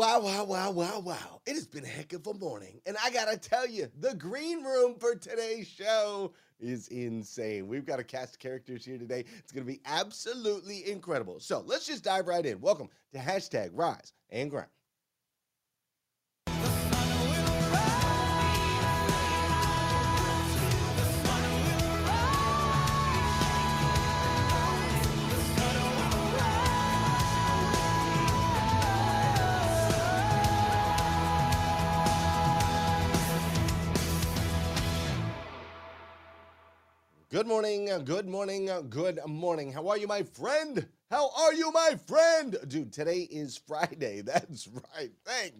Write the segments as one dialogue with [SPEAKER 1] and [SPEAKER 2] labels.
[SPEAKER 1] Wow, wow, wow, wow, wow. It has been a heck of a morning. And I got to tell you, the green room for today's show is insane. We've got a cast of characters here today. It's going to be absolutely incredible. So let's just dive right in. Welcome to hashtag Rise and Grind. Good morning, uh, good morning, uh, good morning. How are you, my friend? How are you, my friend? Dude, today is Friday. That's right. Thank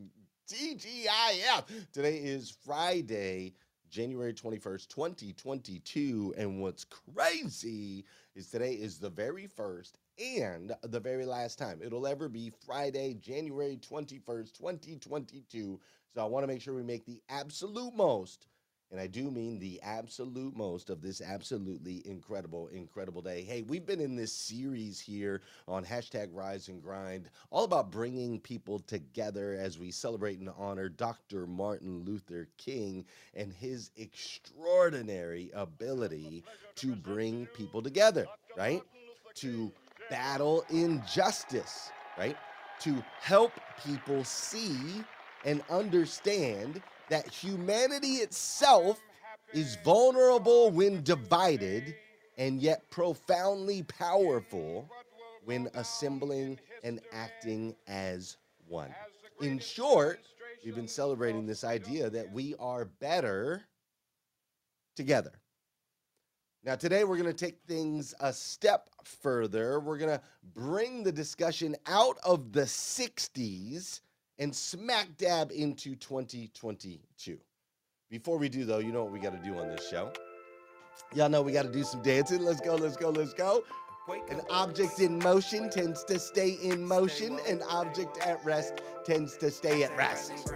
[SPEAKER 1] TGIF. Today is Friday, January 21st, 2022. And what's crazy is today is the very first and the very last time it'll ever be Friday, January 21st, 2022. So I want to make sure we make the absolute most And I do mean the absolute most of this absolutely incredible, incredible day. Hey, we've been in this series here on hashtag Rise and Grind, all about bringing people together as we celebrate and honor Dr. Martin Luther King and his extraordinary ability to bring people together, right? To battle injustice, right? To help people see and understand that humanity itself is vulnerable when divided and yet profoundly powerful when assembling and acting as one. In short, we've been celebrating this idea that we are better together. Now, today we're going to take things a step further. We're going to bring the discussion out of the 60s and smack dab into 2022. Before we do, though, you know what we got to do on this show? Y'all know we got to do some dancing. Let's go, let's go, let's go. An object in motion tends to stay in motion, an object at rest tends to stay at rest.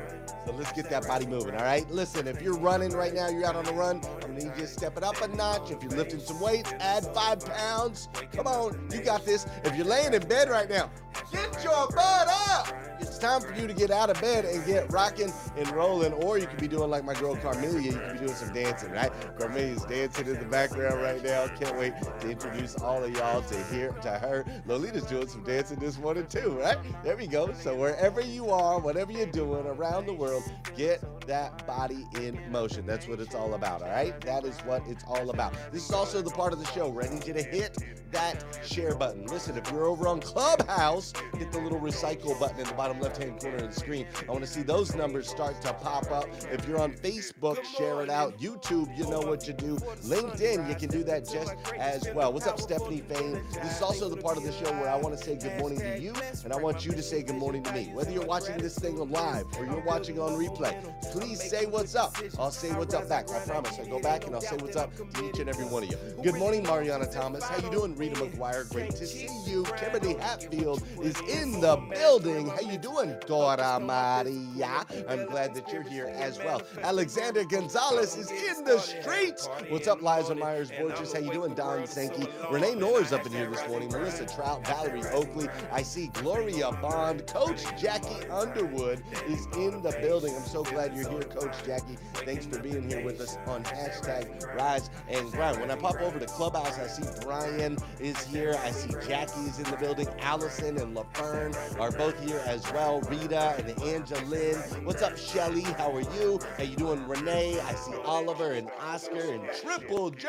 [SPEAKER 1] So let's get that body moving, all right? Listen, if you're running right now, you're out on the run, I'm gonna need you to step it up a notch. If you're lifting some weights, add five pounds. Come on, you got this. If you're laying in bed right now, get your butt up. It's time for you to get out of bed and get rocking and rolling, or you could be doing like my girl Carmelia. You could be doing some dancing, right? Carmelia's dancing in the background right now. Can't wait to introduce all of y'all to hear to her. Lolita's doing some dancing this morning too, right? There we go. So wherever you are, whatever you're doing around the world, get that body in motion. That's what it's all about, all right? That is what it's all about. This is also the part of the show where I need you to hit that share button. Listen, if you're over on Clubhouse, hit the little recycle button in the bottom left hand corner of the screen. I want to see those numbers start to pop up. If you're on Facebook, share it out. YouTube, you know what you do. LinkedIn, you can do that just as well. What's up, Stephanie This is also the part of the show where I want to say good morning to you, and I want you to say good morning to me. Whether you're watching this thing live or you're watching on replay, please say what's up. I'll say what's up back. I promise. I go back and I'll say what's up to each and every one of you. Good morning, Mariana Thomas. How you doing, Rita McGuire? Great to see you. Kimberly Hatfield is in the building. How you doing, Dora Maria? I'm glad that you're here as well. Alexander Gonzalez is in the streets. What's up, Liza Myers Borges? How you doing, Don Sankey? Renee Norris up in here this morning. Melissa Trout, Valerie Oakley. I see Gloria Bond. Coach Jackie Underwood is in the building. I'm so glad you're here, Coach Jackie. Thanks for being here with us on hashtag Rise and Grind. When I pop over to Clubhouse, I see Brian is here. I see Jackie is in the building. Allison and LaFern are both here as well. Rita and Angeline. What's up, Shelly? How are you? How you doing, Renee? I see Oliver and Oscar and Triple J,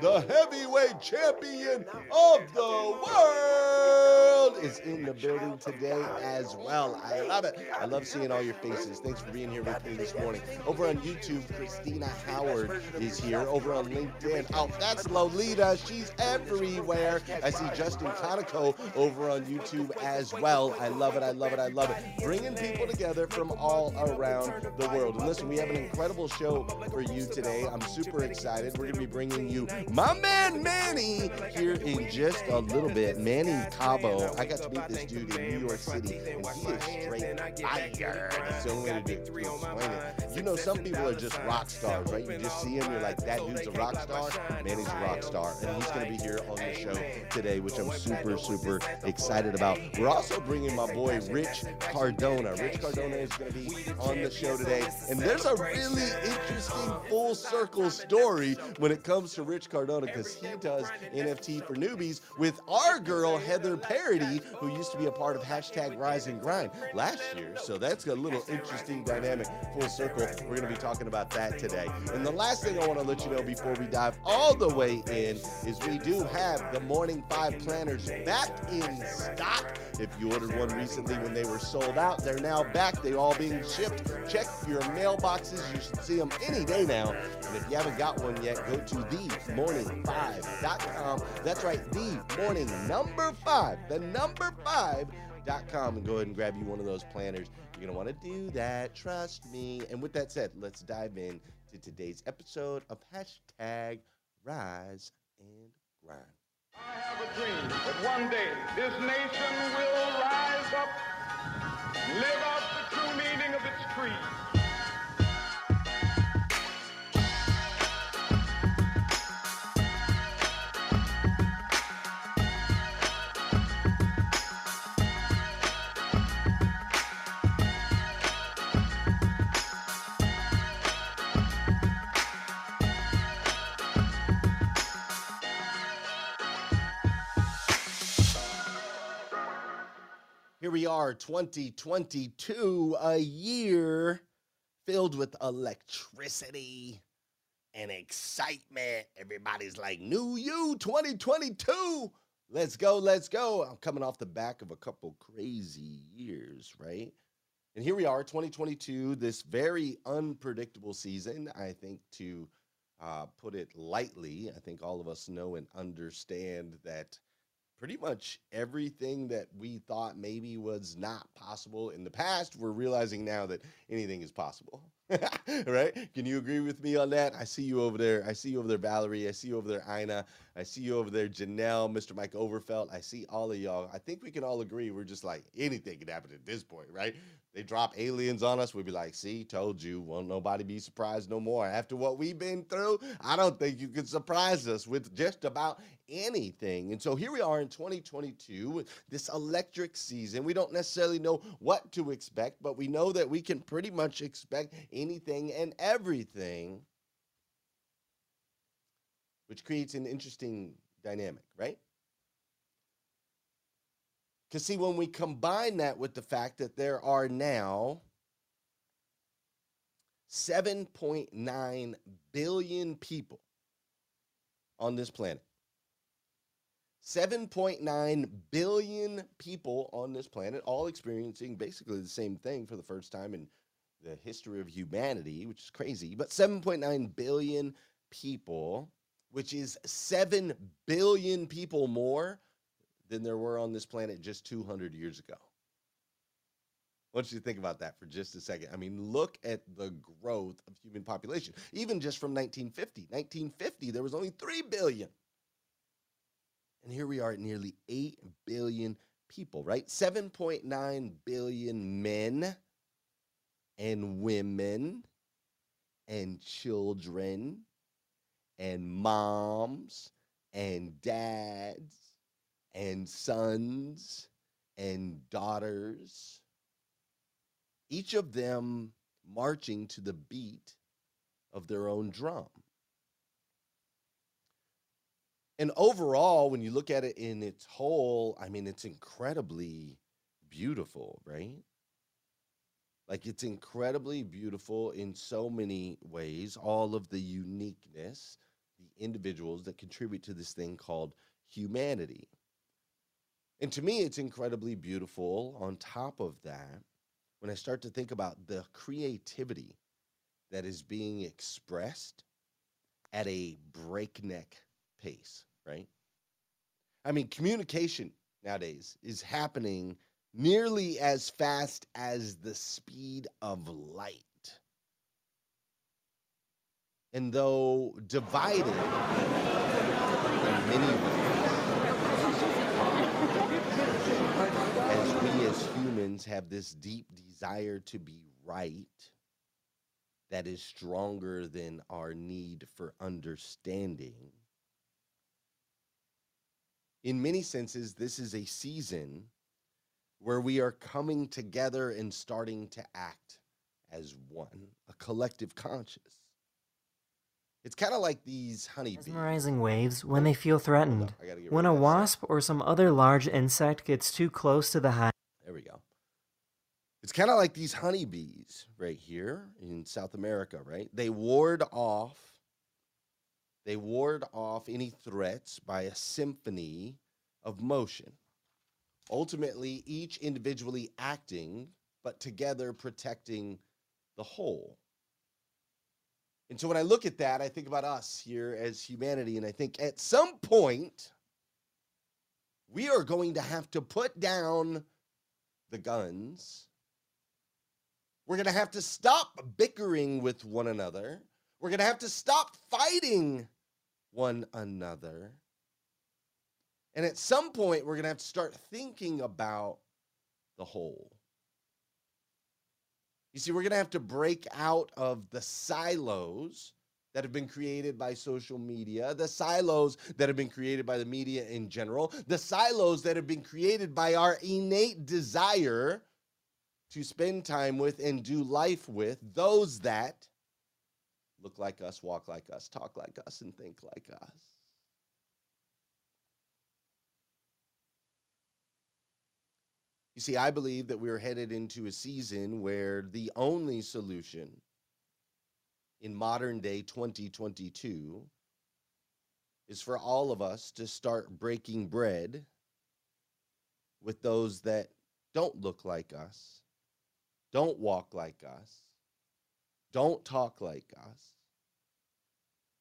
[SPEAKER 1] the heavyweight champion of the world, is in the building today as well. I love it. I love seeing all your faces. Thanks for being here with me this morning. Over on YouTube, Christina Howard is here. Over on LinkedIn, oh, that's Lolita. She's everywhere. I see Justin Conoco over on YouTube as well. I love it. I love it. I love it. Bringing people together from all around the world. And listen, we have an incredible show for you today. I'm super excited. We're going to be bringing you my man Manny here in just a little bit. Manny Cabo. I got to meet this dude in New York City, and he is straight fire. That's the only way to explain it. You know, some people are just rock stars, right? You just see him, you're like, that dude's a rock star. Man, he's a rock star, and he's going to be here on the show today, which I'm super, super excited about. We're also bringing my boy Rich Cardona. Rich Cardona is going to be on the show today, and there's a really interesting full circle story when it comes to Rich Cardona because he does NFT for newbies with our girl Heather Parody, who used to be a part of hashtag Rise and Grind last year. So that's a little interesting dynamic full circle. We're going to be talking about that today. And the last thing I want to let you know before we dive all the way in is we do have the Morning Five planners back in stock. If you ordered one recently when they were sold out, they're now back. They're all being shipped. Check your mailboxes. You should see them any day now. And if you haven't got one yet, go to themorning5.com. That's right, the morning number five, the number five.com, and go ahead and grab you one of those planners. You're going to want to do that. Trust me. And with that said, let's dive in to today's episode of hashtag Rise and Grind.
[SPEAKER 2] I have a dream that one day this nation will rise up live out the true meaning of its creed.
[SPEAKER 1] Here we are, 2022, a year filled with electricity and excitement. Everybody's like, New You 2022. Let's go, let's go. I'm coming off the back of a couple crazy years, right? And here we are, 2022, this very unpredictable season. I think to uh, put it lightly, I think all of us know and understand that pretty much everything that we thought maybe was not possible in the past, we're realizing now that anything is possible. right? Can you agree with me on that? I see you over there. I see you over there, Valerie. I see you over there, Ina. I see you over there, Janelle, Mr. Mike Overfelt. I see all of y'all. I think we can all agree we're just like anything can happen at this point, right? They drop aliens on us, we'd be like, see, told you, won't nobody be surprised no more. After what we've been through, I don't think you can surprise us with just about anything. And so here we are in 2022 this electric season. We don't necessarily know what to expect, but we know that we can pretty much expect anything and everything, which creates an interesting dynamic, right? Because, see, when we combine that with the fact that there are now 7.9 billion people on this planet, 7.9 billion people on this planet, all experiencing basically the same thing for the first time in the history of humanity, which is crazy, but 7.9 billion people, which is 7 billion people more than there were on this planet just 200 years ago. I want you to think about that for just a second. I mean, look at the growth of human population, even just from 1950. 1950, there was only 3 billion. And here we are at nearly 8 billion people, right? 7.9 billion men and women and children and moms and dads and sons and daughters, each of them marching to the beat of their own drum. And overall, when you look at it in its whole, I mean, it's incredibly beautiful, right? Like it's incredibly beautiful in so many ways, all of the uniqueness, the individuals that contribute to this thing called humanity. And to me, it's incredibly beautiful. On top of that, when I start to think about the creativity that is being expressed at a breakneck pace, right? I mean, communication nowadays is happening nearly as fast as the speed of light. And though divided in many ways, as we as humans have this deep desire to be right that is stronger than our need for understanding. In many senses, this is a season where we are coming together and starting to act as one, a collective conscious. It's kind of like these honeybees.
[SPEAKER 3] Mesmerizing waves when they feel threatened. When a wasp or some other large insect gets too close to the hive.
[SPEAKER 1] There we go. It's kind of like these honeybees right here in South America, right? They ward off they ward off any threats by a symphony of motion. Ultimately, each individually acting, but together protecting the whole. And so when I look at that, I think about us here as humanity, and I think at some point, we are going to have to put down the guns. We're going to have to stop bickering with one another. We're going to have to stop fighting one another. And at some point, we're going to have to start thinking about the whole. You see, we're going to have to break out of the silos that have been created by social media, the silos that have been created by the media in general, the silos that have been created by our innate desire to spend time with and do life with those that look like us, walk like us, talk like us, and think like us. You see, I believe that we're headed into a season where the only solution in modern day 2022 is for all of us to start breaking bread with those that don't look like us, don't walk like us, don't talk like us,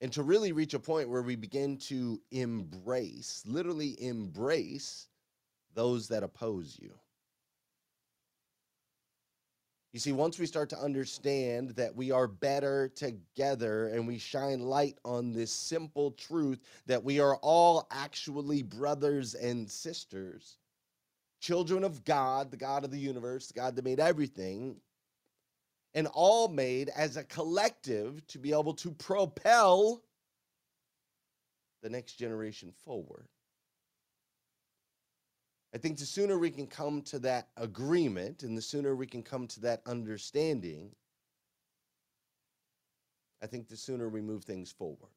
[SPEAKER 1] and to really reach a point where we begin to embrace, literally embrace those that oppose you. You see, once we start to understand that we are better together and we shine light on this simple truth that we are all actually brothers and sisters, children of God, the God of the universe, the God that made everything, and all made as a collective to be able to propel the next generation forward. I think the sooner we can come to that agreement and the sooner we can come to that understanding, I think the sooner we move things forward.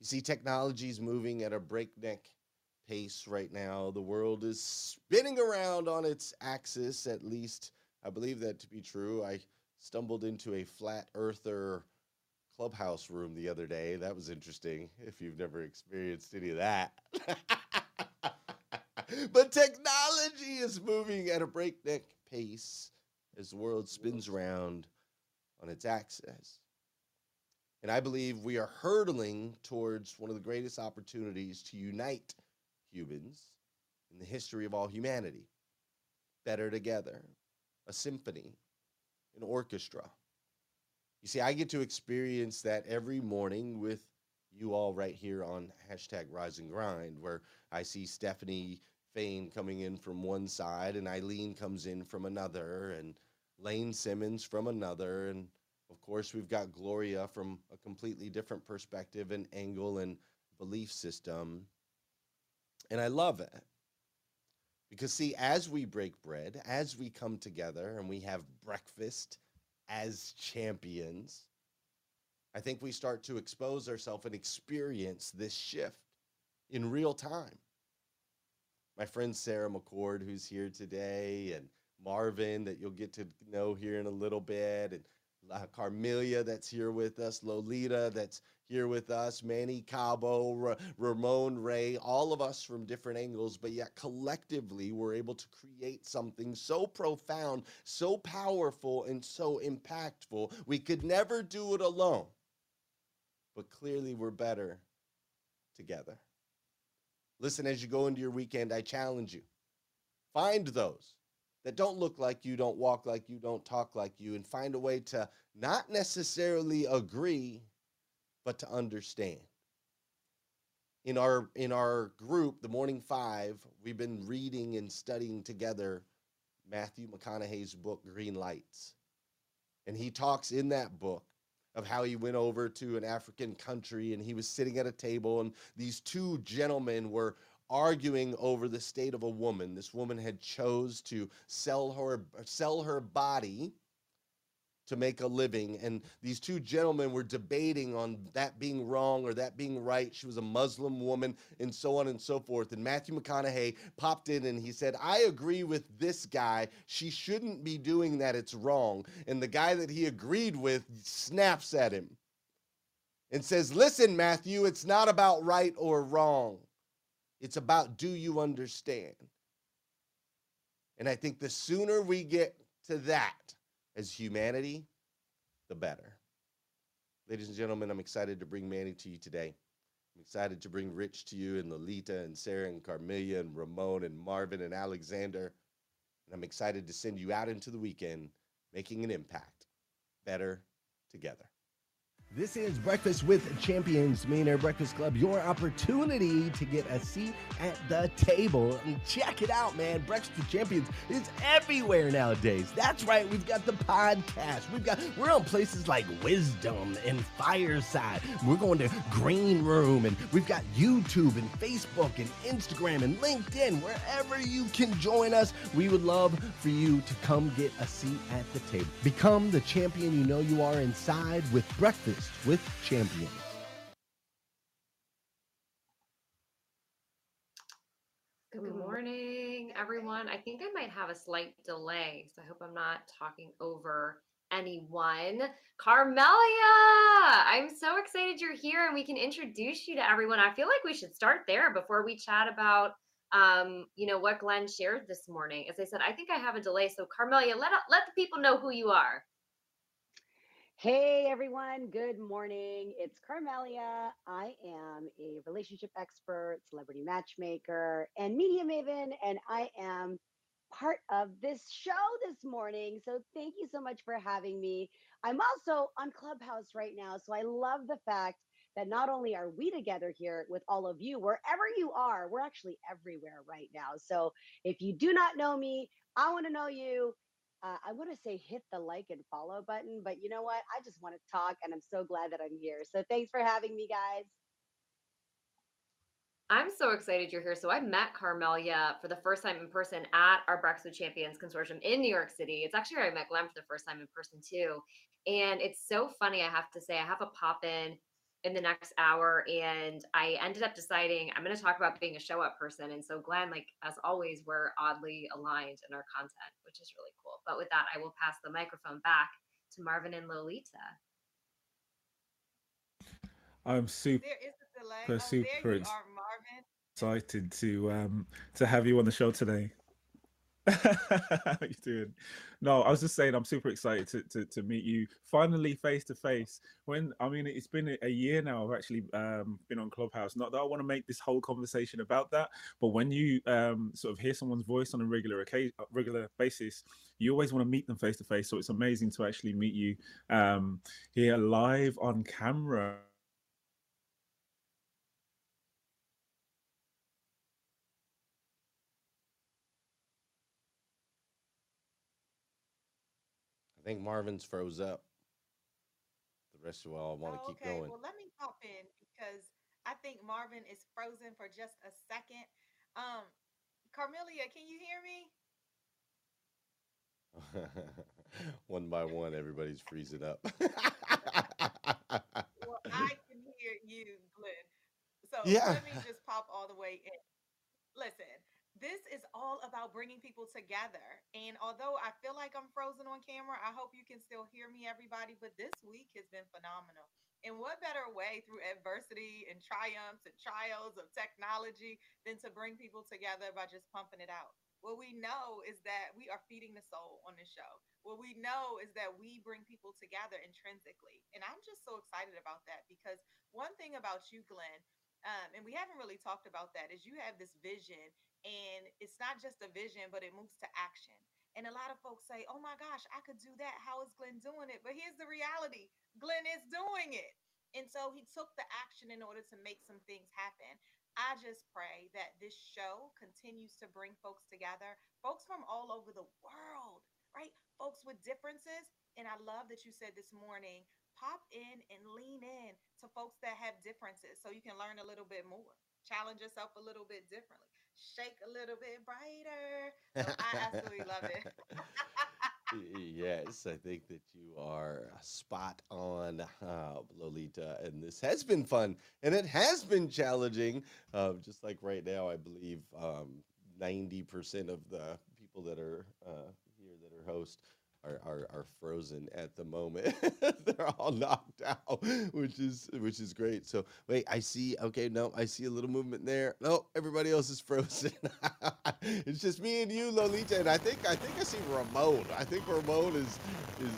[SPEAKER 1] You see, technology is moving at a breakneck pace right now. The world is spinning around on its axis, at least I believe that to be true. I stumbled into a flat earther clubhouse room the other day. That was interesting if you've never experienced any of that. but technology is moving at a breakneck pace as the world spins around on its axis. And I believe we are hurtling towards one of the greatest opportunities to unite humans in the history of all humanity. Better together, a symphony, an orchestra, you see, I get to experience that every morning with you all right here on hashtag Rise and Grind, where I see Stephanie Fain coming in from one side and Eileen comes in from another, and Lane Simmons from another. And of course, we've got Gloria from a completely different perspective and angle and belief system. And I love it. Because, see, as we break bread, as we come together and we have breakfast as champions, I think we start to expose ourselves and experience this shift in real time. My friend Sarah McCord, who's here today, and Marvin, that you'll get to know here in a little bit, and uh, Carmelia, that's here with us, Lolita, that's here with us, Manny Cabo, Ramon Ray, all of us from different angles, but yet collectively we're able to create something so profound, so powerful, and so impactful. We could never do it alone, but clearly we're better together. Listen, as you go into your weekend, I challenge you find those that don't look like you, don't walk like you, don't talk like you, and find a way to not necessarily agree, but to understand. In our in our group, the Morning Five, we've been reading and studying together Matthew McConaughey's book Green Lights. And he talks in that book of how he went over to an African country and he was sitting at a table and these two gentlemen were arguing over the state of a woman. This woman had chose to sell her sell her body to make a living. And these two gentlemen were debating on that being wrong or that being right. She was a Muslim woman, and so on and so forth. And Matthew McConaughey popped in and he said, I agree with this guy. She shouldn't be doing that. It's wrong. And the guy that he agreed with snaps at him and says, Listen, Matthew, it's not about right or wrong. It's about do you understand? And I think the sooner we get to that, as humanity, the better. Ladies and gentlemen, I'm excited to bring Manny to you today. I'm excited to bring Rich to you and Lolita and Sarah and Carmelia and Ramon and Marvin and Alexander. And I'm excited to send you out into the weekend making an impact better together. This is Breakfast with Champions, Millionaire Breakfast Club, your opportunity to get a seat at the table. And check it out, man. Breakfast with Champions is everywhere nowadays. That's right. We've got the podcast. We've got we're on places like Wisdom and Fireside. We're going to Green Room and we've got YouTube and Facebook and Instagram and LinkedIn. Wherever you can join us, we would love for you to come get a seat at the table. Become the champion you know you are inside with breakfast with Champions.
[SPEAKER 4] Good morning. everyone. I think I might have a slight delay, so I hope I'm not talking over anyone. Carmelia, I'm so excited you're here and we can introduce you to everyone. I feel like we should start there before we chat about um, you know, what Glenn shared this morning. As I said, I think I have a delay. So Carmelia, let let the people know who you are.
[SPEAKER 5] Hey everyone, good morning. It's Carmelia. I am a relationship expert, celebrity matchmaker, and media maven, and I am part of this show this morning. So thank you so much for having me. I'm also on Clubhouse right now. So I love the fact that not only are we together here with all of you, wherever you are, we're actually everywhere right now. So if you do not know me, I want to know you. Uh, I want to say hit the like and follow button, but you know what? I just want to talk and I'm so glad that I'm here. So thanks for having me, guys.
[SPEAKER 4] I'm so excited you're here. So I met Carmelia for the first time in person at our Breakfast Champions consortium in New York City. It's actually where I met Glenn for the first time in person too. And it's so funny, I have to say, I have a pop in in the next hour and I ended up deciding I'm going to talk about being a show up person. And so Glenn, like as always, we're oddly aligned in our content, which is really cool. But with that, I will pass the microphone back to Marvin and Lolita.
[SPEAKER 6] I'm super,
[SPEAKER 7] oh,
[SPEAKER 6] super excited to um to have you on the show today. How you doing? No, I was just saying I'm super excited to to, to meet you finally face to face. When I mean it's been a year now. I've actually um, been on Clubhouse. Not that I want to make this whole conversation about that, but when you um, sort of hear someone's voice on a regular occasion, regular basis, you always want to meet them face to face. So it's amazing to actually meet you um, here live on camera.
[SPEAKER 1] Think Marvin's froze up. The rest of you all want to
[SPEAKER 7] oh,
[SPEAKER 1] keep
[SPEAKER 7] okay.
[SPEAKER 1] going.
[SPEAKER 7] Well, let me pop in because I think Marvin is frozen for just a second. Um, Carmelia, can you hear me?
[SPEAKER 1] one by one, everybody's freezing up.
[SPEAKER 7] well, I can hear you, Glenn. So
[SPEAKER 1] yeah.
[SPEAKER 7] let me just pop all the way in. Listen, this is all about bringing people together. And although I feel like I'm frozen on camera, I hope you can still hear me, everybody. But this week has been phenomenal. And what better way through adversity and triumphs and trials of technology than to bring people together by just pumping it out? What we know is that we are feeding the soul on this show. What we know is that we bring people together intrinsically. And I'm just so excited about that because one thing about you, Glenn, um, and we haven't really talked about that, is you have this vision and it's not just a vision, but it moves to action. And a lot of folks say, oh my gosh, I could do that. How is Glenn doing it? But here's the reality Glenn is doing it. And so he took the action in order to make some things happen. I just pray that this show continues to bring folks together, folks from all over the world, right? Folks with differences. And I love that you said this morning pop in and lean in to folks that have differences so you can learn a little bit more, challenge yourself a little bit differently shake a little bit brighter. So I absolutely love it.
[SPEAKER 1] yes, I think that you are spot on, uh, Lolita. And this has been fun and it has been challenging. Uh, just like right now, I believe um, 90% of the people that are uh, here that are hosts are, are, are frozen at the moment. They're all knocked out, which is which is great. So wait, I see. Okay, no, I see a little movement there. No, everybody else is frozen. it's just me and you, Lolita, and I think I think I see Ramon. I think Ramon is is.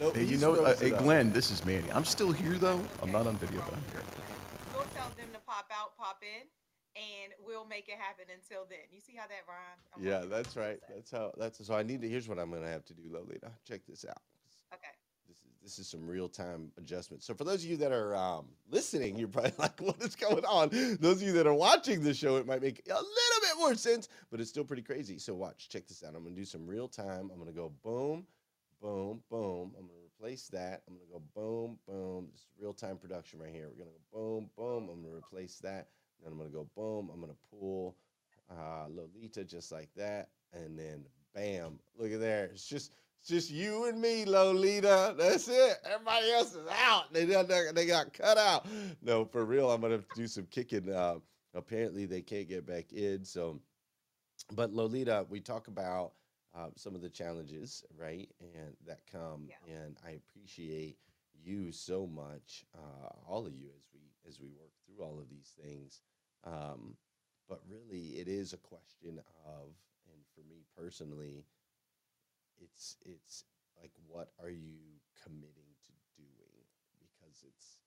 [SPEAKER 8] Nope, hey, you know, uh, hey, Glenn, this is Manny. I'm still here though. I'm not on video, but I'm here.
[SPEAKER 7] Go tell them to pop out, pop in and we'll make it happen until then. You see how that rhymes?
[SPEAKER 1] yeah, that's right. That's how. That's so. I need to. Here's what I'm going to have to do, Lolita. Check this out.
[SPEAKER 7] Okay.
[SPEAKER 1] This is this is some real time adjustments. So for those of you that are um, listening, you're probably like, "What is going on?" Those of you that are watching the show, it might make a little bit more sense, but it's still pretty crazy. So watch. Check this out. I'm going to do some real time. I'm going to go boom, boom, boom. I'm going to replace that. I'm going to go boom, boom. This is real time production right here. We're going to go boom, boom. I'm going to replace that. Then I'm gonna go boom. I'm gonna pull uh, Lolita just like that, and then bam! Look at there. It's just it's just you and me, Lolita. That's it. Everybody else is out. They got they got cut out. No, for real. I'm gonna do some kicking. Uh, apparently they can't get back in, so but Lolita, we talk about uh, some of the challenges, right, and that come, yeah. and I appreciate you so much, uh, all of you, as we as we work through all of these things. Um, but really, it is a question of, and for me personally, it's it's like, what are you committing to doing? Because it's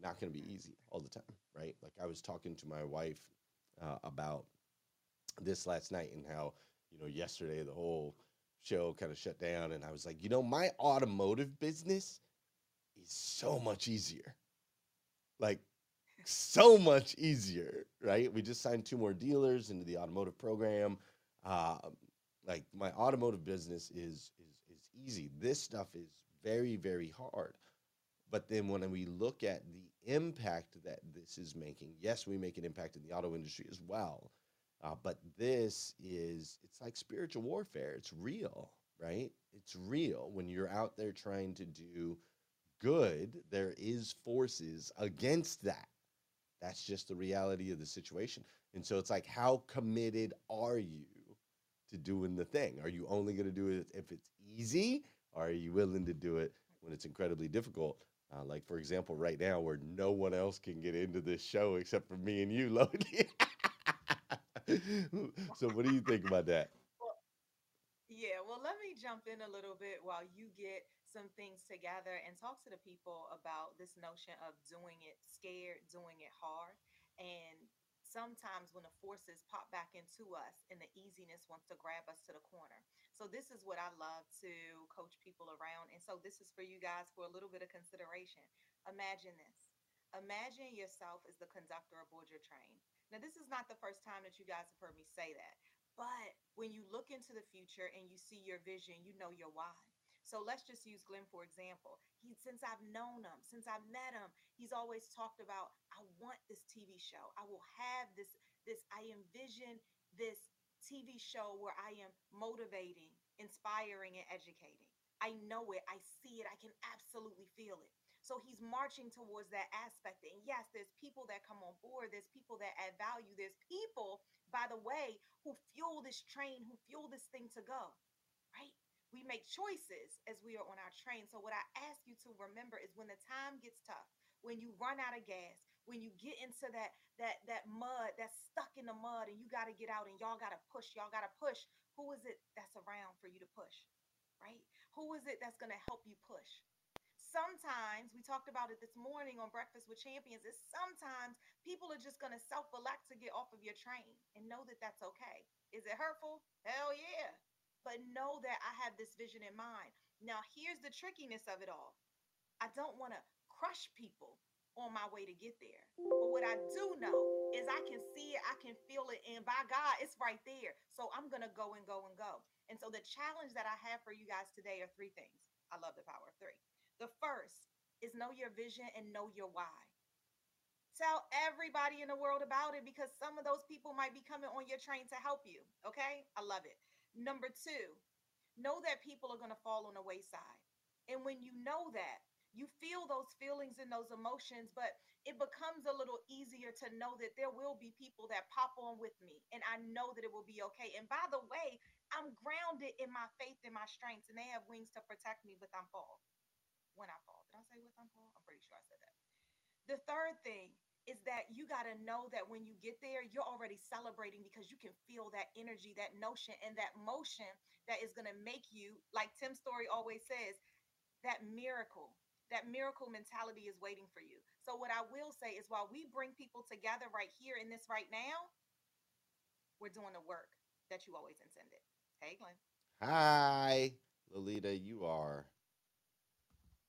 [SPEAKER 1] not going to be easy all the time, right? Like I was talking to my wife uh, about this last night and how you know yesterday the whole show kind of shut down and i was like you know my automotive business is so much easier like so much easier right we just signed two more dealers into the automotive program uh, like my automotive business is is is easy this stuff is very very hard but then when we look at the impact that this is making yes we make an impact in the auto industry as well uh, but this is, it's like spiritual warfare. It's real, right? It's real. When you're out there trying to do good, there is forces against that. That's just the reality of the situation. And so it's like, how committed are you to doing the thing? Are you only going to do it if it's easy? Or are you willing to do it when it's incredibly difficult? Uh, like, for example, right now, where no one else can get into this show except for me and you, Lodi. so what do you think about that?
[SPEAKER 7] Yeah, well, let me jump in a little bit while you get some things together and talk to the people about this notion of doing it scared, doing it hard. And sometimes when the forces pop back into us and the easiness wants to grab us to the corner. So this is what I love to coach people around. And so this is for you guys for a little bit of consideration. Imagine this. Imagine yourself as the conductor aboard your train. Now, this is not the first time that you guys have heard me say that. But when you look into the future and you see your vision, you know your why. So let's just use Glenn for example. He since I've known him, since I've met him, he's always talked about I want this TV show. I will have this this I envision this TV show where I am motivating, inspiring and educating. I know it. I see it. I can absolutely feel it. So he's marching towards that aspect. And yes, there's people that come on board, there's people that add value, there's people, by the way, who fuel this train, who fuel this thing to go, right? We make choices as we are on our train. So, what I ask you to remember is when the time gets tough, when you run out of gas, when you get into that that that mud that's stuck in the mud and you got to get out and y'all got to push y'all got to push who is it that's around for you to push right who is it that's going to help you push sometimes we talked about it this morning on breakfast with champions is sometimes people are just going to self-elect to get off of your train and know that that's okay. Is it hurtful? Hell yeah. But know that i have this vision in mind. Now here's the trickiness of it all. I don't want to crush people on my way to get there. But what i do know is i can see it i can feel it and by god it's right there. So i'm going to go and go and go. And so the challenge that i have for you guys today are three things. I love the power of three the first is know your vision and know your why. Tell everybody in the world about it because some of those people might be coming on your train to help you. Okay. I love it. Number two, know that people are going to fall on the wayside. And when you know that, you feel those feelings and those emotions, but it becomes a little easier to know that there will be people that pop on with me and I know that it will be okay. And by the way, I'm grounded in my faith and my strengths, and they have wings to protect me when I'm fall when I fall. Did I say with fall? I'm pretty sure I said that. The third thing is that you got to know that when you get there, you're already celebrating because you can feel that energy, that notion, and that motion that is going to make you, like Tim Storey always says, that miracle. That miracle mentality is waiting for you. So, what I will say is while we bring people together right here in this right now, we're doing the work that you always intended. Hey, Glenn.
[SPEAKER 1] Hi, Lolita. You are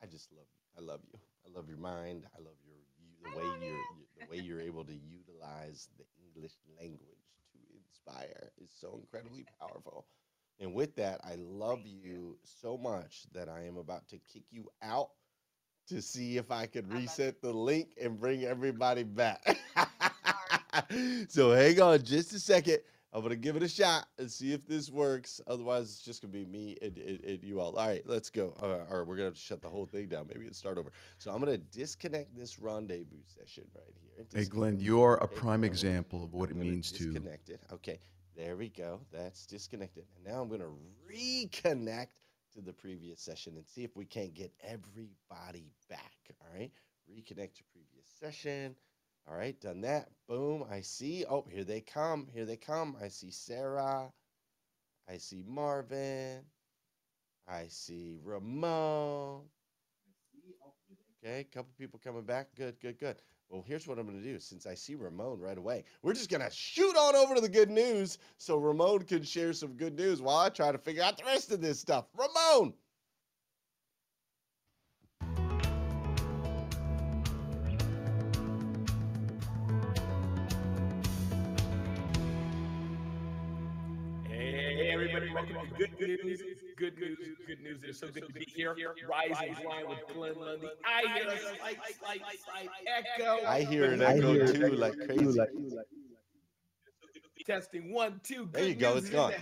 [SPEAKER 1] I just love you. I love you. I love your mind. I love your you, the way you're you, the way you're able to utilize the English language to inspire is so incredibly powerful. And with that, I love you so much that I am about to kick you out to see if I could reset the link and bring everybody back. so hang on just a second. I'm gonna give it a shot and see if this works. Otherwise, it's just gonna be me and, and, and you all. All right, let's go. Uh, or we're gonna shut the whole thing down. Maybe and start over. So I'm gonna disconnect this rendezvous session right here.
[SPEAKER 8] Hey, Glenn, you're a prime example of what it means to
[SPEAKER 1] disconnect it. Okay,
[SPEAKER 9] There we go. That's disconnected. And now I'm going to reconnect to the previous session and see if we can't get everybody back. All right. Reconnect to previous session. All right. Done that. Boom. I see. Oh, here they come. Here they come. I see Sarah. I see Marvin. I see Ramon. Okay, a couple people coming back. Good, good, good. Well, here's what I'm going to do. Since I see Ramon right away, we're just going to shoot on over to the good news so Ramon can share some good news while I try to figure out the rest of this stuff. Ramon!
[SPEAKER 10] Hey, everybody, welcome to Good News. Good news, good news. It's so good to be here. Rise and Grind with Glenn Lundy. I hear a slight, slight, slight echo.
[SPEAKER 9] I hear an echo too, like crazy.
[SPEAKER 10] Testing one, two.
[SPEAKER 9] There you go. It's gone.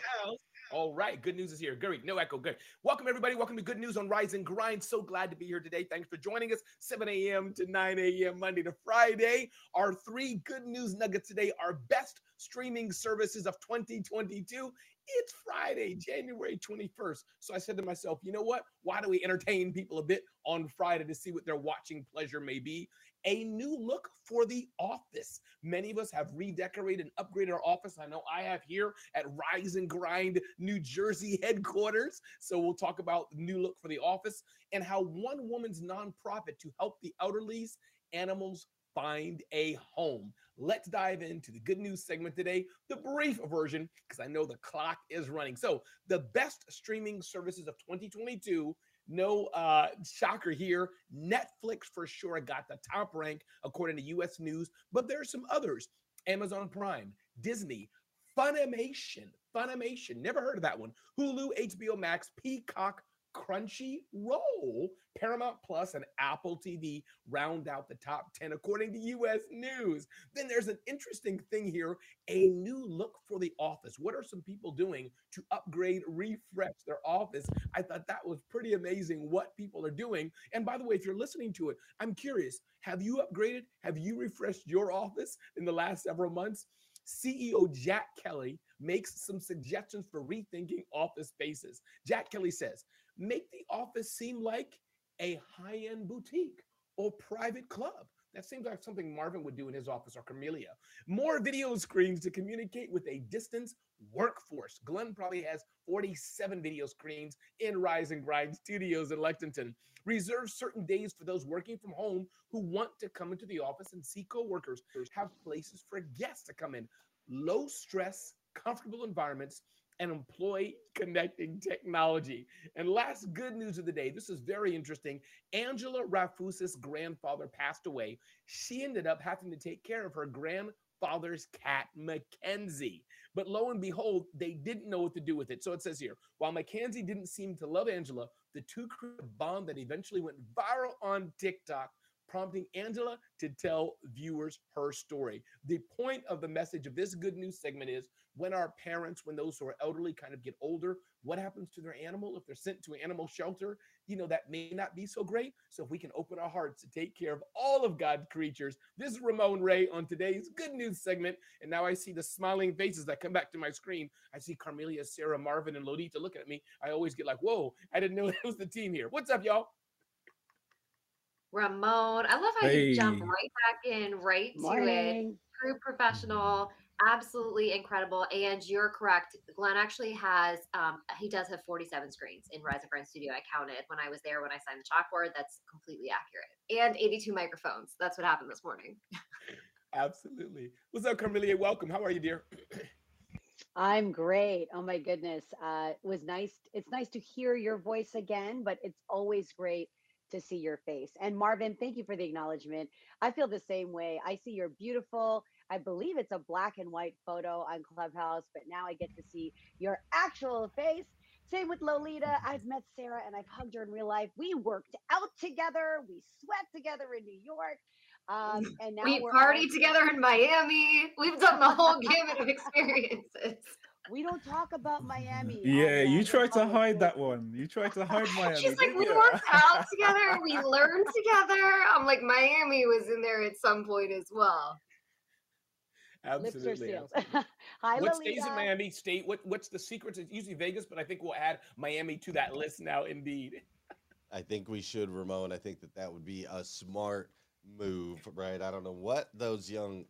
[SPEAKER 10] All right, good news is here. Great, no echo. Good. Welcome everybody. Welcome to Good News on Rise and Grind. So glad to be here today. Thanks for joining us. 7 a.m. to 9 a.m. Monday to Friday. Our three good news nuggets today. Our best streaming services of 2022. It's Friday, January 21st. So I said to myself, you know what? Why do we entertain people a bit on Friday to see what their watching pleasure may be? A new look for the office. Many of us have redecorated and upgraded our office. I know I have here at Rise and Grind, New Jersey headquarters. So we'll talk about the new look for the office and how one woman's nonprofit to help the elderly's animals find a home. Let's dive into the good news segment today, the brief version, because I know the clock is running. So, the best streaming services of 2022. No uh, shocker here. Netflix for sure got the top rank according to US News, but there are some others Amazon Prime, Disney, Funimation, Funimation, never heard of that one. Hulu, HBO Max, Peacock, Crunchyroll, Paramount Plus, and Apple TV round out the top 10 according to US News. Then there's an interesting thing here a new look for the office. What are some people doing to upgrade, refresh their office? I thought that was pretty amazing what people are doing. And by the way, if you're listening to it, I'm curious have you upgraded? Have you refreshed your office in the last several months? CEO Jack Kelly makes some suggestions for rethinking office spaces. Jack Kelly says, make the office seem like a high end boutique or private club. That seems like something Marvin would do in his office or Carmelia. More video screens to communicate with a distance workforce. Glenn probably has 47 video screens in Rise and Grind Studios in Lexington. Reserve certain days for those working from home who want to come into the office and see coworkers. Have places for guests to come in. Low stress, comfortable environments and employee connecting technology. And last good news of the day this is very interesting. Angela Rafus's grandfather passed away. She ended up having to take care of her grandfather's cat, Mackenzie. But lo and behold, they didn't know what to do with it. So it says here while Mackenzie didn't seem to love Angela, the two created a bond that eventually went viral on TikTok prompting Angela to tell viewers her story. The point of the message of this good news segment is when our parents, when those who are elderly kind of get older, what happens to their animal if they're sent to an animal shelter? You know, that may not be so great. So if we can open our hearts to take care of all of God's creatures, this is Ramon Ray on today's good news segment. And now I see the smiling faces that come back to my screen. I see Carmelia, Sarah, Marvin, and Lolita looking at me. I always get like, whoa, I didn't know that was the team here. What's up, y'all?
[SPEAKER 4] Ramon. I love how hey. you jump right back in, right Morning. to it. True professional, absolutely incredible. And you're correct. Glenn actually has, um, he does have 47 screens in Rise and Grind Studio. I counted when I was there when I signed the chalkboard. That's completely accurate. And 82 microphones. That's what happened this morning.
[SPEAKER 10] absolutely. What's up, Carmelia? Welcome. How are you, dear?
[SPEAKER 5] I'm great. Oh my goodness. Uh, it was nice. It's nice to hear your voice again, but it's always great to see your face. And Marvin, thank you for the acknowledgement. I feel the same way. I see your beautiful, I believe it's a black and white photo on Clubhouse, but now I get to see your actual face. Same with Lolita. I've met Sarah and I've hugged her in real life. We worked out together. We sweat together in New York. Um, and now
[SPEAKER 4] we party together in Miami. We've done the whole gamut of experiences
[SPEAKER 5] we don't talk about Miami.
[SPEAKER 6] Yeah, you tried to hide that one. You tried to hide Miami.
[SPEAKER 4] She's like, we you? worked out together, we learned together. I'm like, Miami was in there at some point as well.
[SPEAKER 10] Absolutely.
[SPEAKER 5] Lips are sealed. Hi,
[SPEAKER 10] what
[SPEAKER 5] Lolita.
[SPEAKER 10] stays in Miami? State. What What's the secret? It's usually Vegas, but I think we'll add Miami to that list now. Indeed.
[SPEAKER 1] I think we should, Ramon. I think that that would be a smart move, right? I don't know what those young,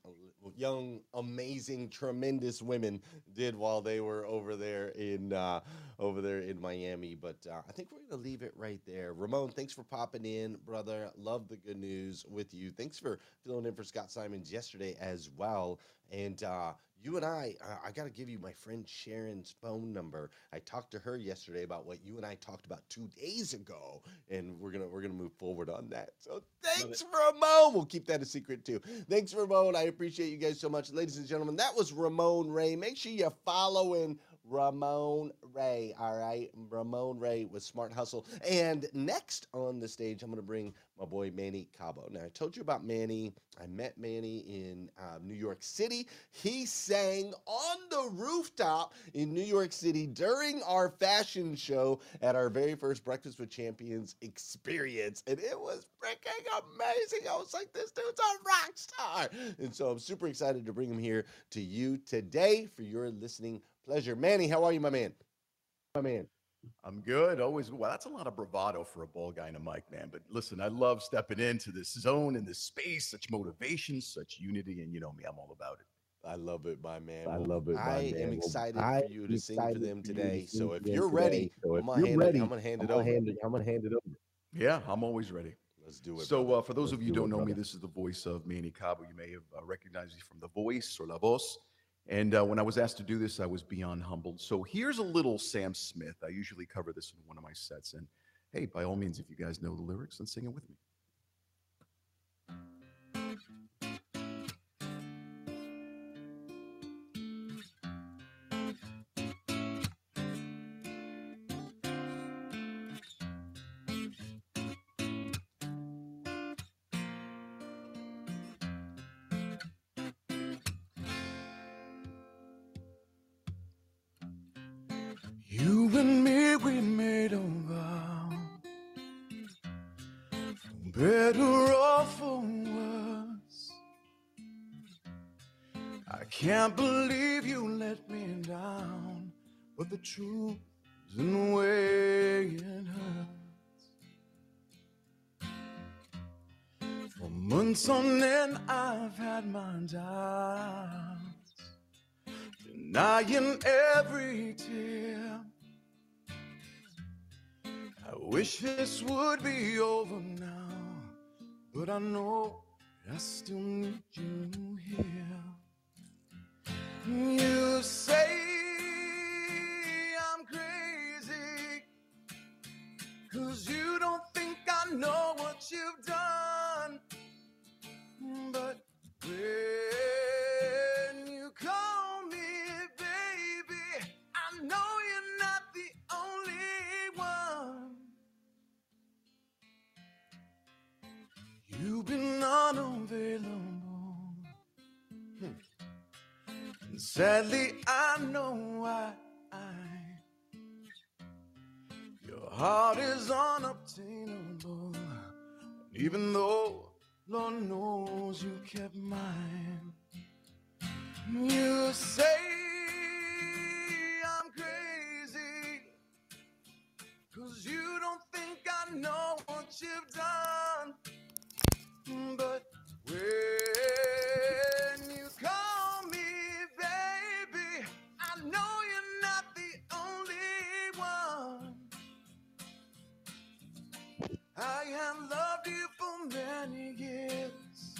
[SPEAKER 1] young, amazing, tremendous women did while they were over there in uh, over there in Miami, but uh, I think we're gonna leave it right there. Ramon, thanks for popping in, brother. Love the good news with you. Thanks for filling in for Scott Simons yesterday as well. And uh, you and I, uh, I got to give you my friend Sharon's phone number. I talked to her yesterday about what you and I talked about two days ago, and we're gonna we're gonna move forward on that. So thanks, Ramon. We'll keep that a secret too. Thanks, Ramon. I appreciate you guys so much, ladies and gentlemen. That was Ramon Ray. Make sure you're following Ramon Ray. All right. Ramon Ray with Smart Hustle. And next on the stage, I'm going to bring my boy Manny Cabo. Now, I told you about Manny. I met Manny in uh, New York City. He sang on the rooftop in New York City during our fashion show at our very first Breakfast with Champions experience. And it was freaking amazing. I was like, this dude's a rock star. And so I'm super excited to bring him here to you today for your listening pleasure. Manny, how are you, my man? My man.
[SPEAKER 11] I'm good. Always. Well, that's a lot of bravado for a ball guy and a mic, man. But listen, I love stepping into this zone and this space, such motivation, such unity. And you know me, I'm all about it.
[SPEAKER 1] I love it, my man.
[SPEAKER 9] I love it,
[SPEAKER 1] I
[SPEAKER 9] man.
[SPEAKER 1] am
[SPEAKER 9] Well,
[SPEAKER 1] excited
[SPEAKER 9] I
[SPEAKER 1] for you to sing for
[SPEAKER 9] excited
[SPEAKER 1] them
[SPEAKER 9] for to
[SPEAKER 1] today.
[SPEAKER 9] sing
[SPEAKER 1] So if
[SPEAKER 9] them
[SPEAKER 1] you're
[SPEAKER 9] today.
[SPEAKER 1] ready,
[SPEAKER 9] So if
[SPEAKER 1] I'm gonna
[SPEAKER 9] you're
[SPEAKER 1] hand
[SPEAKER 9] ready,
[SPEAKER 1] it. I'm gonna hand
[SPEAKER 9] I'm
[SPEAKER 1] it
[SPEAKER 9] gonna
[SPEAKER 1] over.
[SPEAKER 9] hand it- I'm gonna hand it over.
[SPEAKER 11] Yeah, I'm always ready.
[SPEAKER 1] Let's do it.
[SPEAKER 11] So, uh, for those
[SPEAKER 9] Let's
[SPEAKER 11] of you who
[SPEAKER 9] do it,
[SPEAKER 11] don't know me, this is the voice of Manny Cabo. You may have uh, recognized me from The Voice or La Voz. And uh, when I was asked to do this, I was beyond humbled. So here's a little Sam Smith. I usually cover this in one of my sets. And hey, by all means, if you guys know the lyrics, then sing it with me. Can't believe you let me down. But the truth is in the way it hurts. For months on end, I've had my doubts denying every tear. I wish this would be over now, but I know I still need you here. You say sadly, I know why. Your heart is unobtainable. Even though Lord knows you kept mine. You say I'm crazy. Cause you don't think I know what you've done. But when many years,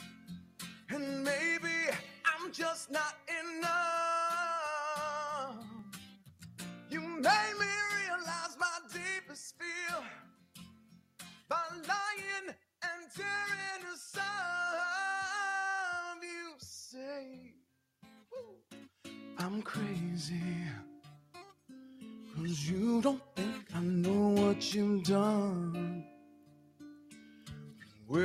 [SPEAKER 11] and maybe I'm just not enough. You made me realize my deepest fear by lying and tearing us up. You say I'm crazy. Cause you don't think I know what you've done. When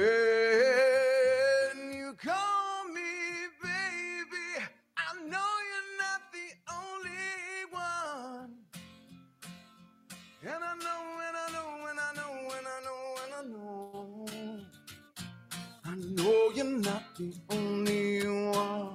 [SPEAKER 11] you call me baby, I know you're not the only one. And I know, and I know, and I know, and I know, and I know. I know you're not the only one.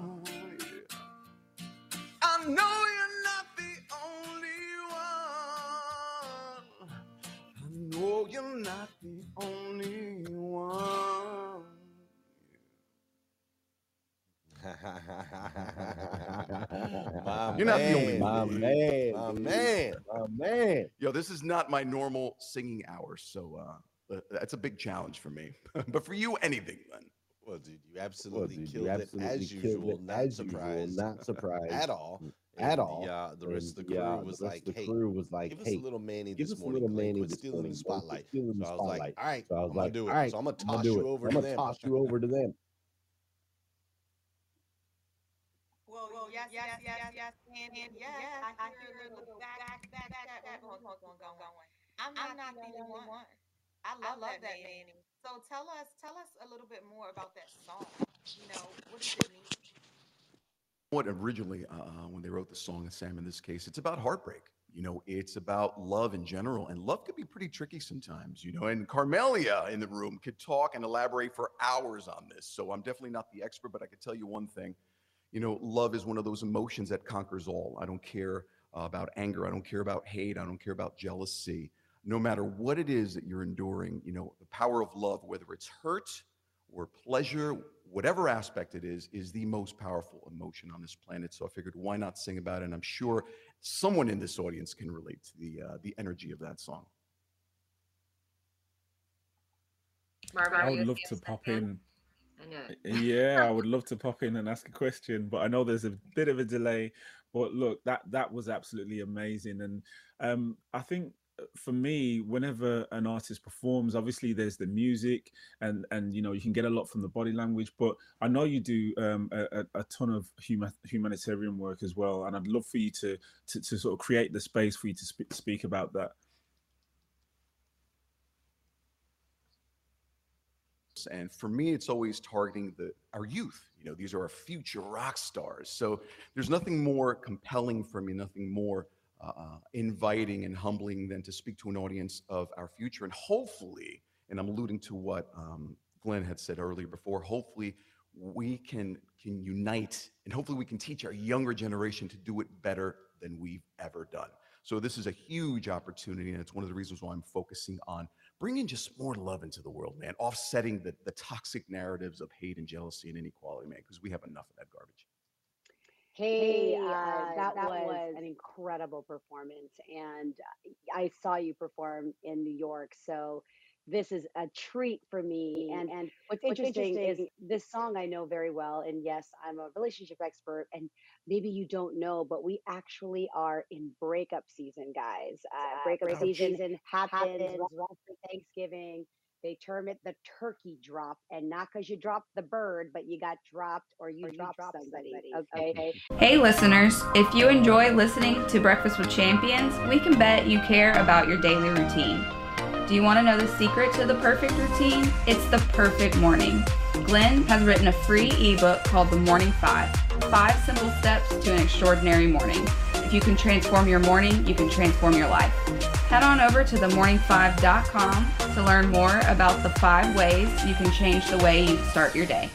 [SPEAKER 8] You're not the only
[SPEAKER 9] man.
[SPEAKER 8] one.
[SPEAKER 9] My man. My man. My man.
[SPEAKER 8] Yo, this is not my normal singing hours, so uh, uh, that's a big challenge for me. but for you, anything, Glenn.
[SPEAKER 9] Well, dude, you absolutely
[SPEAKER 12] dude, you
[SPEAKER 9] killed
[SPEAKER 12] absolutely
[SPEAKER 9] it as
[SPEAKER 12] killed
[SPEAKER 9] usual.
[SPEAKER 12] it
[SPEAKER 9] not
[SPEAKER 12] as usual,
[SPEAKER 9] surprised.
[SPEAKER 12] not surprised
[SPEAKER 9] at all.
[SPEAKER 12] at
[SPEAKER 9] And
[SPEAKER 12] all.
[SPEAKER 9] The, uh, the rest of the crew
[SPEAKER 12] yeah,
[SPEAKER 9] was
[SPEAKER 12] the
[SPEAKER 9] like,
[SPEAKER 12] the
[SPEAKER 9] "Hey,
[SPEAKER 12] crew was like,
[SPEAKER 9] give us a little Manny
[SPEAKER 12] give
[SPEAKER 9] this
[SPEAKER 12] us a
[SPEAKER 9] morning.
[SPEAKER 12] little Manny
[SPEAKER 9] Quit
[SPEAKER 12] this
[SPEAKER 9] stealing the
[SPEAKER 12] morning. Don't
[SPEAKER 9] spotlight."
[SPEAKER 12] stealing the
[SPEAKER 9] So I was like, "All right,
[SPEAKER 12] So I was
[SPEAKER 9] I'm gonna do it.
[SPEAKER 12] all right,
[SPEAKER 9] So I'm gonna
[SPEAKER 12] I'm gonna
[SPEAKER 9] you over
[SPEAKER 12] I'm
[SPEAKER 9] to
[SPEAKER 12] gonna toss you over to them.
[SPEAKER 7] Well, well, yes, yes, yes, yes, and, and yes, I, hear a little back, back, back, back, back, hold on, hold on, going. I'm not, I'm not the only one. I love, that, Manny. So tell us, tell us a little bit more about that song. You know, what does it mean?
[SPEAKER 8] What originally, uh, when they wrote the song, and Sam in this case, it's about heartbreak. You know, it's about love in general, and love can be pretty tricky sometimes. You know, and Carmelia in the room could talk and elaborate for hours on this. So I'm definitely not the expert, but I could tell you one thing. You know, love is one of those emotions that conquers all. I don't care uh, about anger. I don't care about hate. I don't care about jealousy. No matter what it is that you're enduring, you know, the power of love, whether it's hurt or pleasure, whatever aspect it is, is the most powerful emotion on this planet. So I figured, why not sing about it? And I'm sure someone in this audience can relate to the uh, the energy of that song.
[SPEAKER 4] Marvin,
[SPEAKER 6] I would love to pop
[SPEAKER 4] fan?
[SPEAKER 6] in.
[SPEAKER 4] I know.
[SPEAKER 6] Yeah, I would love to pop in and ask a question, but I know there's a bit of a delay. But look, that that was absolutely amazing, and um, I think uh, for me, whenever an artist performs, obviously there's the music, and and you know you can get a lot from the body language. But I know you do um, a, a ton of huma- humanitarian work as well, and I'd love for you to to, to sort of create the space for you to sp- speak about that.
[SPEAKER 8] And for me, it's always targeting the our youth. You know, these are our future rock stars. So there's nothing more compelling for me, nothing more uh, uh, inviting and humbling than to speak to an audience of our future. And hopefully, and I'm alluding to what um, Glenn had said earlier before, hopefully we can can unite and hopefully we can teach our younger generation to do it better than we've ever done. So this is a huge opportunity, and it's one of the reasons why I'm focusing on bringing just more love into the world, man, offsetting the, the toxic narratives of hate and jealousy and inequality, man, because we have enough of that garbage.
[SPEAKER 5] Hey, Hey, uh,
[SPEAKER 3] uh,
[SPEAKER 5] that,
[SPEAKER 3] that
[SPEAKER 5] was,
[SPEAKER 3] was-
[SPEAKER 5] an incredible performance, and I saw you perform in New York. So this is a treat for me. And and what's,
[SPEAKER 3] What's
[SPEAKER 5] interesting,
[SPEAKER 3] interesting-
[SPEAKER 5] is this song I know very well. And yes, I'm a relationship expert. And maybe you don't know, but we actually are in breakup season, guys. Uh, breakup,
[SPEAKER 3] breakup
[SPEAKER 5] season,
[SPEAKER 3] season
[SPEAKER 5] happens
[SPEAKER 3] happens
[SPEAKER 5] right after Thanksgiving. They term it the turkey drop, and not because you dropped the bird, but you got dropped or you, dropped, somebody. Okay.
[SPEAKER 13] Hey, listeners, if you enjoy listening to Breakfast with Champions, we can bet you care about your daily routine. Do you want to know the secret to the perfect routine? It's the perfect morning. Glenn has written a free ebook called The Morning Five Five Simple Steps to an Extraordinary Morning. If you can transform your morning, you can transform your life. Head on over to themorning5.com to learn more about the five ways you can change the way you start your day.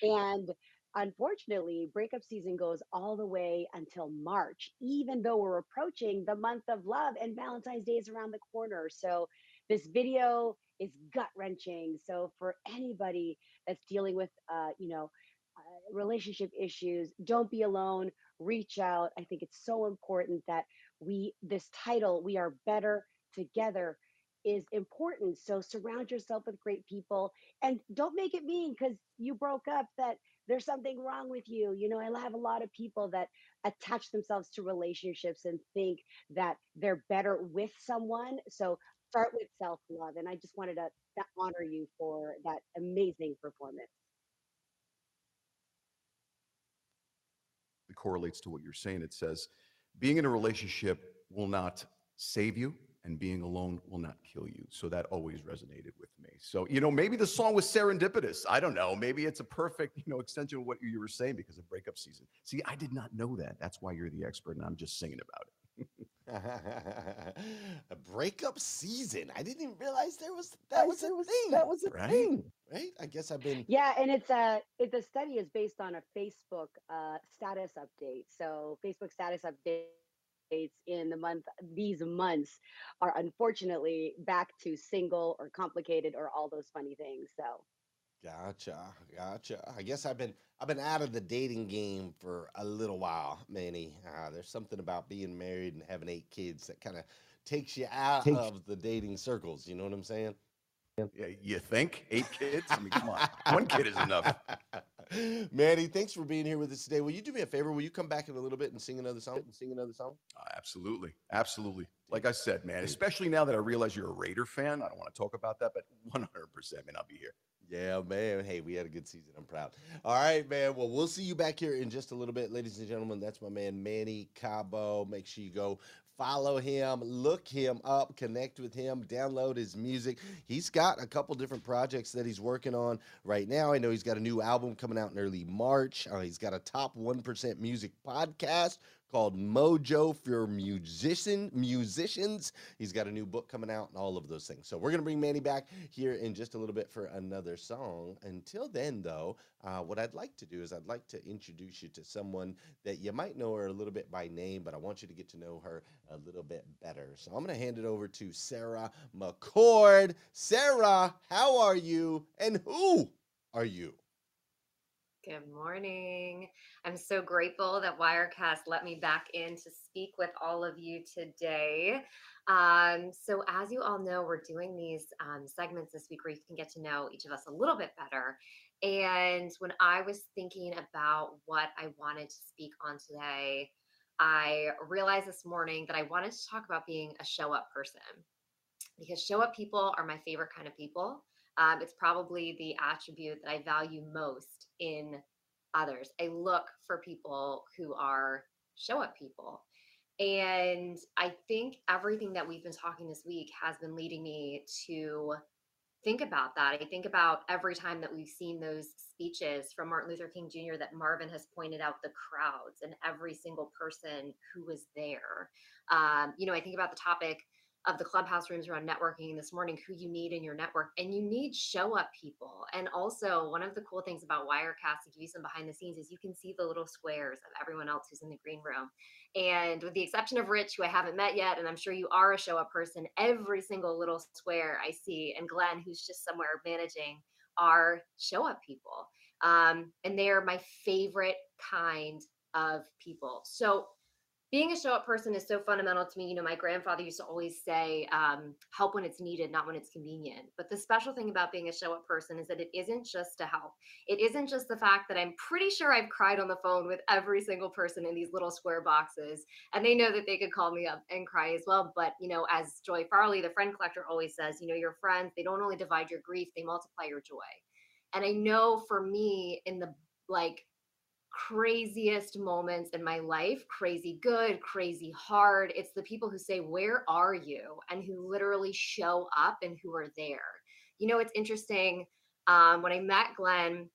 [SPEAKER 5] And unfortunately, breakup season goes all the way until March, even though we're approaching the month of love and Valentine's Day is around the corner. So, this video is gut wrenching. So, for anybody that's dealing with, uh, you know, uh, relationship issues, don't be alone. Reach out. I think it's so important that we, this title, We Are Better Together, is important. So surround yourself with great people and don't make it mean because you broke up that there's something wrong with you. You know, I have a lot of people that attach themselves to relationships and think that they're better with someone. So start with self love. And I just wanted to, to honor you for that amazing performance.
[SPEAKER 8] It correlates to what you're saying. It says, being in a relationship will not save you, and being alone will not kill you. So that always resonated with me. So, you know, maybe the song was serendipitous. I don't know. Maybe it's a perfect, you know, extension of what you were saying because of breakup season. See, I did not know that. That's why you're the expert, and I'm just singing about it.
[SPEAKER 9] a breakup season. I didn't even realize there was that was a thing.
[SPEAKER 12] That was a
[SPEAKER 8] Right?
[SPEAKER 12] thing.
[SPEAKER 9] right. I guess I've been.
[SPEAKER 5] Yeah, and it's a it, the study is based on a Facebook uh, status update. So Facebook status updates in the month these months are unfortunately back to single or complicated or all those funny things. So
[SPEAKER 1] Gotcha, gotcha. I guess I've been I've been out of the dating game for a little while, Manny. Uh, there's something about being married and having eight kids that kind of takes you out takes- of the dating circles. You know what I'm saying?
[SPEAKER 8] Yeah, you think eight kids? I mean, come on, one kid is enough.
[SPEAKER 1] Manny, thanks for being here with us today. Will you do me a favor? Will you come back in a little bit and sing another song? And sing another song?
[SPEAKER 8] Uh, absolutely, absolutely. Like I said, man, especially now that I realize you're a Raider fan, I don't want to talk about that, but 100% man, I'll be here.
[SPEAKER 1] Yeah, man. Hey, we had a good season. I'm proud. All right, man. Well, we'll see you back here in just a little bit, ladies and gentlemen. That's my man Manny Cabo. Make sure you go follow him, look him up, connect with him, download his music. He's got a couple different projects that he's working on right now. I know he's got a new album coming out in early March. Uh, he's got a top 1% music podcast called Mojo for musician musicians. He's got a new book coming out and all of those things. So we're gonna bring Manny back here in just a little bit for another song. Until then, though, uh, what I'd like to do is I'd like to introduce you to someone that you might know her a little bit by name, but I want you to get to know her a little bit better. So I'm gonna hand it over to Sarah McCord. Sarah, how are you? And who are you?
[SPEAKER 4] Good morning. I'm so grateful that Wirecast let me back in to speak with all of you today. Um, so, as you all know, we're doing these um, segments this week where you can get to know each of us a little bit better. And when I was thinking about what I wanted to speak on today, I realized this morning that I wanted to talk about being a show up person because show up people are my favorite kind of people. Um, it's probably the attribute that I value most in others. I look for people who are show up people. And I think everything that we've been talking this week has been leading me to think about that. I think about every time that we've seen those speeches from Martin Luther King Jr. that Marvin has pointed out the crowds and every single person who was there. Um, you know, I think about the topic of the clubhouse rooms around networking this morning who you need in your network and you need show up people. And also one of the cool things about wirecast to give you some behind the scenes is you can see the little squares of everyone else who's in the green room. And with the exception of rich who i haven't met yet and i'm sure you are a show up person every single little square i see and glenn who's just somewhere managing are show up people. Um, and they are my favorite kind of people. So being a show up person is so fundamental to me. You know, my grandfather used to always say, um, help when it's needed, not when it's convenient. But the special thing about being a show up person is that it isn't just to help. It isn't just the fact that I'm pretty sure I've cried on the phone with every single person in these little square boxes. And they know that they could call me up and cry as well. But, you know, as Joy Farley, the friend collector, always says, you know, your friends, they don't only divide your grief, they multiply your joy. And I know for me, in the like, craziest moments in my life crazy good, crazy hard. It's the people who say, Where are you? and who literally show up and who are there. You know, it's interesting. Um, when I met Glenn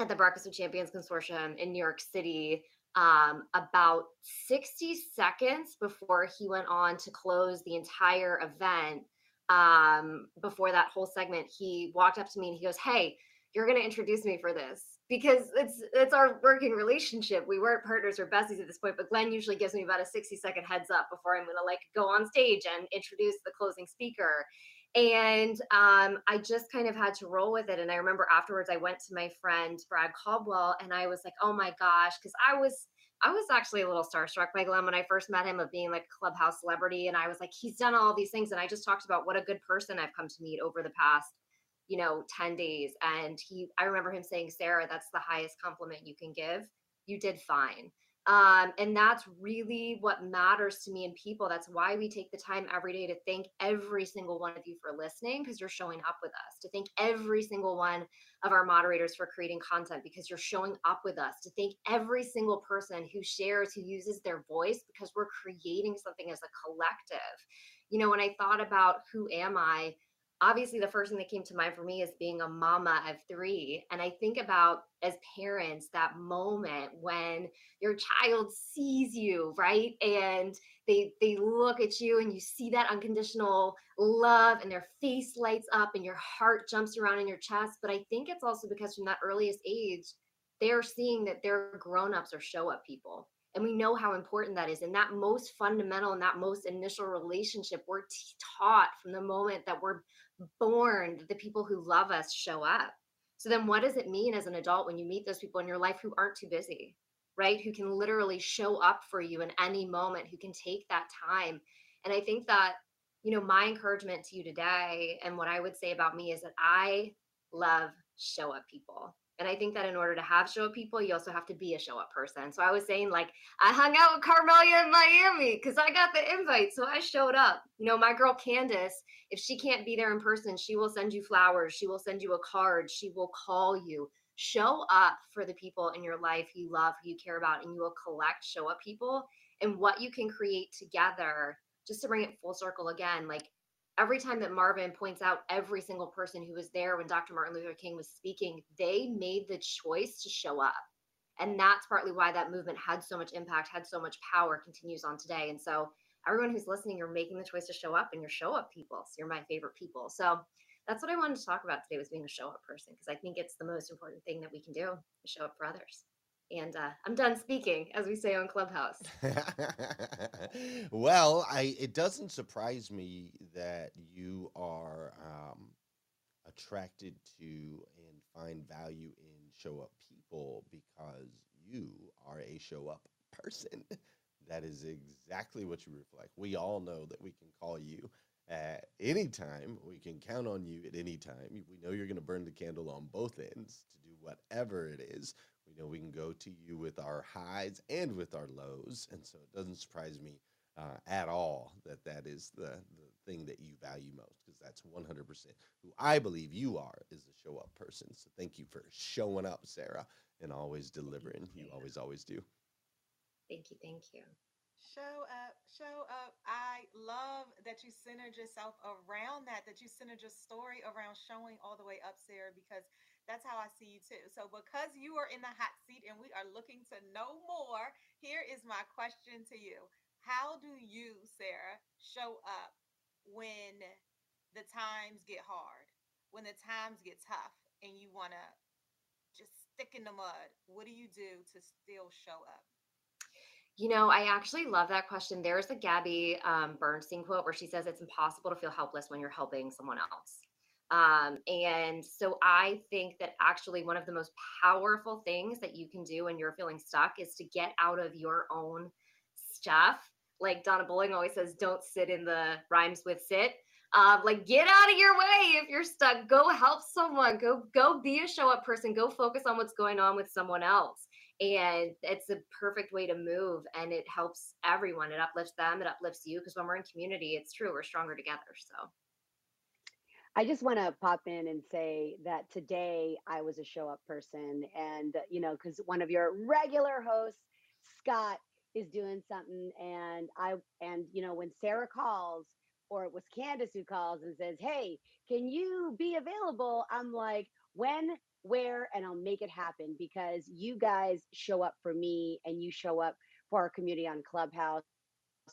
[SPEAKER 4] at the Breakfast with Champions Consortium in New York City, um, about 60 seconds before he went on to close the entire event, um, before that whole segment, he walked up to me and he goes, Hey, you're going to introduce me for this because it's it's our working relationship. We weren't partners or besties at this point, but Glenn usually gives me about a 60 second heads up before I'm gonna like go on stage and introduce the closing speaker. And um, I just kind of had to roll with it. And I remember afterwards, I went to my friend Brad Caldwell, and I was like, "Oh my gosh," because I was I was actually a little starstruck by Glenn when I first met him of being like a clubhouse celebrity. And I was like, he's done all these things. And I just talked about what a good person I've come to meet over the past you know 10 days and he i remember him saying sarah that's the highest compliment you can give. You did fine. Um, and that's really what matters to me and people. That's why we take the time every day to thank every single one of you for listening because you're showing up with us to thank every single one of our moderators for creating content because you're showing up with us to thank every single person who shares who uses their voice because we're creating something as a collective. You know when i thought about who am i obviously the first thing that came to mind for me is being a mama of three and i think about as parents that moment when your child sees you right? And they they look at you and you see that unconditional love and their face lights up and your heart jumps around in your chest. But i think it's also because from that earliest age they're seeing that they're grown-ups or show up people and we know how important that is and that most fundamental and that most initial relationship we're t- taught from the moment that we're born that the people who love us show up So then what does it mean as an adult when you meet those people in your life who aren't too busy, right? Who can literally show up for you in any moment, who can take that time. And I think that, you know, my encouragement to you today and what I would say about me is that I love show up people. And I think that in order to have show up people, you also have to be a show up person. So I was saying, like, I hung out with Carmelia in Miami because I got the invite. So I showed up. You know, my girl Candace, if she can't be there in person, she will send you flowers. She will send you a card. She will call you. Show up for the people in your life you love, who you care about, and you will collect show up people and what you can create together. Just to bring it full circle again, like every time that Marvin points out every single person who was there when Dr. Martin Luther King was speaking, they made the choice to show up. And that's partly why that movement had so much impact, had so much power, continues on today. And so, everyone who's listening, you're making the choice to show up and you're show up people. So, you're my favorite people. So, that's what I wanted to talk about today was being a show up person because I think it's the most important thing that we can do to show up for others. And uh, I'm done speaking, as we say on Clubhouse.
[SPEAKER 9] well, I it doesn't surprise me that you are um, attracted to and find value in show up people because you are a show up person. that is exactly what you reflect. We all know that we can call you at any time. We can count on you at any time. We know you're going to burn the candle on both ends to do whatever it is we know we can go to you with our highs and with our lows. And so it doesn't surprise me uh, at all that that is the, the thing that you value most because that's 100% who I believe you are is a show up person. So thank you for showing up, Sarah, and always delivering. You always, always do.
[SPEAKER 4] Thank you. Thank you.
[SPEAKER 7] Show up, show up. I love that you centered yourself around that, that you centered your story around showing all the way up, Sarah, because that's how I see you too. So, because you are in the hot seat and we are looking to know more, here is my question to you How do you, Sarah, show up when the times get hard, when the times get tough, and you want to just stick in the mud? What do you do to still show up?
[SPEAKER 4] You know, I actually love that question. There's a Gabby um, Bernstein quote where she says it's impossible to feel helpless when you're helping someone else. Um, and so I think that actually one of the most powerful things that you can do when you're feeling stuck is to get out of your own stuff. Like Donna Bowling always says, don't sit in the rhymes with sit. Um, like get out of your way if you're stuck. Go help someone. Go go be a show up person. Go focus on what's going on with someone else. And it's a perfect way to move, and it helps everyone. It uplifts them. It uplifts you because when we're in community, it's true. We're stronger together. So.
[SPEAKER 5] I just want to pop in and say that today I was a show up person. And, uh, you know, because one of your regular hosts, Scott, is doing something. And I, and, you know, when Sarah calls, or it was Candace who calls and says, Hey, can you be available? I'm like, When, where, and I'll make it happen because you guys show up for me and you show up for our community on Clubhouse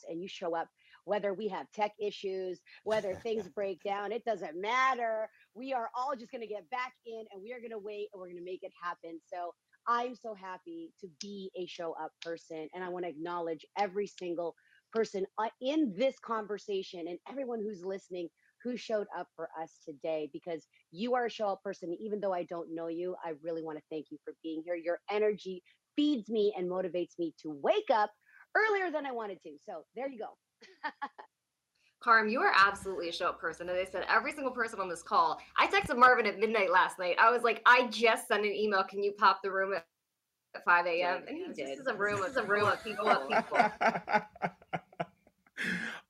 [SPEAKER 5] and you show up whether we have tech issues, whether things break down, it doesn't matter. We are all just going to get back in and we are going to wait and we're going to make it happen. So I'm so happy to be a show up person. And I want to acknowledge every single person uh, in this conversation and everyone who's listening who showed up for us today because you are a show up person. Even though I don't know you, I really want to thank you for being here. Your energy feeds me and motivates me to wake up earlier than I wanted to. So there you go.
[SPEAKER 4] Carm, you are absolutely a show up person. As I said, every single person on this call, I texted Marvin at midnight last night. I was like, I just sent an email. Can you pop the room at 5 a.m.? And he did. This is a room. It's a room of people. Of people.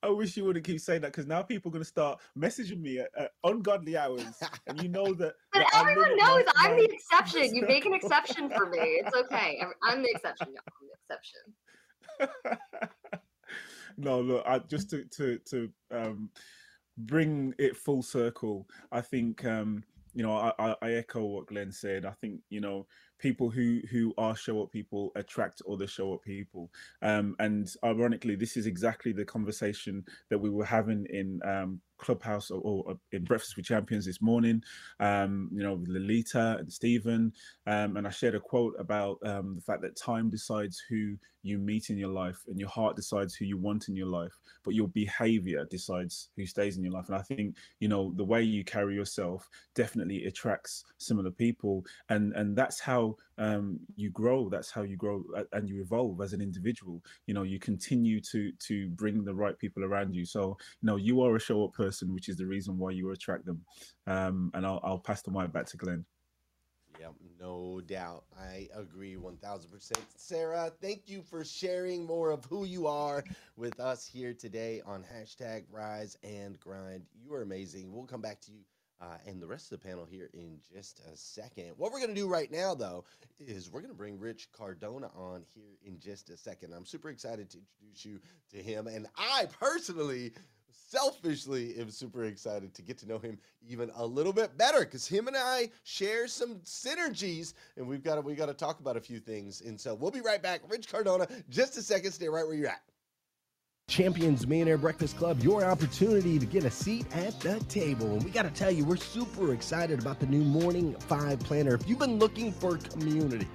[SPEAKER 6] I wish you wouldn't keep saying that because now people are going to start messaging me at, at, ungodly hours, and you know that.
[SPEAKER 4] But
[SPEAKER 6] that
[SPEAKER 4] everyone knows I'm the exception. You make an exception for me. It's okay. I'm the exception, y'all. I'm the exception
[SPEAKER 6] no, look, I, just to to to um, bring it full circle. I think um, you know I, I, echo what Glenn said. I think you know people who who are show up people attract other show up people. Um, and ironically this is exactly the conversation that we were having in um, clubhouse or, or, in breakfast with champions this morning um, you know with lolita and stephen um, and i shared a quote about um, the fact that time decides who you meet in your life and your heart decides who you want in your life but your behavior decides who stays in your life. And i think you know the way you carry yourself definitely attracts similar people. And and that's how um, you grow that's how you grow and you evolve as an individual you know you continue to to bring the right people around you so you know you are a show up person which is the reason why you attract them um, and I'll, I'll pass the mic back to glenn
[SPEAKER 1] Yep, no doubt. I agree 1000%. Sarah, thank you for sharing more of who you are with us here today on hashtag rise and grind. You are amazing. We'll come back to you uh, and the rest of the panel here in just a second. What we're going to do right now, though, is we're going to bring Rich Cardona on here in just a second. I'm super excited to introduce you to him. And I personally selfishly am super excited to get to know him even a little bit better because him and I share some synergies and we've got we got to talk about a few things. And so we'll be right back. Rich Cardona, just a second, stay right where you're at.
[SPEAKER 14] Champions Millionaire Breakfast Club, your opportunity to get a seat at the table. And we got to tell you, we're super excited about the new Morning Five Planner. If you've been looking for community,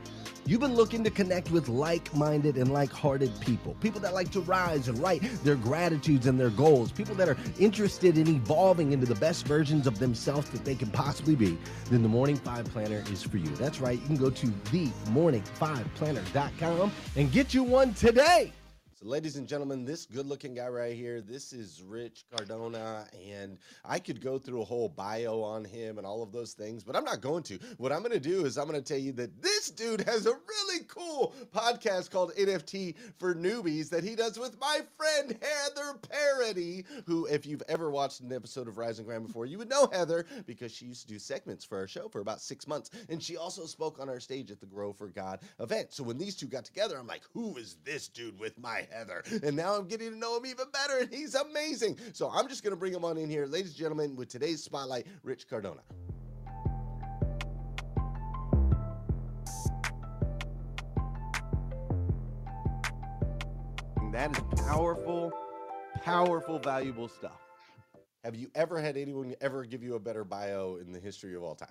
[SPEAKER 14] You've been looking to connect with like minded and like hearted people, people that like to rise and write their gratitudes and their goals, people that are interested in evolving into the best versions of themselves that they can possibly be. Then the Morning 5 Planner is for you. That's right, you can go to themorning5planner.com and get you one today.
[SPEAKER 1] So, ladies and gentlemen, this good looking guy right here, this is Rich Cardona. And I could go through a whole bio on him and all of those things, but I'm not going to. What I'm going to do is I'm going to tell you that this dude has a really cool podcast called NFT for Newbies that he does with my friend Heather Parady, who, if you've ever watched an episode of Rise and Grind before, you would know Heather because she used to do segments for our show for about six months. And she also spoke on our stage at the Grow for God event. So when these two got together, I'm like, who is this dude with my Heather. And now I'm getting to know him even better, and he's amazing. So I'm just going to bring him on in here, ladies and gentlemen, with today's spotlight, Rich Cardona. That is powerful, powerful, valuable stuff. Have you ever had anyone ever give you a better bio in the history of all time?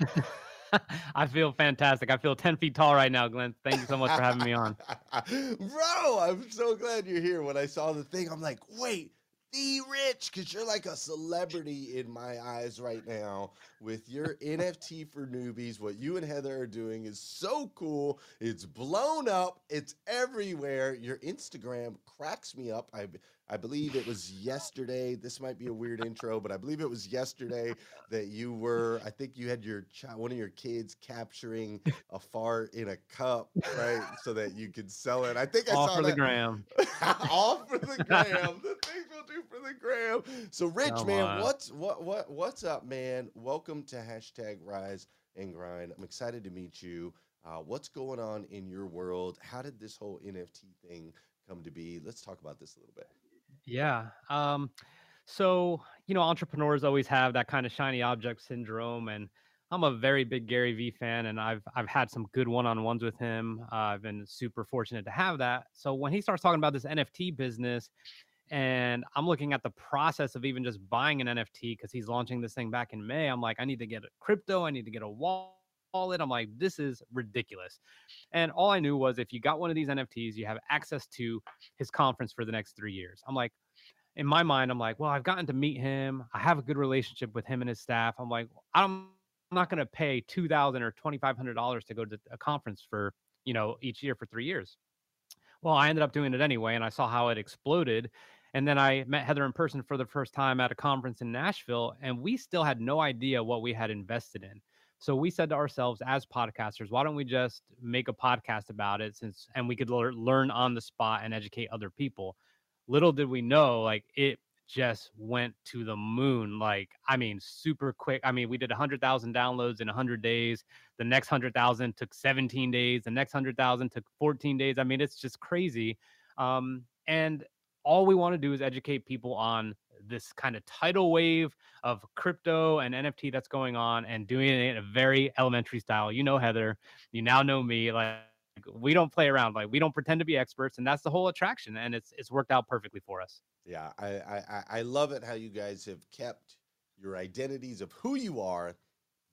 [SPEAKER 12] I feel fantastic. I feel 10 feet tall right now, Glenn. Thank you so much for having me on.
[SPEAKER 1] Bro, I'm so glad you're here. When I saw the thing, I'm like, wait, the rich, because you're like a celebrity in my eyes right now with your NFT for newbies. What you and Heather are doing is so cool. It's blown up, it's everywhere. Your Instagram cracks me up. I I believe it was yesterday. This might be a weird intro, but I believe it was yesterday that you were. I think you had your child, one of your kids capturing a fart in a cup, right, so that you could sell it. I think I
[SPEAKER 12] All
[SPEAKER 1] saw
[SPEAKER 12] for
[SPEAKER 1] that.
[SPEAKER 12] the gram.
[SPEAKER 1] All for the gram. the things we'll do for the gram. So, Rich,
[SPEAKER 12] Come
[SPEAKER 1] man,
[SPEAKER 12] on.
[SPEAKER 1] what's what what what's up, man? Welcome to hashtag Rise and Grind. I'm excited to meet you. Uh, what's going on in your world? How did this whole NFT thing come to be? Let's talk about this a little bit.
[SPEAKER 12] Yeah. Um, so, you know, entrepreneurs always have that kind of shiny object syndrome. And I'm a very big Gary Vee fan, and I've I've had some good one-on-ones with him. Uh, I've been super fortunate to have that. So when he starts talking about this NFT business, and I'm looking at the process of even just buying an NFT because he's launching this thing back in May, I'm like, I need to get a crypto, I need to get a wallet. I'm like, this is ridiculous. And all I knew was if you got one of these NFTs, you have access to his conference for the next three years. I'm like, in my mind, I'm like, well, I've gotten to meet him. I have a good relationship with him and his staff. I'm like, I'm not going to pay two thousand or twenty five hundred dollars to go to a conference for you know each year for three years. Well, I ended up doing it anyway, and I saw how it exploded. And then I met Heather in person for the first time at a conference in Nashville, and we still had no idea what we had invested in. So we said to ourselves as podcasters, why don't we just make a podcast about it since and we could lear- learn on the spot and educate other people. Little did we know like it just went to the moon like I mean super quick. I mean we did 100,000 downloads in 100 days. The next 100,000 took 17 days, the next 100,000 took 14 days. I mean it's just crazy. Um and all we want to do is educate people on this kind of tidal wave of crypto and NFT that's going on and doing it in a very elementary style. You know, Heather, you now know me. Like we don't play around. Like we don't pretend to be experts, and that's the whole attraction. And it's it's worked out perfectly for us.
[SPEAKER 1] Yeah, I I I love it how you guys have kept your identities of who you are.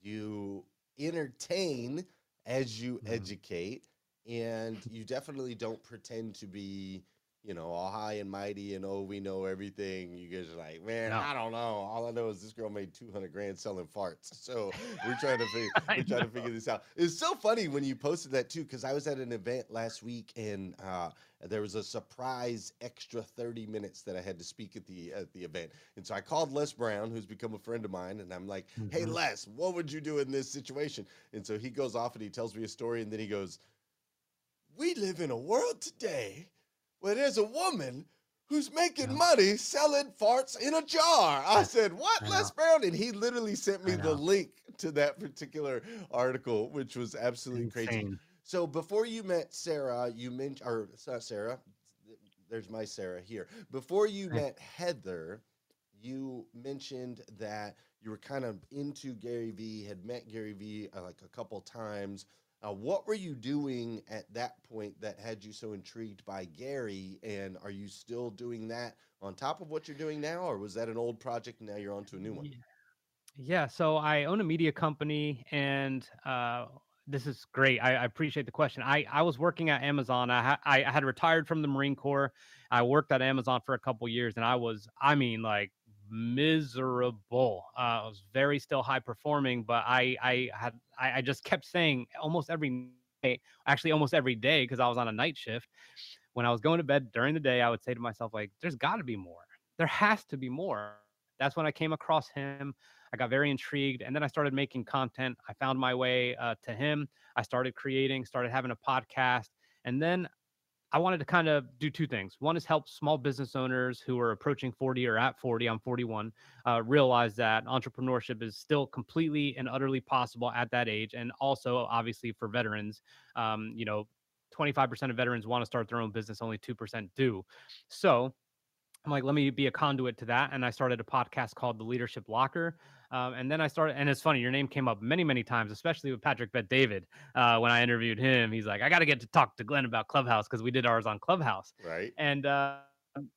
[SPEAKER 1] You entertain as you mm-hmm. educate, and you definitely don't pretend to be you know, all high and mighty and oh, we know everything. You guys are like, man, no. I don't know. All I know is this girl made 200 grand selling farts. So we're trying to figure, we're trying to figure this out. It's so funny when you posted that too, because I was at an event last week and uh, there was a surprise extra 30 minutes that I had to speak at the at the event. And so I called Les Brown, who's become a friend of mine, and I'm like, hey, mm-hmm. Les, what would you do in this situation? And so he goes off and he tells me a story, and then he goes, we live in a world today where there's a woman who's making yeah. money selling farts in a jar. I said, What, I Les Brown? And he literally sent me the link to that particular article, which was absolutely Insane. crazy. So before you met Sarah, you mentioned, or it's not Sarah, there's my Sarah here. Before you met Heather, you mentioned that you were kind of into Gary Vee, had met Gary Vee uh, like a couple times, uh, what were you doing at that point that had you so intrigued by Gary? And are you still doing that on top of what you're doing now, or was that an old project and now you're on to a new one?
[SPEAKER 12] Yeah. so I own a media company, and uh, this is great. I, I, appreciate the question. I, I was working at Amazon. I, ha- I had retired from the Marine Corps. I worked at Amazon for a couple years, and I was, I mean, like miserable. Uh, I was very still high performing, but I I had I, I just kept saying almost every night, actually almost every day, because I was on a night shift. When I was going to bed during the day, I would say to myself like, "There's got to be more. There has to be more." That's when I came across him. I got very intrigued, and then I started making content. I found my way uh, to him. I started creating, started having a podcast, and then I wanted to kind of do two things. One is help small business owners who are approaching 40 or at 40, I'm 41, uh, realize that entrepreneurship is still completely and utterly possible at that age. And also, obviously, for veterans, um, you know, 25% of veterans want to start their own business, only 2% do. So, I'm like, let me be a conduit to that. And I started a podcast called The Leadership Locker. Um, and then I started, and it's funny, your name came up many, many times, especially with Patrick Bet David. Uh, when I interviewed him, he's like, I got to get to talk to Glenn about Clubhouse because we did ours on Clubhouse.
[SPEAKER 1] Right.
[SPEAKER 12] And uh,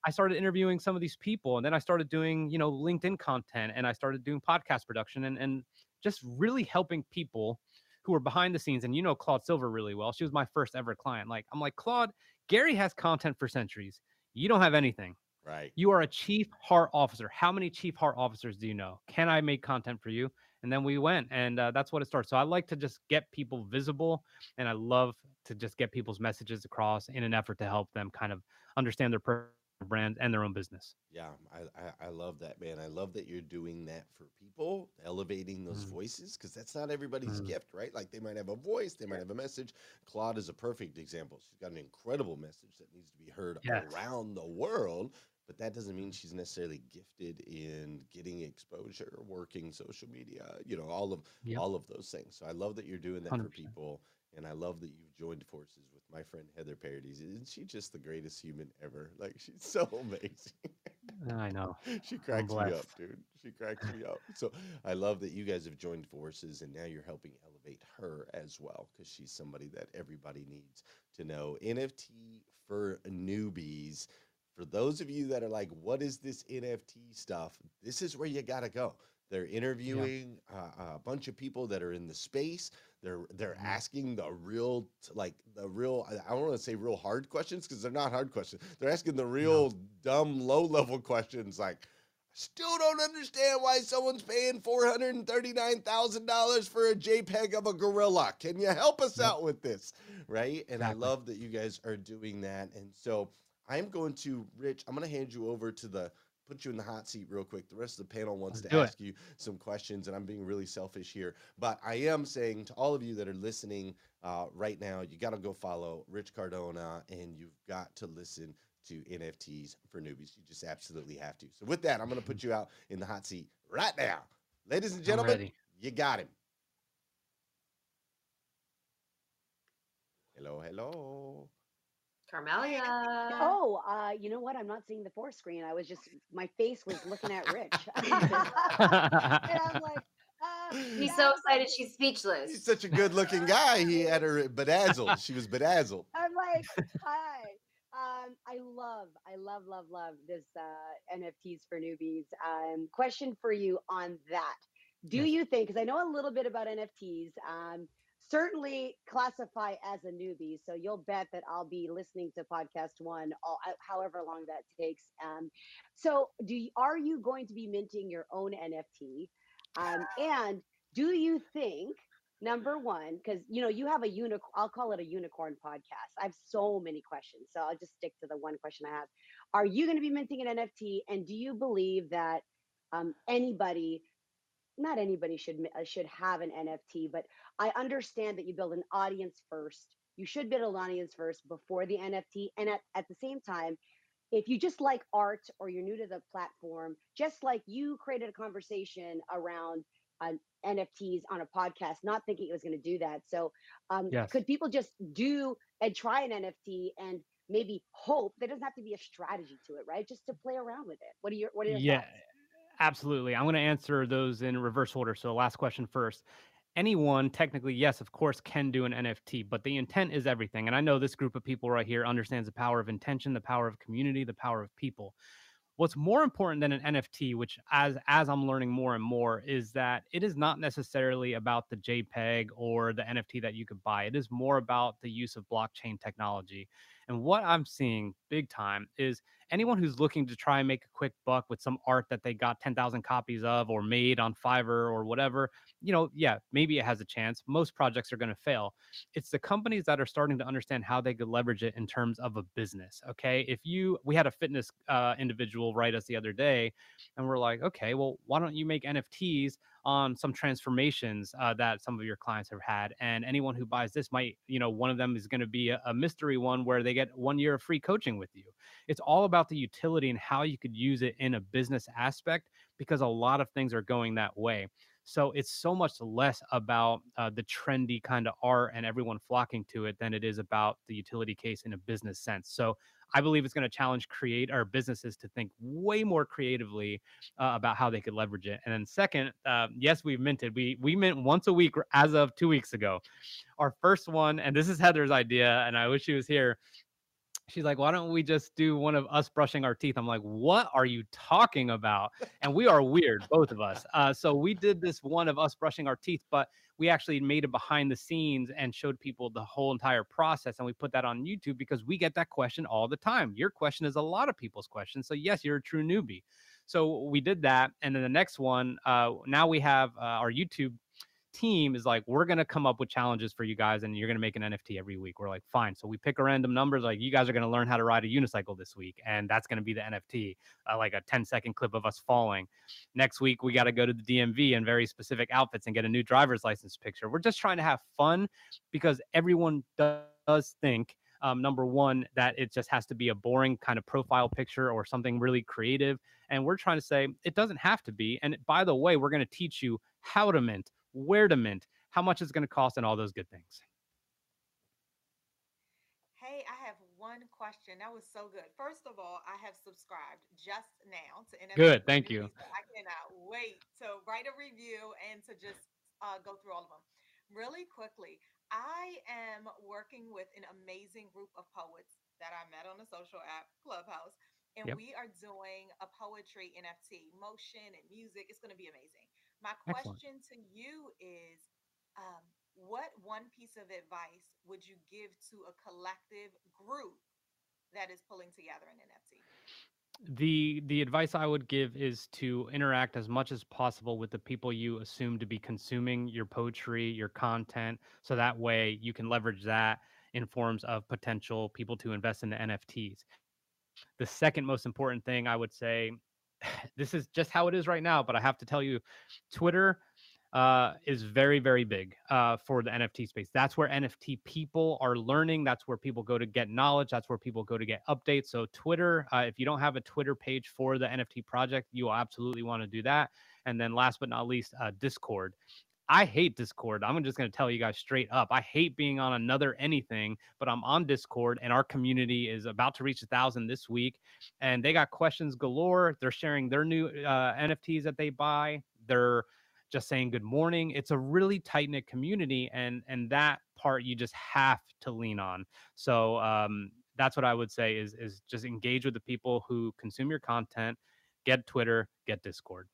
[SPEAKER 12] I started interviewing some of these people, and then I started doing, you know, LinkedIn content, and I started doing podcast production, and and just really helping people who were behind the scenes. And you know Claude Silver really well. She was my first ever client. Like I'm like Claude, Gary has content for centuries. You don't have anything.
[SPEAKER 1] Right.
[SPEAKER 12] You are a chief heart officer. How many chief heart officers do you know? Can I make content for you? And then we went, and uh, that's what it starts. So I like to just get people visible, and I love to just get people's messages across in an effort to help them kind of understand their brand and their own business.
[SPEAKER 1] Yeah, I, I, I love that, man. I love that you're doing that for people, elevating those mm. voices, because that's not everybody's mm. gift, right? Like they might have a voice, they might have a message. Claude is a perfect example. She's got an incredible message that needs to be heard yes. around the world but that doesn't mean she's necessarily gifted in getting exposure, working social media, you know, all of yep. all of those things. So I love that you're doing that 100%. for people. And I love that you've joined forces with my friend Heather Parady. Isn't she just the greatest human ever? Like she's so amazing.
[SPEAKER 12] Uh, I know.
[SPEAKER 1] she cracks me up, dude. She cracks me up. So I love that you guys have joined forces and now you're helping elevate her as well because she's somebody that everybody needs to know. NFT for newbies for those of you that are like, what is this NFT stuff? This is where you got to go. They're interviewing yeah. uh, a bunch of people that are in the space. They're they're mm-hmm. asking the real like the real I don't want to say real hard questions because they're not hard questions. They're asking the real no. dumb low level questions like still don't understand why someone's paying four hundred and thirty nine thousand dollars for a JPEG of a gorilla. Can you help us out with this? Right? And exactly. I love that you guys are doing that. And so I'm going to, Rich, I'm going to hand you over to the, put you in the hot seat real quick. The rest of the panel wants Let's to ask it. you some questions, and I'm being really selfish here. But I am saying to all of you that are listening uh, right now, you got to go follow Rich Cardona, and you've got to listen to NFTs for newbies. You just absolutely have to. So with that, I'm going to put you out in the hot seat right now. Ladies and gentlemen, you got him. Hello, hello.
[SPEAKER 4] Carmelia.
[SPEAKER 5] Oh, uh, you know what? I'm not seeing the four screen. I was just my face was looking at Rich, and I'm like, uh,
[SPEAKER 4] He's so excited she's speechless.
[SPEAKER 9] He's such a good-looking guy. He had her bedazzled. She was bedazzled.
[SPEAKER 5] I'm like, hi. Um, I love, I love, love, love this uh, NFTs for newbies. Um, question for you on that. Do
[SPEAKER 12] Yes.
[SPEAKER 5] you think, because I know a little bit about NFTs, um, certainly classify as a newbie. So you'll bet that I'll be listening to podcast one, all, uh, however long that takes. Um, so do you, are you going to be minting your own NFT? Um, and do you think number one because you know you have a unicorn i'll call it a unicorn podcast i have so many questions so i'll just stick to the one question i have are you going to be minting an nft and do you believe that um, anybody not anybody should uh, should have an nft but i understand that you build an audience first you should build an audience first before the nft and at, at the same time if you just like art or you're new to the platform just like you created a conversation around uh, NFTs on a podcast, not thinking it was going to do that. So, um,
[SPEAKER 12] Yes.
[SPEAKER 5] could people just do and try an NFT and maybe hope there doesn't have to be a strategy to it, right? Just to play around with it. What are your What are your
[SPEAKER 12] yeah,
[SPEAKER 5] thoughts?
[SPEAKER 12] Absolutely. I'm going to answer those in reverse order. So, last question first. Anyone, technically, yes, of course, can do an NFT, but the intent is everything. And I know this group of people right here understands the power of intention, the power of community, the power of people. What's more important than an NFT, which as as I'm learning more and more, is that it is not necessarily about the JPEG or the NFT that you could buy. It is more about the use of blockchain technology. And what I'm seeing big time is anyone who's looking to try and make a quick buck with some art that they got 10,000 copies of or made on Fiverr or whatever, you know, yeah, maybe it has a chance. Most projects are going to fail. It's the companies that are starting to understand how they could leverage it in terms of a business. Okay. If you, we had a fitness uh, individual write us the other day, and we're like, okay, well, why don't you make NFTs on some transformations uh, that some of your clients have had? And anyone who buys this might, you know, one of them is going to be a, a mystery one where they get one year of free coaching with you. It's all about the utility and how you could use it in a business aspect because a lot of things are going that way. So it's so much less about uh, the trendy kind of art and everyone flocking to it than it is about the utility case in a business sense. So I believe it's going to challenge create our businesses to think way more creatively uh, about how they could leverage it. And then second, uh, yes, we've minted. We we mint once a week as of two weeks ago. Our first one, and this is Heather's idea, and I wish she was here she's like, why don't we just do one of us brushing our teeth? I'm like, what are you talking about? And we are weird, both of us. Uh, so we did this one of us brushing our teeth, but we actually made it behind the scenes and showed people the whole entire process. And we put that on YouTube because we get that question all the time. Your question is a lot of people's questions. So yes, you're a true newbie. So we did that. And then the next one, uh, now we have uh, our YouTube team is like, we're gonna come up with challenges for you guys, and you're gonna make an NFT every week. We're like, fine. So we pick a random numbers, like you guys are gonna learn how to ride a unicycle this week, and that's gonna be the NFT, uh, like a 10 second clip of us falling. Next week, we got to go to the DMV in very specific outfits and get a new driver's license picture. We're just trying to have fun because everyone does, think. Um, number one, that it just has to be a boring kind of profile picture or something really creative. And we're trying to say it doesn't have to be. And by the way, we're going to teach you how to mint, where to mint, how much it's going to cost, and all those good things.
[SPEAKER 7] Hey, I have one question. That was so good. First of all, I have subscribed just now to NFT.
[SPEAKER 12] Good, thank you.
[SPEAKER 7] I cannot wait to write a review and to just uh, go through all of them. Really quickly, I am working with an amazing group of poets that I met on the social app Clubhouse, and
[SPEAKER 12] Yep.
[SPEAKER 7] we are doing a poetry NFT, motion and music. It's going to be amazing. My
[SPEAKER 12] Excellent.
[SPEAKER 7] question to you is um, what one piece of advice would you give to a collective group that is pulling together an NFT?
[SPEAKER 12] the the advice I would give is to interact as much as possible with the people you assume to be consuming your poetry, your content, so that way you can leverage that in forms of potential people to invest in the NFTs. The second most important thing I would say, this is just how it is right now, but I have to tell you, Twitter uh, is very, very big uh, for the NFT space. That's where NFT people are learning. That's where people go to get knowledge. That's where people go to get updates. So, Twitter, uh, if you don't have a Twitter page for the NFT project, you absolutely want to do that. And then, last but not least, uh, Discord. I hate Discord. I'm just going to tell you guys straight up. I hate being on another anything, but I'm on Discord and our community is about to reach a thousand this week. And they got questions galore. They're sharing their new uh, NFTs that they buy. They're just saying good morning. It's a really tight knit community, and and that part you just have to lean on. So um, that's what I would say is is just engage with the people who consume your content. Get Twitter, get Discord.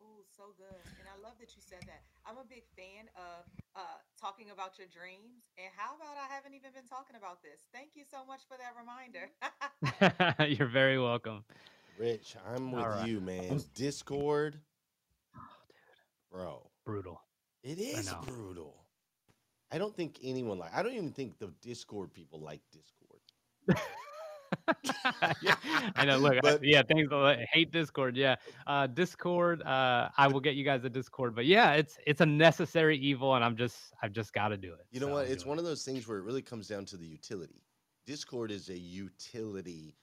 [SPEAKER 7] Oh, so good, and I love that you said that. I'm a big fan of uh, talking about your dreams. And how about I haven't even been talking about this? Thank you so much for that reminder.
[SPEAKER 12] You're very welcome.
[SPEAKER 1] Rich, I'm with
[SPEAKER 12] right.
[SPEAKER 1] you, man. Discord, dude, bro.
[SPEAKER 12] Brutal.
[SPEAKER 1] It is
[SPEAKER 12] know.
[SPEAKER 1] brutal. I don't think anyone like. I don't even think the Discord people like Discord.
[SPEAKER 12] yeah, I know. Look, I- yeah, thanks. lot. Hate Discord. Yeah, uh, Discord. Uh, I will get you guys a Discord, but yeah, it's it's a necessary evil, and I'm just I've just got to do it.
[SPEAKER 1] You know
[SPEAKER 12] so
[SPEAKER 1] what? It's one of those things where it really comes down to the utility. Discord is a utility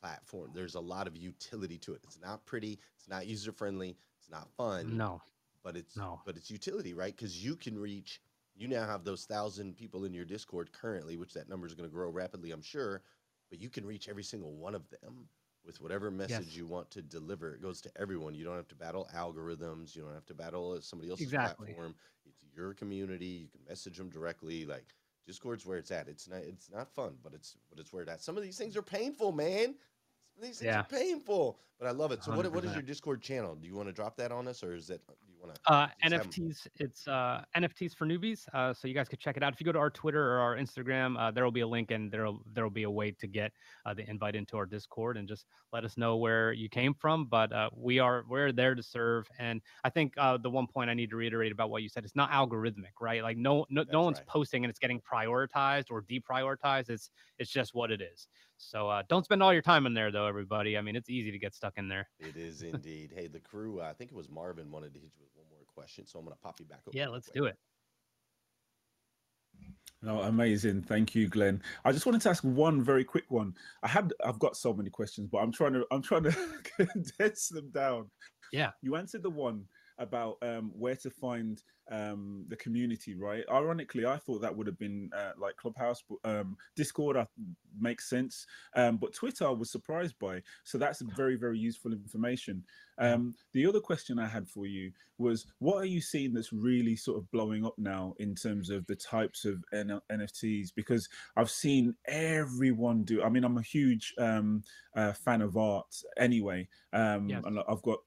[SPEAKER 1] platform. There's a lot of utility to it. It's not pretty. It's not user friendly. It's not fun.
[SPEAKER 12] No,
[SPEAKER 1] but it's
[SPEAKER 12] no.
[SPEAKER 1] but it's utility, right? Because you can reach. You now have those thousand people in your Discord currently, which that number is going to grow rapidly, I'm sure. But you can reach every single one of them with whatever message
[SPEAKER 12] Yes.
[SPEAKER 1] you want to deliver. It goes to everyone. You don't have to battle algorithms. You don't have to battle uh, somebody else's
[SPEAKER 12] Exactly.
[SPEAKER 1] platform. It's your community. You can message them directly. Like Discord's where it's at. It's not. It's not fun, but it's but it's where it's at. Some of these things are painful, man. These things
[SPEAKER 12] Yeah.
[SPEAKER 1] are painful, but I love it. So what, what is your Discord channel? Do you want to drop that on us, or is that do you want to?
[SPEAKER 12] Uh,
[SPEAKER 1] just have 'em-
[SPEAKER 12] NFTs. It's uh, NFTs for newbies. Uh, so you guys could check it out. If you go to our Twitter or our Instagram, uh, there will be a link and there'll there'll be a way to get uh, the invite into our Discord and just let us know where you came from. But uh, we are we're there to serve. And I think uh, the one point I need to reiterate about what you said, it's not algorithmic, right? Like no no, no one's
[SPEAKER 1] right.
[SPEAKER 12] posting and it's getting prioritized or deprioritized. It's it's just what it is. So uh, don't spend all your time in there though, everybody. I mean, it's easy to get stuck in there.
[SPEAKER 1] It is indeed. hey, the crew. Uh, I think it was Marvin wanted to hit you with one more question, so I'm gonna pop you back. Over
[SPEAKER 12] Yeah, let's
[SPEAKER 1] quick.
[SPEAKER 12] do it.
[SPEAKER 6] No, amazing. Thank you, Glenn. I just wanted to ask one very quick one. I had I've got so many questions, but I'm trying to I'm trying to condense them down.
[SPEAKER 12] Yeah.
[SPEAKER 6] You answered the one about um, where to find um, the community, right? Ironically, I thought that would have been uh, like Clubhouse, um, Discord makes sense, um, but Twitter I was surprised by. So that's very, very useful information. Um, the other question I had for you was, what are you seeing that's really sort of blowing up now in terms of the types of N- NFTs? Because I've seen everyone do. I mean, I'm a huge um, uh, fan of art anyway, um,
[SPEAKER 12] Yes.
[SPEAKER 6] and I've got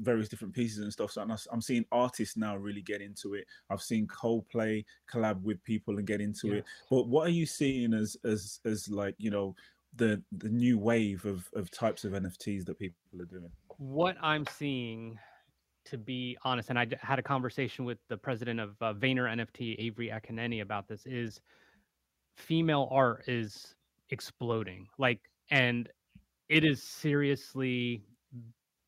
[SPEAKER 6] various different pieces and stuff. So I'm I'm seeing artists now really get into it. I've seen Coldplay collab with people and get into it. But what are you seeing as as as like you know the the new wave of of types of NFTs that people are doing?
[SPEAKER 12] What I'm seeing, to be honest, and I had a conversation with the president of uh, Vayner NFT, Avery Akkineni, about this, is female art is exploding. Like, and it is seriously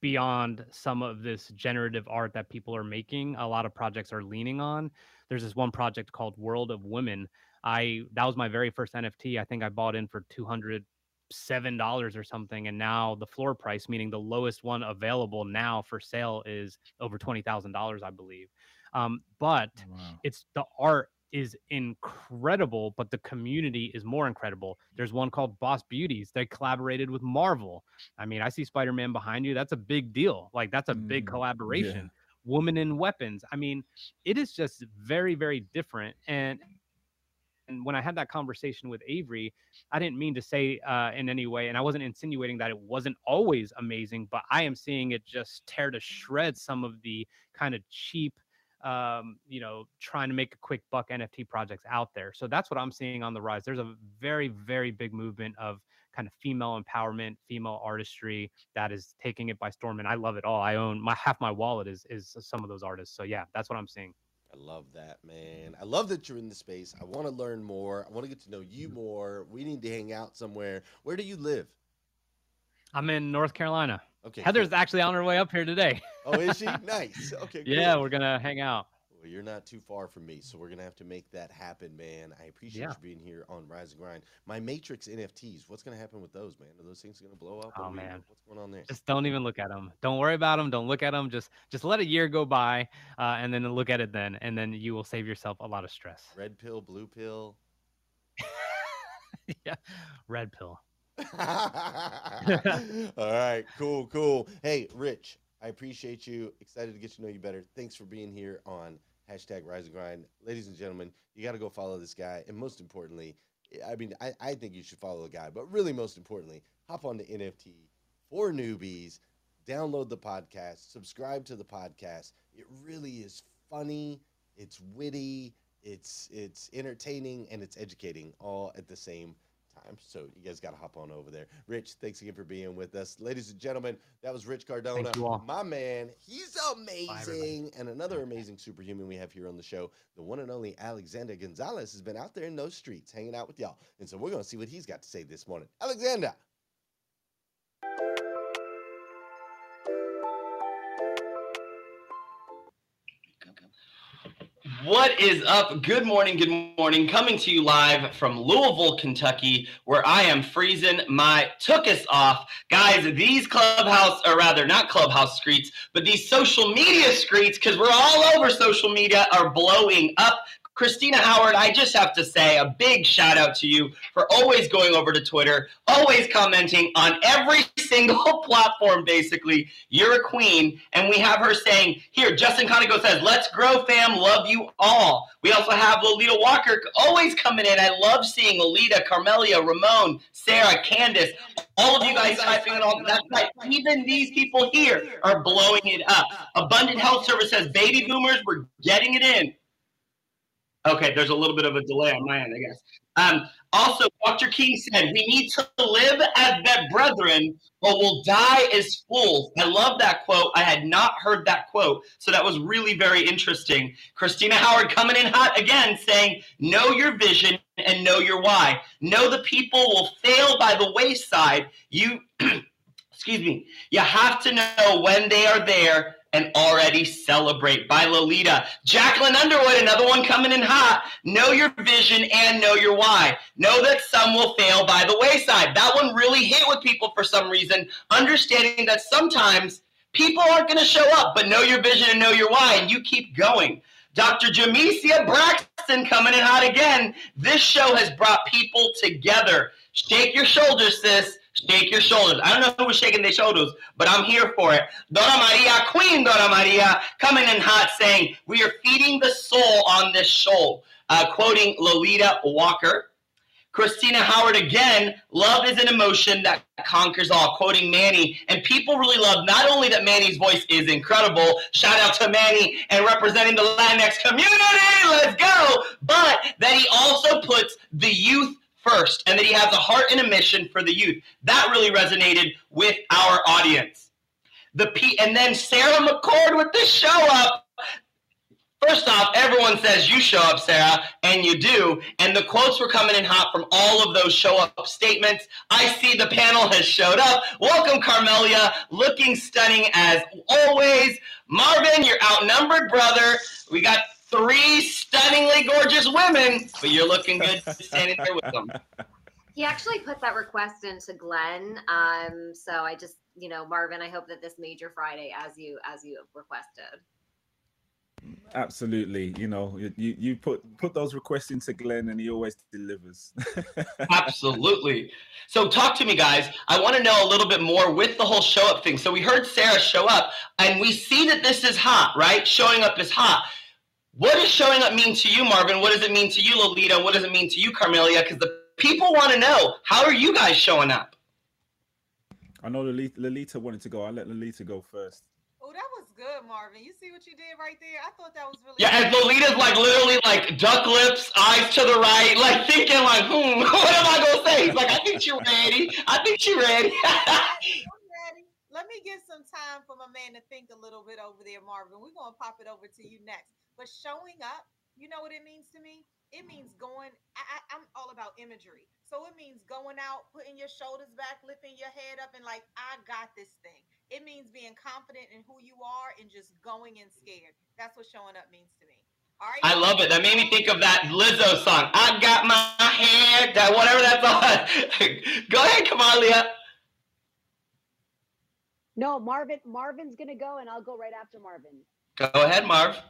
[SPEAKER 12] beyond some of this generative art that people are making. A lot of projects are leaning on. There's this one project called World of Women. I that was my very first NFT. I think I bought in for 200 seven dollars or something and now the floor price meaning the lowest one available now for sale is over twenty thousand dollars i believe. Um, but it's the art is incredible but the community is more incredible. There's one called boss beauties they collaborated with marvel. I mean i see spider-man behind you that's a big deal. Like that's a big collaboration. Women and Weapons i mean it is just very very different and and when I had that conversation with Avery, I didn't mean to say uh, in any way, and I wasn't insinuating that it wasn't always amazing, but I am seeing it just tear to shreds some of the kind of cheap, um, you know, trying to make a quick buck NFT projects out there. So that's what I'm seeing on the rise. There's a very, very big movement of kind of female empowerment, female artistry that is taking it by storm, and I love it all. I own my half my wallet is is some of those artists. So yeah, that's what I'm seeing.
[SPEAKER 1] I love that, man. I love that you're in the space. I want to learn more. I want to get to know you mm-hmm. more. We need to hang out somewhere. Where do you live?
[SPEAKER 12] I'm in North Carolina.
[SPEAKER 1] Okay,
[SPEAKER 12] Heather's
[SPEAKER 1] cool.
[SPEAKER 12] actually on her way up here today.
[SPEAKER 1] Oh, is she? nice. Okay,
[SPEAKER 12] Yeah,
[SPEAKER 1] cool.
[SPEAKER 12] we're gonna hang out.
[SPEAKER 1] Well, you're not too far from me, so we're gonna have to make that happen, man. I appreciate
[SPEAKER 12] Yeah.
[SPEAKER 1] you being here on Rise and Grind. My Matrix NFTs, what's gonna happen with those, man? Are those things gonna blow up? What
[SPEAKER 12] Oh
[SPEAKER 1] we-
[SPEAKER 12] man,
[SPEAKER 1] what's going on there?
[SPEAKER 12] just don't even look at them. Don't worry about them. Don't look at them. Just just let a year go by, uh, and then look at it then, and then you will save yourself a lot of stress.
[SPEAKER 1] Red pill, blue pill.
[SPEAKER 12] yeah, red pill.
[SPEAKER 1] All right, cool, cool. Hey, Rich, I appreciate you. Excited to get to know you better. Thanks for being here on hashtag Rise and Grind. Ladies and gentlemen, you got to go follow this guy. And most importantly, I mean, I, I think you should follow the guy, but really, most importantly, hop on to NFT for newbies, download the podcast, subscribe to the podcast. It really is funny, it's witty, it's it's entertaining, and it's educating all at the same time. So you guys got to hop on over there. Rich, thanks again for being with us. Ladies and gentlemen, that was Rich Cardona,
[SPEAKER 12] you all.
[SPEAKER 1] my man. He's amazing. and another amazing superhuman we have here on the show, the one and only Alexander Gonzalez, has been out there in those streets hanging out with y'all. And so we're going to see what he's got to say this morning. Alexander.
[SPEAKER 15] What is up? Good morning, good morning. Coming to you live from Louisville, Kentucky, where I am freezing my tookus off. Guys, these clubhouse, or rather, not clubhouse streets, but these social media streets, because we're all over social media, are blowing up. Christina Howard, I just have to say a big shout out to you for always going over to Twitter, always commenting on every single platform, basically. You're a queen. And we have her saying, here, Justin Conoco says, let's grow, fam. Love you all. We also have Lolita Walker always coming in. I love seeing Lolita, Carmelia, Ramon, Sarah, Candace, all of you guys typing it all. That's right. Even these people here are blowing it up. Abundant Health Service says, baby boomers, we're getting it in. Okay, there's a little bit of a delay on my end, I guess. Um, also, Dr. King said, we need to live as brethren, or we'll die as fools. I love that quote. I had not heard that quote, so that was really very interesting. Christina Howard coming in hot again, saying, know your vision and know your why. Know the people will fail by the wayside. You, excuse me, you have to know when they are there and already celebrate by Lolita. Jacqueline Underwood, another one coming in hot. Know your vision and know your why. Know that some will fail by the wayside. That one really hit with people for some reason, understanding that sometimes people aren't going to show up, but know your vision and know your why, and you keep going. Dr. Jamesia Braxton coming in hot again. This show has brought people together. Shake your shoulders, sis. Shake your shoulders. I don't know who was shaking their shoulders, but I'm here for it. Dora Maria, Queen Dora Maria, coming in hot saying, We are feeding the soul on this show. Uh, quoting Lolita Walker. Christina Howard again, love is an emotion that conquers all, quoting Manny. And people really love not only that Manny's voice is incredible, shout out to Manny and representing the Latinx community, let's go, but that he also puts the youth first and that he has a heart and a mission for the youth. That really resonated with our audience. The P and then Sarah McCord with the show up. First off, everyone says you show up, Sarah, and you do. And the quotes were coming in hot from all of those show up statements. I see the panel has showed up. Welcome, Carmelia, looking stunning as always. Marvin, you're outnumbered, brother. We got three stunningly gorgeous women, but you're looking good standing there with them.
[SPEAKER 4] He actually put that request into Glenn. Um, so I just, you know, Marvin, I hope that this major Friday as you as you have requested.
[SPEAKER 6] Absolutely. You know, you, you you put put those requests into Glenn and he always delivers.
[SPEAKER 15] Absolutely. So talk to me, guys. I want to know a little bit more with the whole show up thing. So we heard Sarah show up, and we see that this is hot, right? Showing up is hot. What does showing up mean to you, Marvin? What does it mean to you, Lolita? What does it mean to you, Carmelia? Because the people want to know how are you guys showing up?
[SPEAKER 6] I know Lolita, Lolita wanted to go. I'll let Lolita go first.
[SPEAKER 7] Oh, that was good, Marvin. You see what you did right there? I thought that was really
[SPEAKER 15] Yeah, and. Lolita's like literally like duck lips, eyes to the right, like thinking like, hmm, what am I gonna say? He's like, I think you're ready. I think you're ready.
[SPEAKER 7] I'm ready. Let me get some time for my man to think a little bit over there, Marvin. We're gonna pop it over to you next. But showing up, you know what it means to me? It means mm-hmm. going. I, I, I'm all about imagery, so it means going out, putting your shoulders back, lifting your head up, and like, I got this thing. It means being confident in who you are and just going in scared. That's what showing up means to me. All right.
[SPEAKER 15] I love it. That made me think of that Lizzo song. I got my hair that whatever that's on. go ahead, Carmelia.
[SPEAKER 5] No, Marvin. Marvin's gonna go, and I'll go right after Marvin.
[SPEAKER 15] Go ahead, Marv.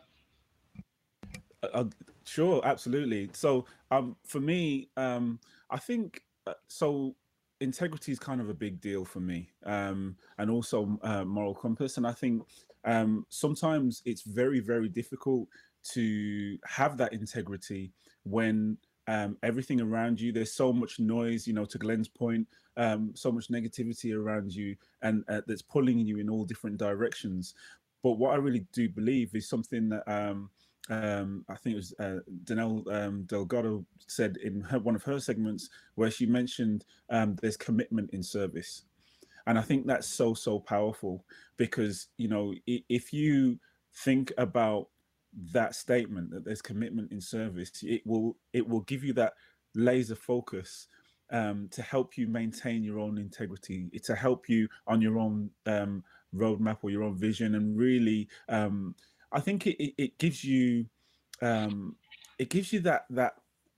[SPEAKER 6] Uh, uh, sure, absolutely. So, um, for me, um, I think uh, so. Integrity is kind of a big deal for me, um, and also uh, moral compass. And I think um, sometimes it's very, very difficult to have that integrity when um, everything around you there's so much noise you know to glenn's point um, so much negativity around you and uh, that's pulling you in all different directions but what i really do believe is something that um, um, I think it was uh, Danelle um, Delgado said in her, one of her segments where she mentioned um, there's commitment in service, and I think that's so so powerful because you know if you think about that statement that there's commitment in service it will it will give you that laser focus um, to help you maintain your own integrity to help you on your own um, roadmap or your own vision and really um, i think it, it, it gives you um, it gives you that that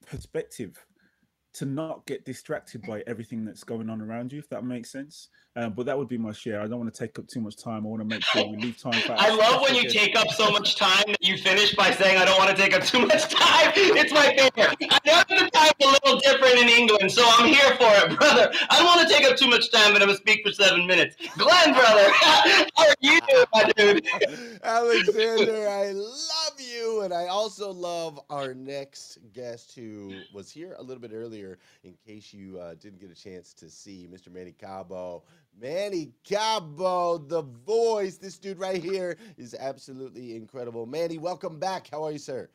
[SPEAKER 6] perspective to not get distracted by everything that's going on around you, if that makes sense. Um, but that would be my share. I don't want to take up too much time. I want to make sure we leave time for.
[SPEAKER 15] I love when you take up so much time that you finish by saying, "I don't want to take up too much time." It's my favorite. I know the a little different in England, so I'm here for it, brother. I don't want to take up too much time, but I'm gonna speak for seven minutes. Glenn, brother, how are you, my dude?
[SPEAKER 9] Alexander, I love you, and I also love our next guest who was here a little bit earlier. In case you uh, didn't get a chance to see Mr. Manny Cabo, Manny Cabo, the voice. This dude right here is absolutely incredible. Manny, welcome back. How are you, sir?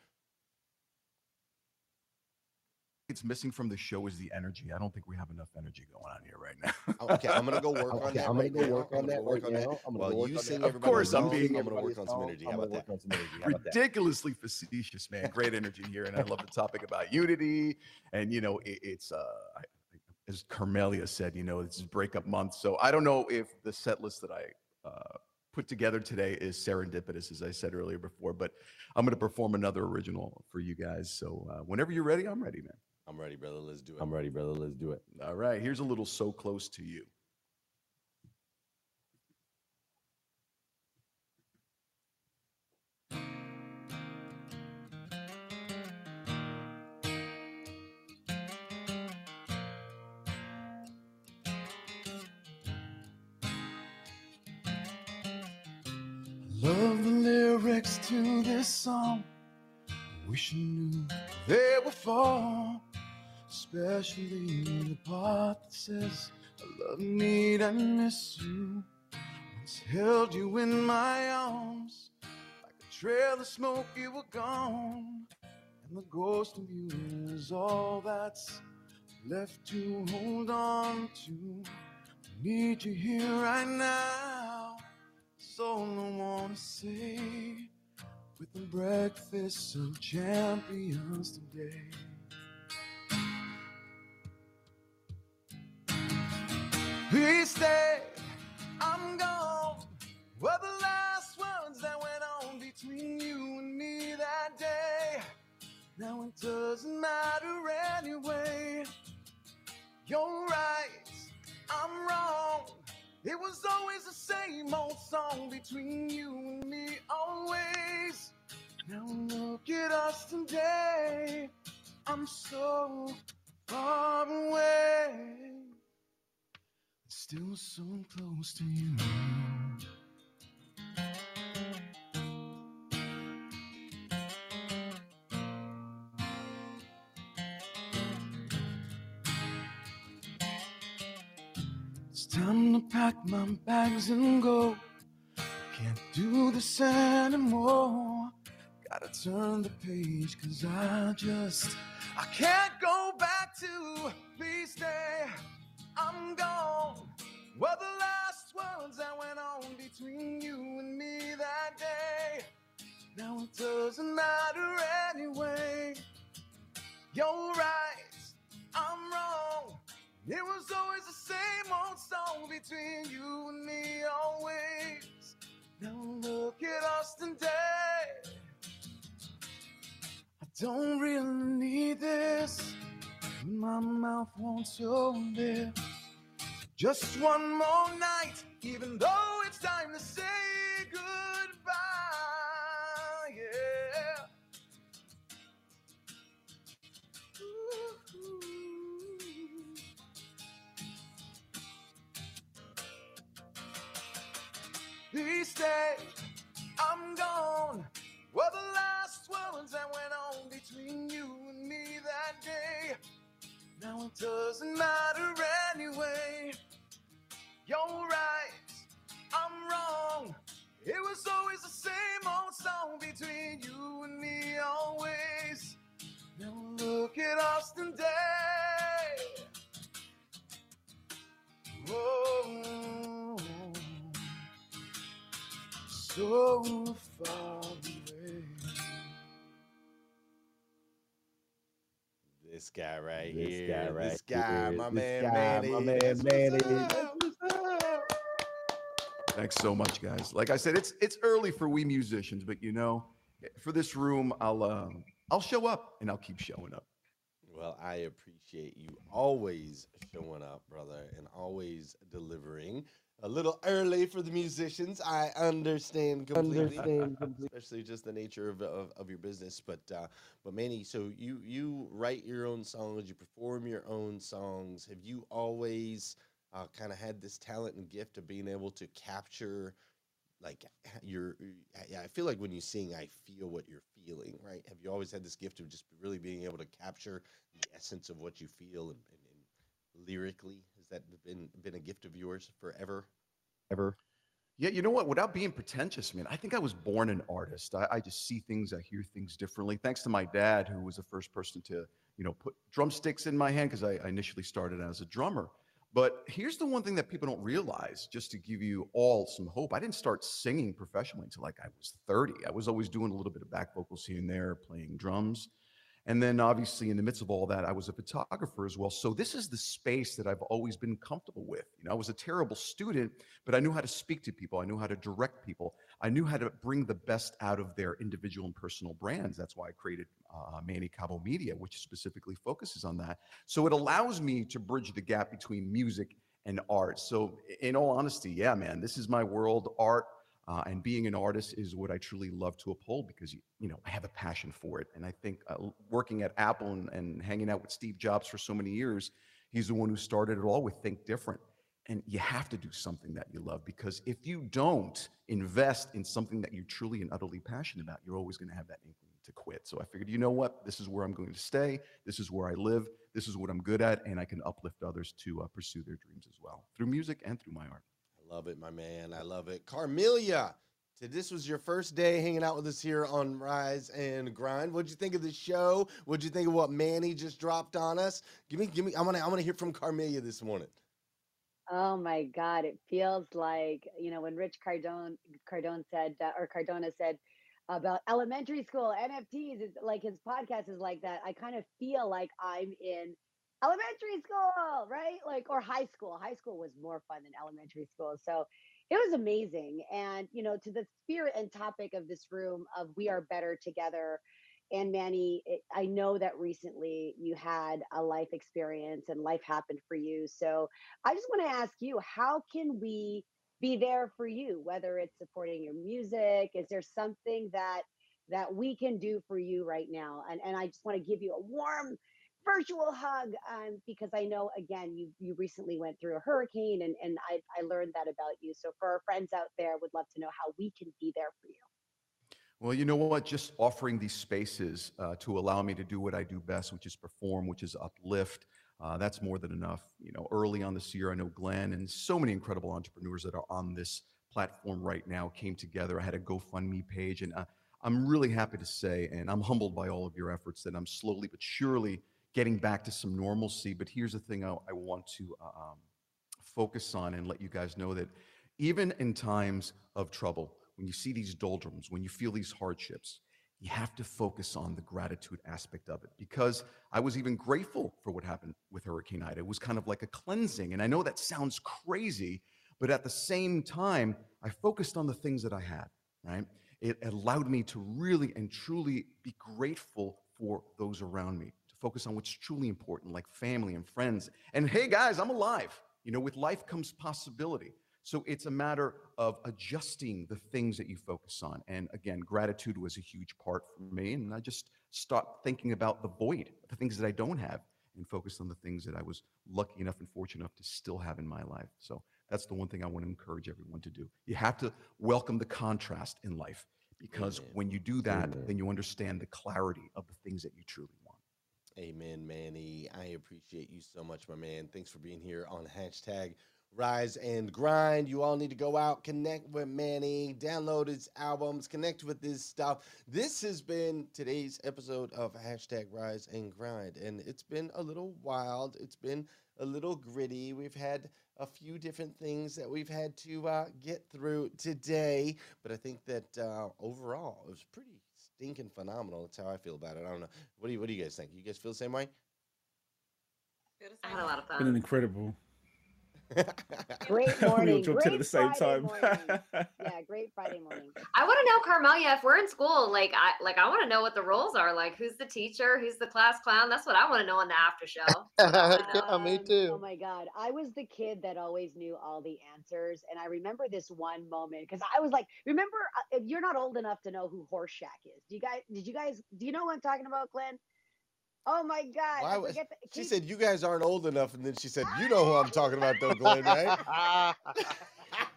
[SPEAKER 8] It's missing from the show is the energy. I don't think we have enough energy going on here right now.
[SPEAKER 9] Oh, okay, I'm gonna go work on that.
[SPEAKER 8] I'm gonna
[SPEAKER 9] right
[SPEAKER 8] go
[SPEAKER 9] now.
[SPEAKER 8] work on that
[SPEAKER 9] work
[SPEAKER 8] right
[SPEAKER 9] on that.
[SPEAKER 8] now. I'm gonna
[SPEAKER 9] While you sing.
[SPEAKER 8] Of course, I'm being-
[SPEAKER 9] I'm gonna work on some energy. How about that?
[SPEAKER 8] ridiculously facetious, man. Great energy here, and I love the topic about unity. And you know, it, it's uh, I, as Carmelia said, you know, this is breakup month, so I don't know if the set list that I uh, put together today is serendipitous, as I said earlier before. But I'm going to perform another original for you guys. So uh, whenever you're ready, I'm ready, man.
[SPEAKER 9] I'm ready, brother. Let's do it.
[SPEAKER 8] I'm ready, brother. Let's do it. All right. Here's a little so close to you.
[SPEAKER 11] Love the lyrics to this song. Wish I knew they would fall. Especially in the part that says, I love, need, and miss you. Once held you in my arms. Like a trail of smoke, you were gone. And the ghost of you is all that's left to hold on to. I need you here right now. All I wanna say. With the breakfast of champions today. Please stay, I'm gone. Were the last words that went on between you and me that day. Now it doesn't matter anyway. You're right, I'm wrong. It was always the same old song between you and me, always. Now look at us today. I'm so far away, still so close to you. It's time to pack my bags and go. Can't do this anymore. Gotta turn the page, cause I just I can't go back to please stay. I'm gone. Were the last words that went on between you and me that day. Now it doesn't matter anyway. You're right, I'm wrong. It was always the same old song between you and me, always. Now look at us today. I don't really need this. My mouth won't show this. Just one more night, even though it's time to say goodbye. Yeah. These days, I'm gone. Were the last words that went on between you and me that day. Now it doesn't matter anyway. You're right, I'm wrong. It was always the same old song between you and me, always. Now look at us today. Oh, so far
[SPEAKER 1] This guy right
[SPEAKER 8] This
[SPEAKER 1] here.
[SPEAKER 8] guy right
[SPEAKER 1] this guy,
[SPEAKER 8] here.
[SPEAKER 1] my
[SPEAKER 8] This
[SPEAKER 1] man,
[SPEAKER 8] guy,
[SPEAKER 1] Manny.
[SPEAKER 8] my man, Manny.
[SPEAKER 1] what's up.
[SPEAKER 8] Thanks so much, guys. Like I said, it's it's early for we musicians, but you know, for this room, I'll um, I'll show up and I'll keep showing up.
[SPEAKER 1] Well, I appreciate you always showing up, brother, and always delivering. A little early for the musicians. I understand completely,
[SPEAKER 9] Understand completely.
[SPEAKER 1] especially just the nature of, of, of your business. But uh, but Manny, so you you write your own songs, you perform your own songs. Have you always uh, kind of had this talent and gift of being able to capture like your yeah i feel like when you sing i feel what you're feeling right have you always had this gift of just really being able to capture the essence of what you feel and, and, and lyrically that been been a gift of yours forever
[SPEAKER 8] Ever? Yeah, you know what? Without being pretentious, man, I think I was born an artist. I, I just see things, I hear things differently. Thanks to my dad, who was the first person to, you know, put drumsticks in my hand because I, I initially started as a drummer. But here's the one thing that people don't realize, just to give you all some hope. I didn't start singing professionally until like I was 30. I was always doing a little bit of back vocals here and there, playing drums. And then obviously in the midst of all that, I was a photographer as well. So this is the space that I've always been comfortable with. You know, I was a terrible student, but I knew how to speak to people. I knew how to direct people. I knew how to bring the best out of their individual and personal brands. That's why I created uh, Manny Cabo Media, which specifically focuses on that. So it allows me to bridge the gap between music and art. So in all honesty, yeah, man, this is my world. Art uh, and being an artist is what I truly love to uphold because you, know I have a passion for it. And I think uh, working at Apple and, and hanging out with Steve Jobs for so many years, he's the one who started it all with Think Different. And you have to do something that you love because if you don't invest in something that you're truly and utterly passionate about, you're always going to have that inkling to quit. So I figured, you know what? This is where I'm going to stay. This is where I live. This is what I'm good at, and I can uplift others to uh, pursue their dreams as well through music and through my art.
[SPEAKER 1] Love it, my man. I love it. Carmelia, this was your first day hanging out with us here on Rise and Grind. What'd you think of the show? What'd you think of what Manny just dropped on us? Give me, give me. I want to, I want to hear from Carmelia this morning.
[SPEAKER 5] Oh my God, it feels like, you know, when Rich Cardone Cardone said uh, or Cardona said about elementary school NFTs, it's like his podcast is like that. I kind of feel like I'm in elementary school, right? Like or high school. High school was more fun than elementary school. So it was amazing. And, you know, to the spirit and topic of this room of we are better together. And Manny, it, I know that recently you had a life experience and life happened for you. So I just want to ask you, how can we be there for you? Whether it's supporting your music, is there something that that we can do for you right now? And and I just want to give you a warm virtual hug um, because I know again you you recently went through a hurricane and and I I learned that about you. So for our friends out there, would love to know how we can be there for you.
[SPEAKER 8] Well, you know what? Just offering these spaces uh, to allow me to do what I do best, which is perform, which is uplift. Uh, that's more than enough. You know, early on this year, I know Glenn and so many incredible entrepreneurs that are on this platform right now came together. I had a GoFundMe page, and uh, I'm really happy to say, and I'm humbled by all of your efforts, that I'm slowly but surely getting back to some normalcy. But here's the thing I, I want to uh, um, focus on and let you guys know that even in times of trouble, when you see these doldrums, when you feel these hardships, you have to focus on the gratitude aspect of it because I was even grateful for what happened with Hurricane Ida. It was kind of like a cleansing. And I know that sounds crazy, but at the same time, I focused on the things that I had, right? It allowed me to really and truly be grateful for those around me, focus on what's truly important, like family and friends. And hey, guys, I'm alive. You know, with life comes possibility. So it's a matter of adjusting the things that you focus on. And again, gratitude was a huge part for me. And I just stopped thinking about the void, the things that I don't have, and focused on the things that I was lucky enough and fortunate enough to still have in my life. So that's the one thing I want to encourage everyone to do. You have to welcome the contrast in life because
[SPEAKER 1] Amen.
[SPEAKER 8] when you do that,
[SPEAKER 1] Amen.
[SPEAKER 8] then you understand the clarity of the things that you truly.
[SPEAKER 1] Amen, Manny. I appreciate you so much, my man. Thanks for being here on hashtag Rise and Grind. You all need to go out, connect with Manny, download his albums, connect with his stuff. This has been today's episode of hashtag Rise and Grind, and it's been a little wild. It's been a little gritty. We've had a few different things that we've had to uh, get through today, but I think that uh, overall it was pretty stinking phenomenal. That's how I feel about it. I don't know. What do you What do you guys think? You guys feel the same way?
[SPEAKER 4] I had a lot of
[SPEAKER 6] Been
[SPEAKER 4] fun.
[SPEAKER 6] an incredible.
[SPEAKER 5] Great
[SPEAKER 6] we all
[SPEAKER 5] morning.
[SPEAKER 6] jumped in at
[SPEAKER 5] Great
[SPEAKER 6] the same
[SPEAKER 5] Friday
[SPEAKER 6] time.
[SPEAKER 5] morning. Yeah, great Friday morning.
[SPEAKER 4] I want to know, Carmelia, if we're in school, like I like I want to know what the roles are. Like, who's the teacher? Who's the class clown? That's what I want to know on the after show.
[SPEAKER 5] Um,
[SPEAKER 9] me too.
[SPEAKER 5] Oh my God. I was the kid that always knew all the answers. And I remember this one moment because I was like, remember, uh, if you're not old enough to know who Horshack is. Do you guys, did you guys, do you know what I'm talking about, Glenn? Oh my God.
[SPEAKER 1] Why
[SPEAKER 5] I
[SPEAKER 1] was-
[SPEAKER 5] the,
[SPEAKER 1] She said, "You guys aren't old enough," and then she said, "You know who I'm talking about, though, Glenn, right?"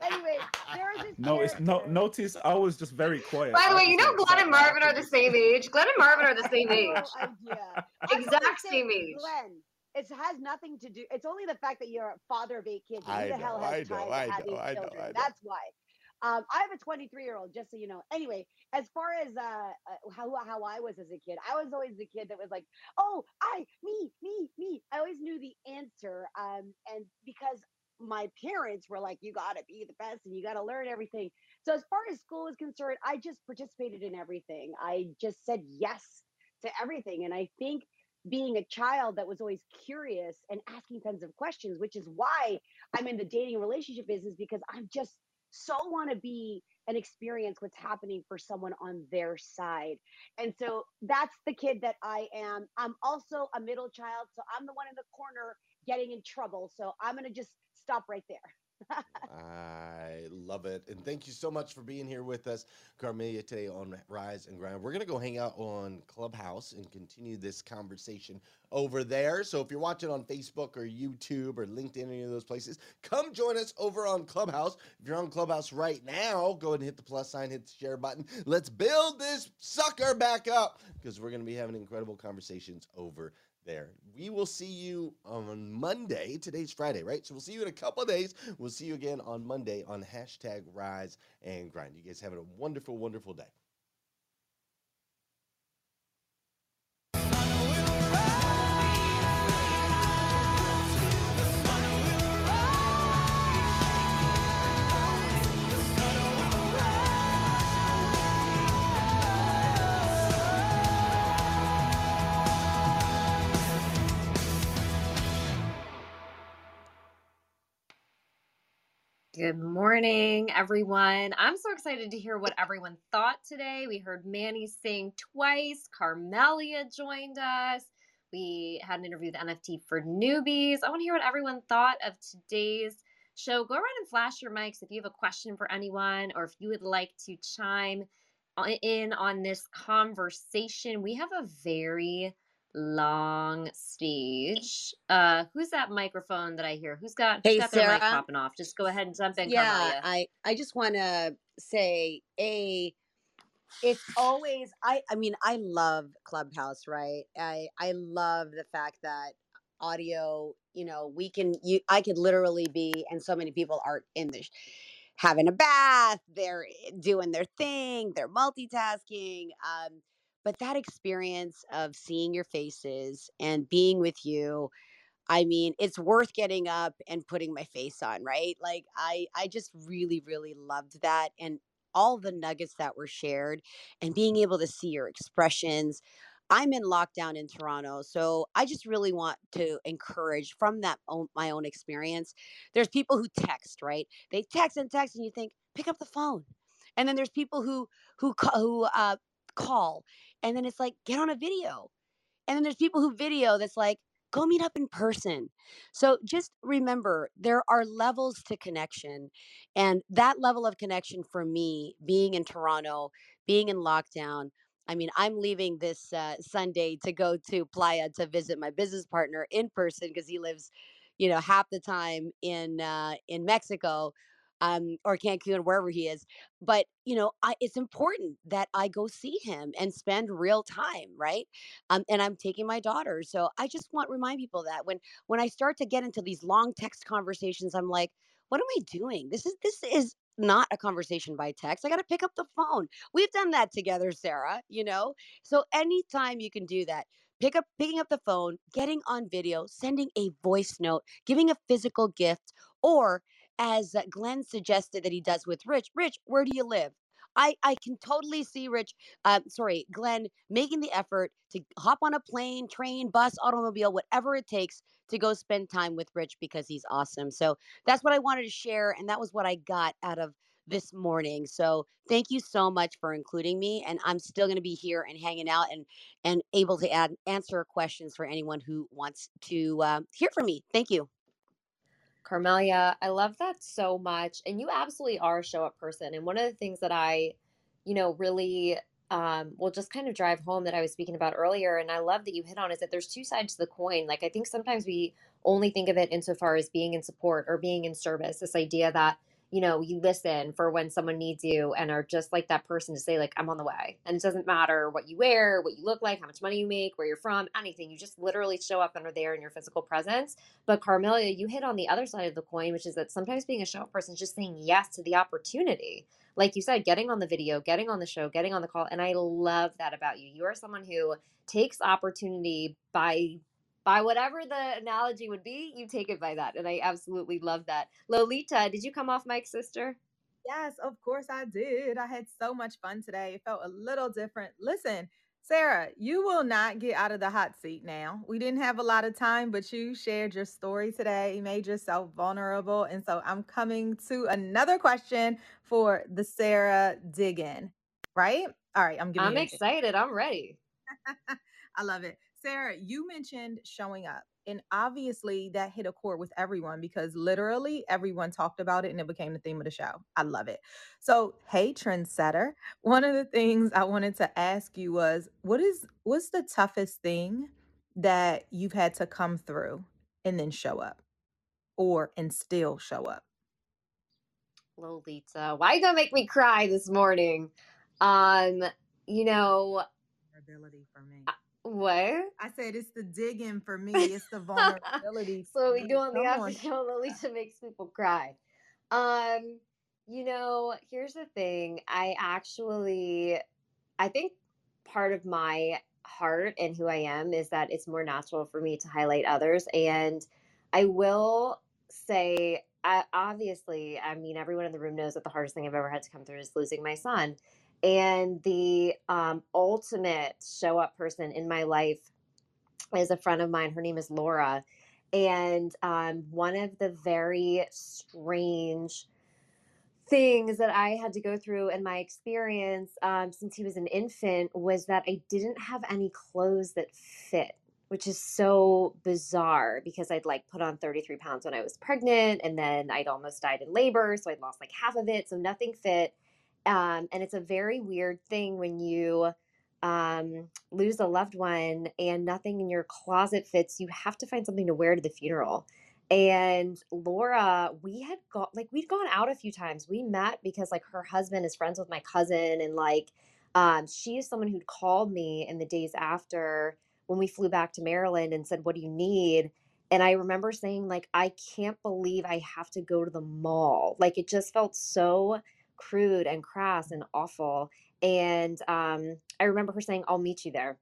[SPEAKER 5] anyway, there was this
[SPEAKER 6] No, it's no. Notice I was just very quiet.
[SPEAKER 4] By the way, you know
[SPEAKER 6] like
[SPEAKER 4] Glenn and
[SPEAKER 6] back
[SPEAKER 4] Marvin are the same age. Glenn and Marvin are the same age.
[SPEAKER 5] have no idea.
[SPEAKER 4] Exact same age.
[SPEAKER 5] Glenn, it has nothing to do. It's only the fact that you're a father of eight kids.
[SPEAKER 1] I
[SPEAKER 5] Who the
[SPEAKER 1] know,
[SPEAKER 5] hell
[SPEAKER 1] I
[SPEAKER 5] has
[SPEAKER 1] know,
[SPEAKER 5] time
[SPEAKER 1] I
[SPEAKER 5] to have
[SPEAKER 1] know,
[SPEAKER 5] eight
[SPEAKER 1] I know. I know.
[SPEAKER 5] That's why. Um, I have a 23 year old, just so you know. Anyway, as far as uh, uh, how how I was as a kid, I was always the kid that was like, "Oh, I, me, me, me." I always knew the answer, um, and because my parents were like, "You got to be the best, and you got to learn everything." So as far as school is concerned, I just participated in everything. I just said yes to everything, and I think being a child that was always curious and asking tons of questions, which is why I'm in the dating relationship business because I'm just so want to be and experience what's happening for someone on their side. And so that's the kid that I am. I'm also a middle child, so I'm the one in the corner getting in trouble. So I'm going to just stop right there.
[SPEAKER 1] I love it. And thank you so much for being here with us, Carmelia, today on Rise and Grind. We're going to go hang out on Clubhouse and continue this conversation over there. So if you're watching on Facebook or YouTube or LinkedIn, any of those places, come join us over on Clubhouse. If you're on Clubhouse right now, go ahead and hit the plus sign, hit the share button. Let's build this sucker back up because we're going to be having incredible conversations over there. We will see you on Monday. Today's Friday, right? So we'll see you in a couple of days. We'll see you again on Monday on hashtag Rise and Grind. You guys have a wonderful, wonderful day.
[SPEAKER 4] Good morning, everyone. I'm so excited to hear what everyone thought today. We heard Manny sing twice. Carmelia joined us. We had an interview with NFT for newbies. I want to hear what everyone thought of today's show. Go around and flash your mics if you have a question for anyone or if you would like to chime in on this conversation. We have a very long stage. Uh, who's that microphone that I hear? Who's got, who's
[SPEAKER 16] Hey,
[SPEAKER 4] got their mic
[SPEAKER 16] Sarah.
[SPEAKER 4] popping off? Just go ahead and jump in,
[SPEAKER 16] yeah
[SPEAKER 4] Carmelia.
[SPEAKER 16] i i just want to say a it's always i i mean i love clubhouse right i i love the fact that audio you know we can you i could literally be and so many people are in the having a bath they're eh, doing their thing they're multitasking um but that experience of seeing your faces and being with you I mean, it's worth getting up and putting my face on, right? Like I I just really really loved that and all the nuggets that were shared and being able to see your expressions. I'm in lockdown in Toronto, so I just really want to encourage from that own, my own experience. There's people who text, right? They text and text and you think, "Pick up the phone." And then there's people who who who uh
[SPEAKER 17] call. And then it's like, get on a video. And then there's people who video that's like, go meet up in person. So just remember there are levels to connection. And that level of connection for me, being in Toronto, being in lockdown, I mean, I'm leaving this uh, Sunday to go to Playa to visit my business partner in person because he lives, you know, half the time in uh, in Mexico um, or Cancun, wherever he is. But you know, I, it's important that I go see him and spend real time, right? Um, and I'm taking my daughter, so I just want to remind people that when when I start to get into these long text conversations, I'm like, what am I doing? This is this is not a conversation by text. I got to pick up the phone. We've done that together, Sarah, you know? So anytime you can do that, pick up picking up the phone, getting on video, sending a voice note, giving a physical gift or as Glenn suggested that he does with Rich. Rich, where do you live? I, I can totally see Rich, uh, sorry, Glenn, making the effort to hop on a plane, train, bus, automobile, whatever it takes to go spend time with Rich because he's awesome. So that's what I wanted to share. And that was what I got out of this morning. So thank you so much for including me. And I'm still going to be here and hanging out and, and able to add, answer questions for anyone who wants to uh, hear from me. Thank you.
[SPEAKER 4] Carmelia, I love that so much. And you absolutely are a show up person. And one of the things that I, you know, really um, will just kind of drive home that I was speaking about earlier, and I love that you hit on is that there's two sides to the coin. Like I think sometimes we only think of it insofar as being in support or being in service. This idea that you know, you listen for when someone needs you and are just like that person to say, like, I'm on the way. And it doesn't matter what you wear, what you look like, how much money you make, where you're from, anything. You just literally show up and are there in your physical presence. But Carmelia, you hit on the other side of the coin, which is that sometimes being a show up person is just saying yes to the opportunity. Like you said, getting on the video, getting on the show, getting on the call. And I love that about you. You are someone who takes opportunity by by whatever the analogy would be, you take it by that. And I absolutely love that. Lolita, did you come off mic, sister?
[SPEAKER 7] Yes, of course I did. I had so much fun today. It felt a little different. Listen, Sarah, you will not get out of the hot seat now. We didn't have a lot of time, but you shared your story today. You made yourself vulnerable. And so I'm coming to another question for the Sarah Diggin, right? All right, I'm giving
[SPEAKER 4] I'm excited. I'm ready.
[SPEAKER 7] I love it. Sarah, you mentioned showing up. And obviously, that hit a chord with everyone because literally everyone talked about it and it became the theme of the show. I love it. So, hey, trendsetter, one of the things I wanted to ask you was what is what's the toughest thing that you've had to come through and then show up or and still show up?
[SPEAKER 4] Lolita, why you gonna make me cry this morning? Um, you know,
[SPEAKER 7] ability for me.
[SPEAKER 4] What?
[SPEAKER 7] I said it's the digging for me. It's the vulnerability.
[SPEAKER 4] so we
[SPEAKER 7] do
[SPEAKER 4] on the
[SPEAKER 7] on.
[SPEAKER 4] opposite. Lolita makes people cry. Um, you know, here's the thing. I actually, I think part of my heart and who I am is that it's more natural for me to highlight others. And I will say, I, obviously, I mean, everyone in the room knows that the hardest thing I've ever had to come through is losing my son. And the um, ultimate show up person in my life is a friend of mine. Her name is Laura. And um, one of the very strange things that I had to go through in my experience um, since he was an infant was that I didn't have any clothes that fit, which is so bizarre because I'd like put on 33 pounds when I was pregnant and then I'd almost died in labor. So I'd lost like half of it. So nothing fit. Um, and it's a very weird thing when you um, lose a loved one and nothing in your closet fits. You have to find something to wear to the funeral. And Laura, we had got like we'd gone out a few times. We met because like her husband is friends with my cousin, and like um, she is someone who'd called me in the days after when we flew back to Maryland and said, "What do you need?" And I remember saying like, "I can't believe I have to go to the mall." Like it just felt so crude and crass and awful. And um, I remember her saying, "I'll meet you there."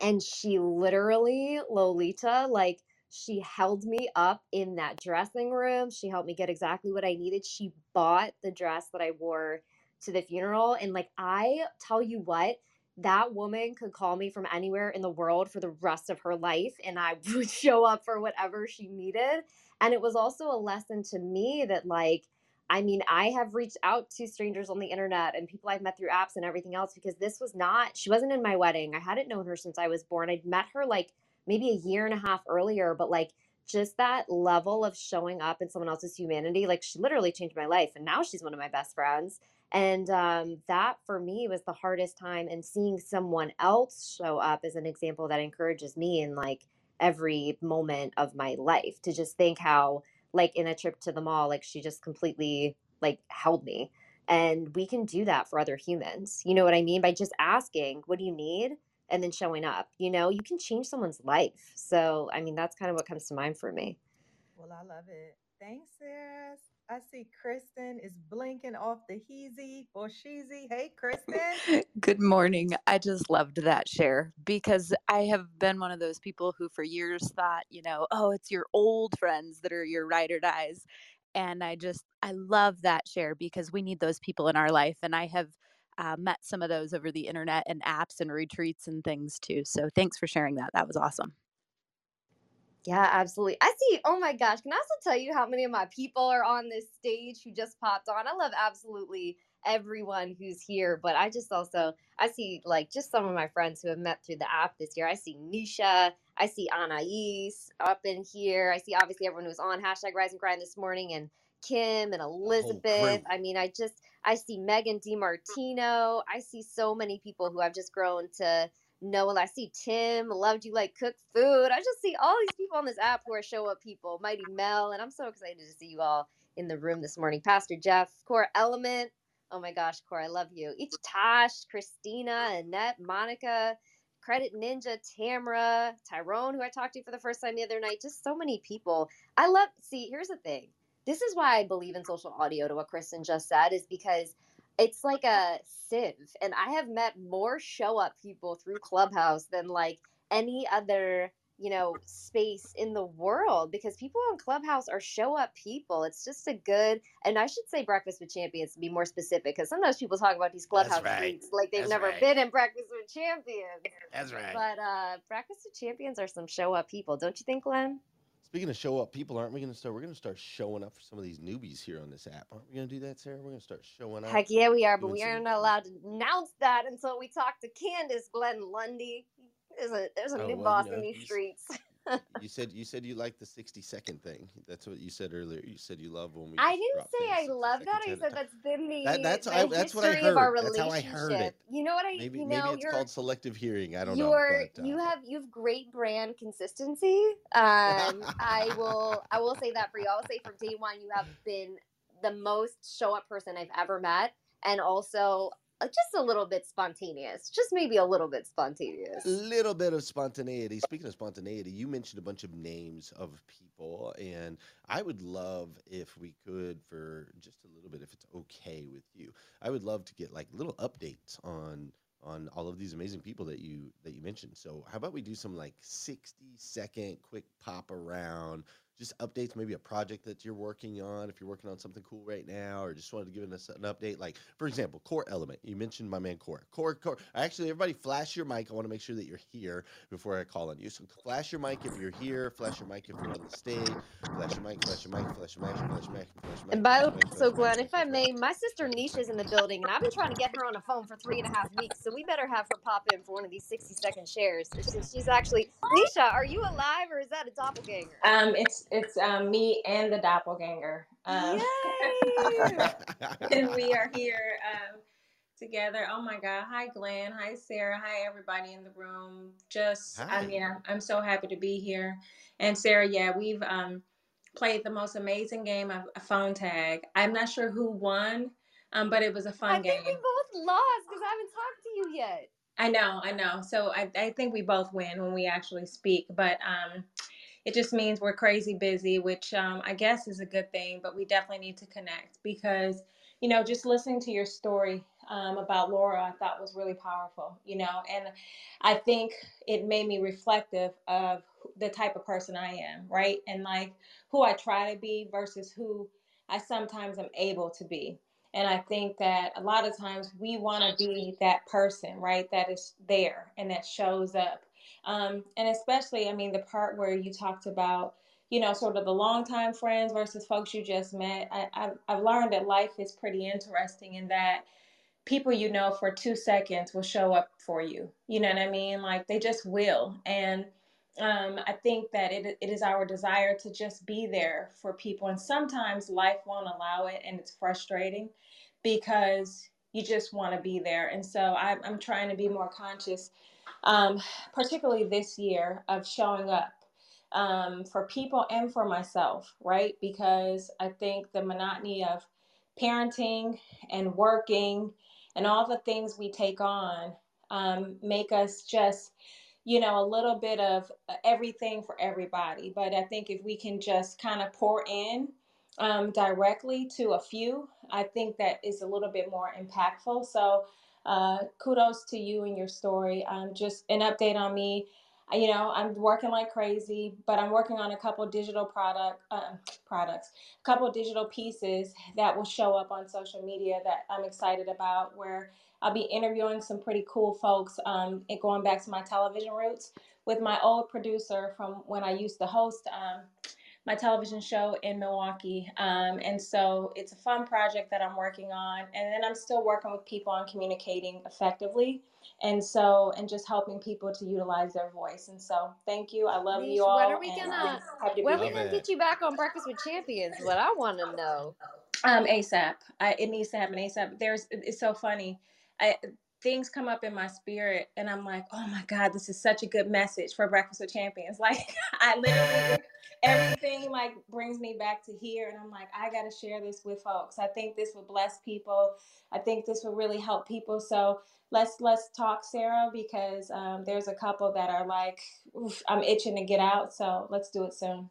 [SPEAKER 4] And she literally, Lolita, like she held me up in that dressing room. She helped me get exactly what I needed. She bought the dress that I wore to the funeral. And like, I tell you what, that woman could call me from anywhere in the world for the rest of her life, and I would show up for whatever she needed. And it was also a lesson to me that, like, I mean, I have reached out to strangers on the internet and people I've met through apps and everything else because this was not, she wasn't in my wedding. I hadn't known her since I was born. I'd met her like maybe a year and a half earlier, but like just that level of showing up in someone else's humanity, like she literally changed my life. And now she's one of my best friends. And um, that for me was the hardest time. And seeing someone else show up is an example that encourages me in like every moment of my life to just think how like in a trip to the mall like she just completely like held me and we can do that for other humans you know what i mean? By just asking what do you need? and then showing up you know? You can change someone's life so i mean that's kind of what comes to mind for me.
[SPEAKER 7] Well i love it. Thanks sarah I see Kristen is blinking off the heezy or sheezy. Hey, Kristen.
[SPEAKER 18] Good morning. I just loved that share because I have been one of those people who, for years, thought, you know, oh, it's your old friends that are your ride or dies. And I just, I love that share because we need those people in our life. And I have uh, met some of those over the internet and apps and retreats and things too. So thanks for sharing that. That was awesome.
[SPEAKER 4] Yeah, absolutely. I see. Oh my gosh. Can I also tell you how many of my people are on this stage who just popped on? I love absolutely everyone who's here, but I just also I see like just some of my friends who have met through the app this year. I see Nisha, I see Anais up in here. I see obviously everyone who's on hashtag Rise and Grind this morning and Kim and Elizabeth. I mean, I just I see Megan DiMartino. I see so many people who I've just grown to Noel, I see Tim, loved you like cook food. I just see all these people on this app who are show up people, Mighty Mel, and I'm so excited to see you all in the room this morning. Pastor Jeff, Core Element. Oh my gosh, Core, I love you. Each Tosh, Christina, Annette, Monica, Credit Ninja, Tamra, Tyrone, who I talked to for the first time the other night. Just so many people. I love, see, here's the thing. This is why I believe in social audio to what Kristen just said, is because it's like a sieve and i have met more show up people through clubhouse than like any other you know space in the world because people on clubhouse are show up people it's just a good and i should say breakfast with champions to be more specific because sometimes people talk about these clubhouse
[SPEAKER 1] right.
[SPEAKER 4] like they've
[SPEAKER 1] That's
[SPEAKER 4] never
[SPEAKER 1] right.
[SPEAKER 4] been in breakfast with champions
[SPEAKER 1] That's right.
[SPEAKER 4] but uh breakfast with champions are some show up people don't you think glenn
[SPEAKER 1] Speaking of show up people, aren't we going to start? We're going to start showing up for some of these newbies here on this app. Aren't we going to do that, Sarah? We're going to start showing up.
[SPEAKER 4] Heck yeah, we are, but we aren't allowed to announce that until we talk to Candace Glenn Lundy. There's a there's a
[SPEAKER 1] Oh,
[SPEAKER 4] new
[SPEAKER 1] well, you
[SPEAKER 4] boss
[SPEAKER 1] know,
[SPEAKER 4] in these streets.
[SPEAKER 1] You said you said you liked the sixty second thing. That's what you said earlier. You said you love when we.
[SPEAKER 4] I didn't say I love that. I said
[SPEAKER 1] at
[SPEAKER 4] that's been the,
[SPEAKER 1] That- that's-
[SPEAKER 4] the
[SPEAKER 1] I- that's what I
[SPEAKER 4] history of our
[SPEAKER 1] heard. That's how I heard it.
[SPEAKER 4] You know what I?
[SPEAKER 1] Maybe
[SPEAKER 4] you
[SPEAKER 1] maybe it's called selective hearing. I don't know.
[SPEAKER 4] you're
[SPEAKER 1] but, uh,
[SPEAKER 4] you have you have great brand consistency. Um, I will I will say that for you. I will say from day one you have been the most show up person I've ever met, and also Uh, just a little bit spontaneous. Just maybe a little bit spontaneous.
[SPEAKER 1] a little bit of spontaneity. Speaking of spontaneity, you mentioned a bunch of names of people, and I would love if we could, for just a little bit, if it's okay with you, I would love to get like little updates on on all of these amazing people that you that you mentioned. So how about we do some like 60 second quick pop around just updates, maybe a project that you're working on, if you're working on something cool right now, or just wanted to give us an update. Like, for example, Core Element. You mentioned my man Core. Core, Core. Actually, everybody flash your mic. I want to make sure that you're here before I call on you. So flash your mic if you're here, flash your mic if you're on the stage, flash your mic, flash your mic, flash your mic, flash your mic, flash your mic.
[SPEAKER 4] And by the way, so
[SPEAKER 1] flash your mic.
[SPEAKER 4] Glenn, if I may, my sister Nisha's in the building, and I've been trying to get her on the phone for three and a half weeks. So we better have her pop in for one of these sixty second shares. She's, she's actually Nisha. Are you alive or is that a doppelganger?
[SPEAKER 19] Um, it's it's um, me and the doppelganger. Um, and we are here um, together. Oh my God! Hi, Glenn. Hi, Sarah. Hi, everybody in the room. Just, I
[SPEAKER 20] Hi.
[SPEAKER 19] mean, I'm, I'm so happy to be here. And Sarah, yeah, we've um, played the most amazing game of a phone tag. I'm not sure who won, um, but it was a fun
[SPEAKER 4] I
[SPEAKER 19] game.
[SPEAKER 4] I think we both lost because I haven't talked to you yet.
[SPEAKER 19] I know, I know. So I, I think we both win when we actually speak, but um, it just means we're crazy busy, which um, I guess is a good thing, but we definitely need to connect because, you know, just listening to your story um, about Laura, I thought was really powerful, you know, and I think it made me reflective of the type of person I am, right? And like who I try to be versus who I sometimes am able to be. And I think that a lot of times we want to be that person, right? That is there and that shows up. Um, and especially, I mean, the part where you talked about, you know, sort of the longtime friends versus folks you just met. I, I've, I've learned that life is pretty interesting in that people you know for two seconds will show up for you. You know what I mean? Like they just will. And um, I think that it, it is our desire to just be there for people. And sometimes life won't allow it and it's frustrating because you just want to be there. And so I'm, I'm trying to be more conscious, um, particularly this year, of showing up um, for people and for myself, right? Because I think the monotony of parenting and working and all the things we take on um, make us just you know a little bit of everything for everybody but i think if we can just kind of pour in um, directly to a few i think that is a little bit more impactful so uh, kudos to you and your story. Um, just an update on me. You know i'm working like crazy but i'm working on a couple digital product uh, products a couple digital pieces that will show up on social media that i'm excited about where i'll be interviewing some pretty cool folks um, and going back to my television roots with my old producer from when i used to host um, my television show in Milwaukee. Um, and so it's a fun project that I'm working on. And then I'm still working with people on communicating effectively and so and just helping people to utilize their voice and so thank you. I love you all
[SPEAKER 4] when are we gonna when are we gonna get you back on breakfast with champions what i want to know.
[SPEAKER 19] Um asap I, it needs to happen asap there's it's so funny. I, things come up in my spirit and i'm like oh my god this is such a good message for breakfast with champions. Like i literally everything like brings me back to here and i'm like i got to share this with folks i think this would bless people i think this would really help people so let's let's talk sarah because um, there's a couple that are like i'm itching to get out so let's do it soon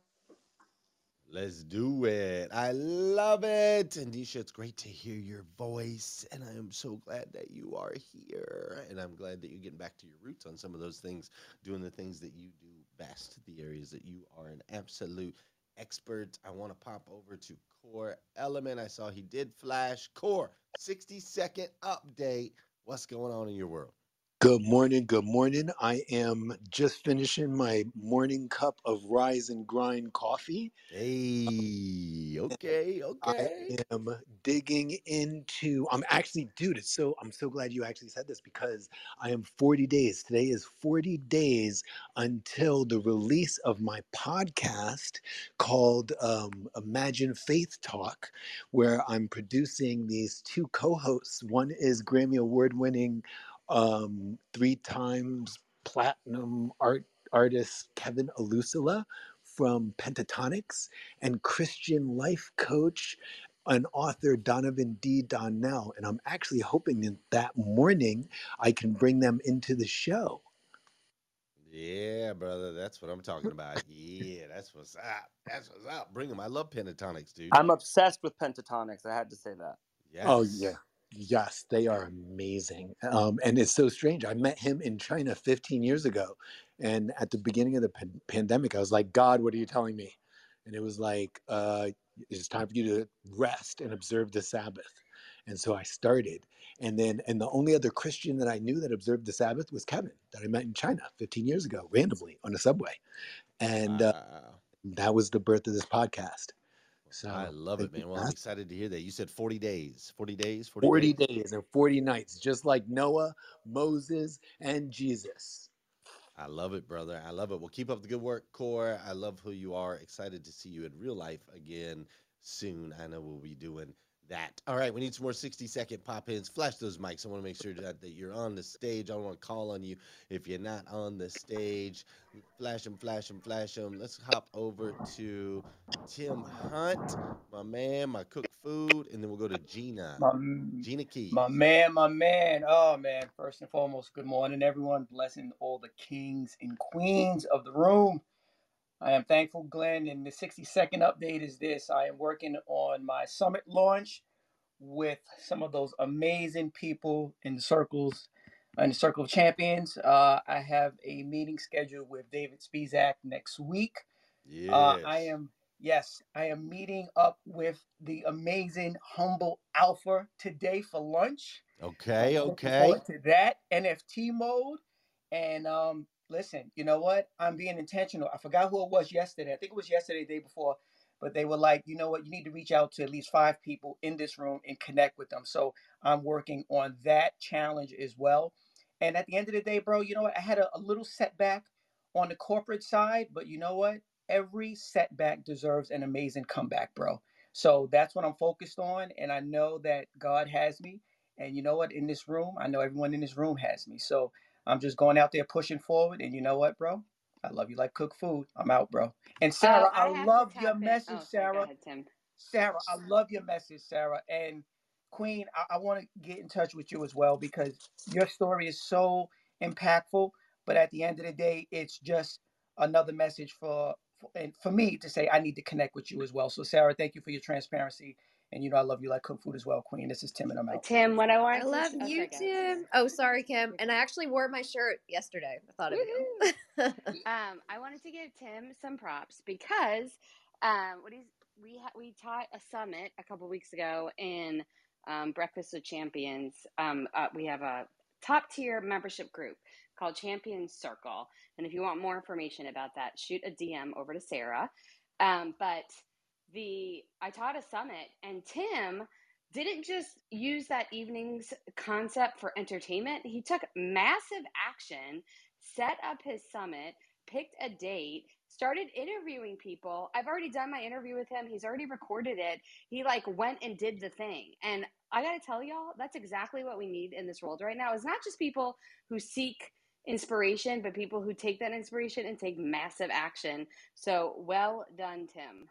[SPEAKER 1] Let's do it. I love it. Andisha, it's great to hear your voice. And I am so glad that you are here. And I'm glad that you're getting back to your roots on some of those things, doing the things that you do best, the areas that you are an absolute expert. I want to pop over to Core Element. I saw he did flash. Core, 60 second update. What's going on in your world?
[SPEAKER 21] Good morning. Good morning. I am just finishing my morning cup of rise and grind coffee.
[SPEAKER 1] Hey, okay, okay.
[SPEAKER 21] I am digging into. I'm actually, dude. It's so. I'm so glad you actually said this because I am 40 days. Today is 40 days until the release of my podcast called um, Imagine Faith Talk, where I'm producing these two co-hosts. One is Grammy Award-winning um, three times platinum art artist Kevin Olusola from Pentatonix and Christian life coach and author Donovan D. Donnell. And I'm actually hoping that that morning I can bring them into the show.
[SPEAKER 1] Yeah, brother, that's what I'm talking about. Yeah, that's what's up. That's what's up. Bring them. I love pentatonix, dude.
[SPEAKER 22] I'm obsessed with pentatonix. I had to say that.
[SPEAKER 1] Yes.
[SPEAKER 21] Oh yeah. Yes, they are amazing. Um, and it's so strange. I met him in China 15 years ago. And at the beginning of the pan- pandemic, I was like, God, what are you telling me? And it was like, uh, it's time for you to rest and observe the Sabbath. And so I started. And then, and the only other Christian that I knew that observed the Sabbath was Kevin, that I met in China 15 years ago, randomly on a subway. And uh, that was the birth of this podcast. So
[SPEAKER 1] I love it, man. Well, I'm excited to hear that. You said 40 days, 40 days, 40,
[SPEAKER 21] 40
[SPEAKER 1] days.
[SPEAKER 21] days and 40 nights, just like Noah, Moses, and Jesus.
[SPEAKER 1] I love it, brother. I love it. Well, keep up the good work, Core. I love who you are. Excited to see you in real life again soon. I know we'll be doing that. All right, we need some more 60 second pop ins. Flash those mics. I want to make sure that, that you're on the stage. I don't want to call on you if you're not on the stage. Flash them, flash them, flash them. Let's hop over to Tim Hunt, my man, my cook food, and then we'll go to Gina.
[SPEAKER 23] My,
[SPEAKER 1] Gina Key.
[SPEAKER 23] my man, my man. Oh man. First and foremost, good morning, everyone. Blessing all the kings and queens of the room. I am thankful, Glenn. And the 60 second update is this I am working on my summit launch with some of those amazing people in the circles, in the circle of champions. Uh, I have a meeting scheduled with David Spizak next week.
[SPEAKER 1] Yes.
[SPEAKER 23] Uh, I am, yes, I am meeting up with the amazing Humble Alpha today for lunch.
[SPEAKER 1] Okay, okay.
[SPEAKER 23] to that NFT mode. And um, listen, you know what? I'm being intentional. I forgot who it was yesterday. I think it was yesterday, the day before, but they were like, you know what? You need to reach out to at least five people in this room and connect with them. So I'm working on that challenge as well. And at the end of the day, bro, you know what? I had a, a little setback on the corporate side, but you know what? Every setback deserves an amazing comeback, bro. So that's what I'm focused on. And I know that God has me. And you know what? In this room, I know everyone in this room has me. So I'm just going out there pushing forward. And you know what, bro? I love you like cook food. I'm out, bro. And oh, Sarah,
[SPEAKER 24] Oh, I
[SPEAKER 23] I, love your
[SPEAKER 24] in.
[SPEAKER 23] message,
[SPEAKER 24] Oh,
[SPEAKER 23] Sarah.
[SPEAKER 24] ahead.
[SPEAKER 23] Sarah, I love your message, Sarah. And Queen, I, I want to get in touch with you as well because your story is so impactful. But at the end of the day, it's just another message for, for and for me to say I need to connect with you as well. So Sarah, thank you for your transparency. And you know I love you like cook food as well, Queen. This is Tim and I'm out.
[SPEAKER 24] Tim, what I
[SPEAKER 4] want.
[SPEAKER 24] I
[SPEAKER 4] love
[SPEAKER 24] to oh,
[SPEAKER 4] you,
[SPEAKER 24] sorry, go ahead.
[SPEAKER 4] Tim. Oh, sorry, Kim. And I actually wore my shirt yesterday. I thought of you.
[SPEAKER 24] um, I wanted to give Tim some props because um, what he's we ha- we taught a summit a couple weeks ago in um, Breakfast with Champions. Um, uh, we have a top tier membership group called Champions Circle, and if you want more information about that, shoot a DM over to Sarah. Um, but the I taught a summit, and Tim didn't just use that evening's concept for entertainment. He took massive action, set up his summit, picked a date, started interviewing people. I've already done my interview with him. He's already recorded it. He like went and did the thing. And I got to tell y'all, that's exactly what we need in this world right now. It's not just people who seek inspiration, but people who take that inspiration and take massive action. So, well done, Tim.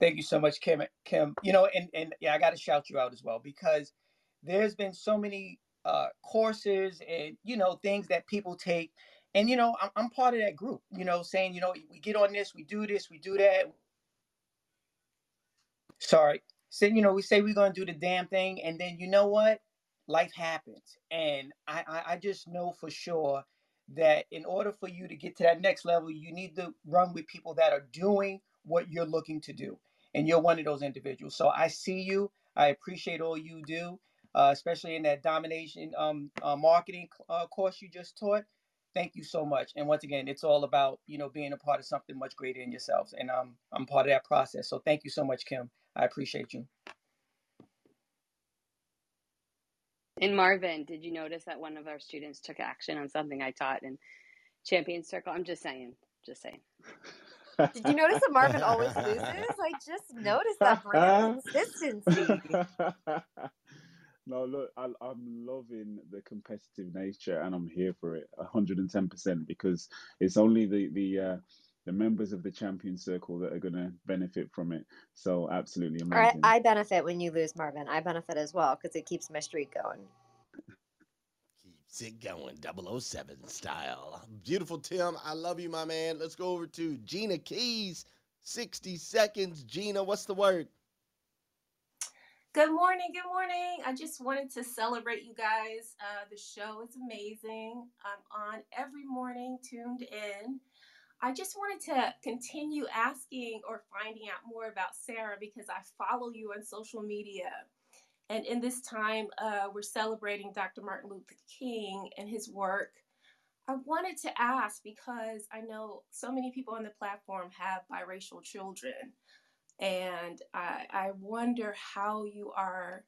[SPEAKER 23] Thank you so much, Kim. Kim, you know, and and yeah, I got to shout you out as well because there's been so many uh, courses and you know things that people take, and you know, I'm, I'm part of that group. You know, saying you know we get on this, we do this, we do that. Sorry, say you know we say we're gonna do the damn thing, and then you know what? Life happens, and I I, I just know for sure that in order for you to get to that next level, you need to run with people that are doing what you're looking to do. And you're one of those individuals. So I see you. I appreciate all you do, uh, especially in that domination um, uh, marketing uh, course you just taught. Thank you so much. And once again, it's all about you know being a part of something much greater than yourselves. And um, I'm part of that process. So thank you so much, Kim. I appreciate you.
[SPEAKER 24] And Marvin, did you notice that one of our students took action on something I taught in Champion Circle? I'm just saying, just saying.
[SPEAKER 4] Did you notice that Marvin always loses? I just noticed that brand consistency.
[SPEAKER 6] no, look, I, I'm loving the competitive nature, and I'm here for it 110 percent because it's only the the uh, the members of the champion circle that are going to benefit from it. So, absolutely amazing.
[SPEAKER 4] I benefit when you lose, Marvin. I benefit as well because it keeps my streak going.
[SPEAKER 1] It going, 007 style. Beautiful, Tim. I love you, my man. Let's go over to Gina Keys. 60 seconds. Gina, what's the word?
[SPEAKER 25] Good morning. Good morning. I just wanted to celebrate you guys. Uh, the show is amazing. I'm on every morning, tuned in. I just wanted to continue asking or finding out more about Sarah because I follow you on social media. And in this time, uh, we're celebrating Dr. Martin Luther King and his work. I wanted to ask because I know so many people on the platform have biracial children. And I, I wonder how you are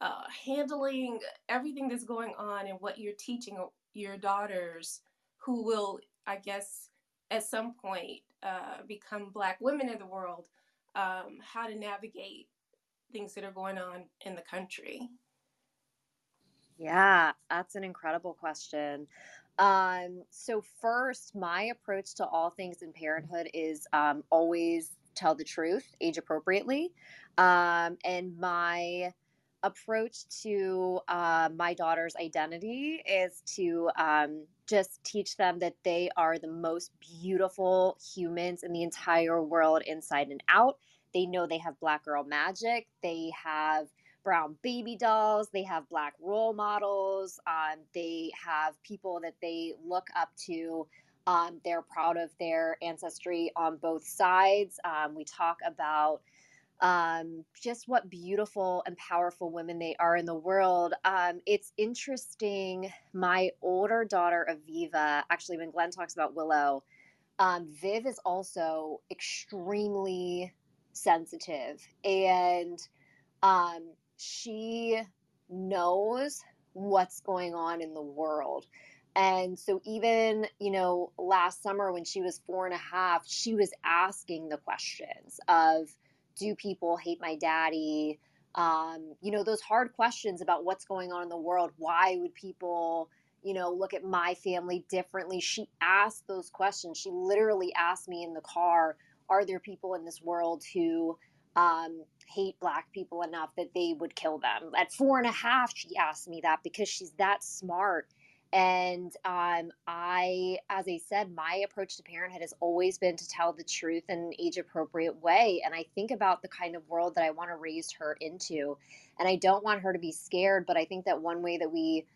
[SPEAKER 25] uh, handling everything that's going on and what you're teaching your daughters who will, I guess, at some point uh, become Black women in the world, um, how to navigate things that are going on in the country.
[SPEAKER 4] Yeah, that's an incredible question. Um, so first, my approach to all things in parenthood is um, always tell the truth, age appropriately, um, and my approach to uh, my daughter's identity is to um, just teach them that they are the most beautiful humans in the entire world, inside and out. They know they have black girl magic. They have brown baby dolls. They have black role models. Um, they have people that they look up to. Um, they're proud of their ancestry on both sides. Um, we talk about um, just what beautiful and powerful women they are in the world. Um, it's interesting. My older daughter, Aviva, actually, when Glenn talks about Willow, um, Viv is also extremely sensitive and um, she knows what's going on in the world. And so, even, you know, last summer when she was four and a half, she was asking the questions of, do people hate my daddy? Um, you know, those hard questions about what's going on in the world. Why would people, you know, look at my family differently? She asked those questions. She literally asked me in the car, are there people in this world who um, hate black people enough that they would kill them? At four and a half, she asked me that because she's that smart and um, I, as I said, my approach to parenthood has always been to tell the truth in an age appropriate way. And I think about the kind of world that I want to raise her into. And I don't want her to be scared, but I think that one way that we,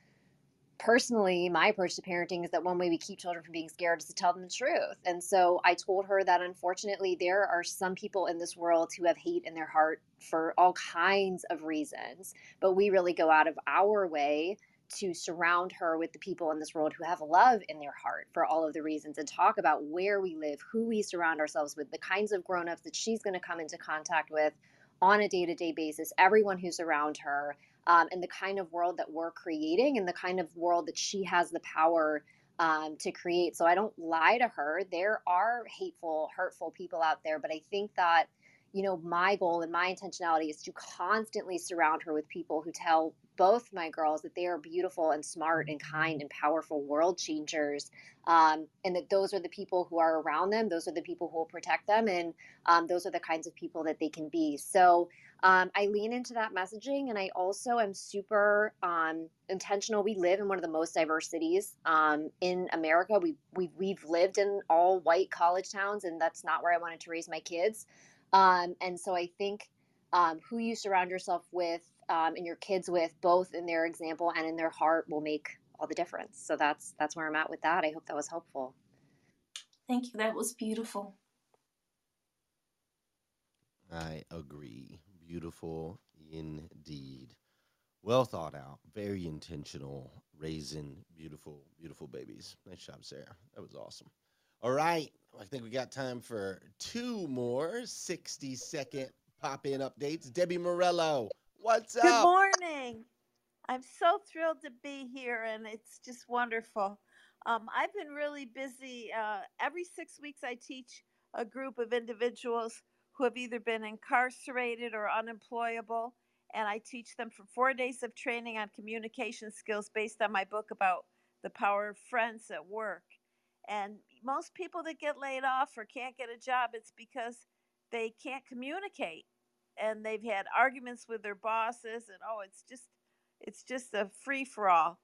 [SPEAKER 4] personally, my approach to parenting is that one way we keep children from being scared is to tell them the truth. And so I told her that unfortunately, there are some people in this world who have hate in their heart for all kinds of reasons, but we really go out of our way to surround her with the people in this world who have love in their heart for all of the reasons and talk about where we live, who we surround ourselves with, the kinds of grown-ups that she's going to come into contact with on a day-to-day basis, everyone who's around her, um, and the kind of world that we're creating and the kind of world that she has the power um, to create. So I don't lie to her. There are hateful, hurtful people out there, but I think that you know, my goal and my intentionality is to constantly surround her with people who tell both my girls that they are beautiful and smart and kind and powerful world changers um, and that those are the people who are around them those are the people who will protect them and um, those are the kinds of people that they can be so um, i lean into that messaging and i also am super um, intentional we live in one of the most diverse cities um, in america we, we, we've lived in all white college towns and that's not where i wanted to raise my kids um, and so i think who you surround yourself with um, and your kids with, both in their example and in their heart, will make all the difference. So that's that's where I'm at with that. I hope that was helpful.
[SPEAKER 25] Thank you. That was beautiful.
[SPEAKER 1] I agree. Beautiful indeed. Well thought out, very intentional, raising beautiful, beautiful babies. Nice job, Sarah. That was awesome. All right. I think we got time for two more 60 second pop in updates. Debbie Morello, What's
[SPEAKER 26] up? Good morning. I'm so thrilled to be here, and it's just wonderful. Um, I've been really busy. Uh, every six weeks, I teach a group of individuals who have either been incarcerated or unemployable, and I teach them for four days of training on communication skills based on my book about the power of friends at work. And most people that get laid off or can't get a job, it's because they can't communicate and they've had arguments with their bosses and oh it's just it's just a free for all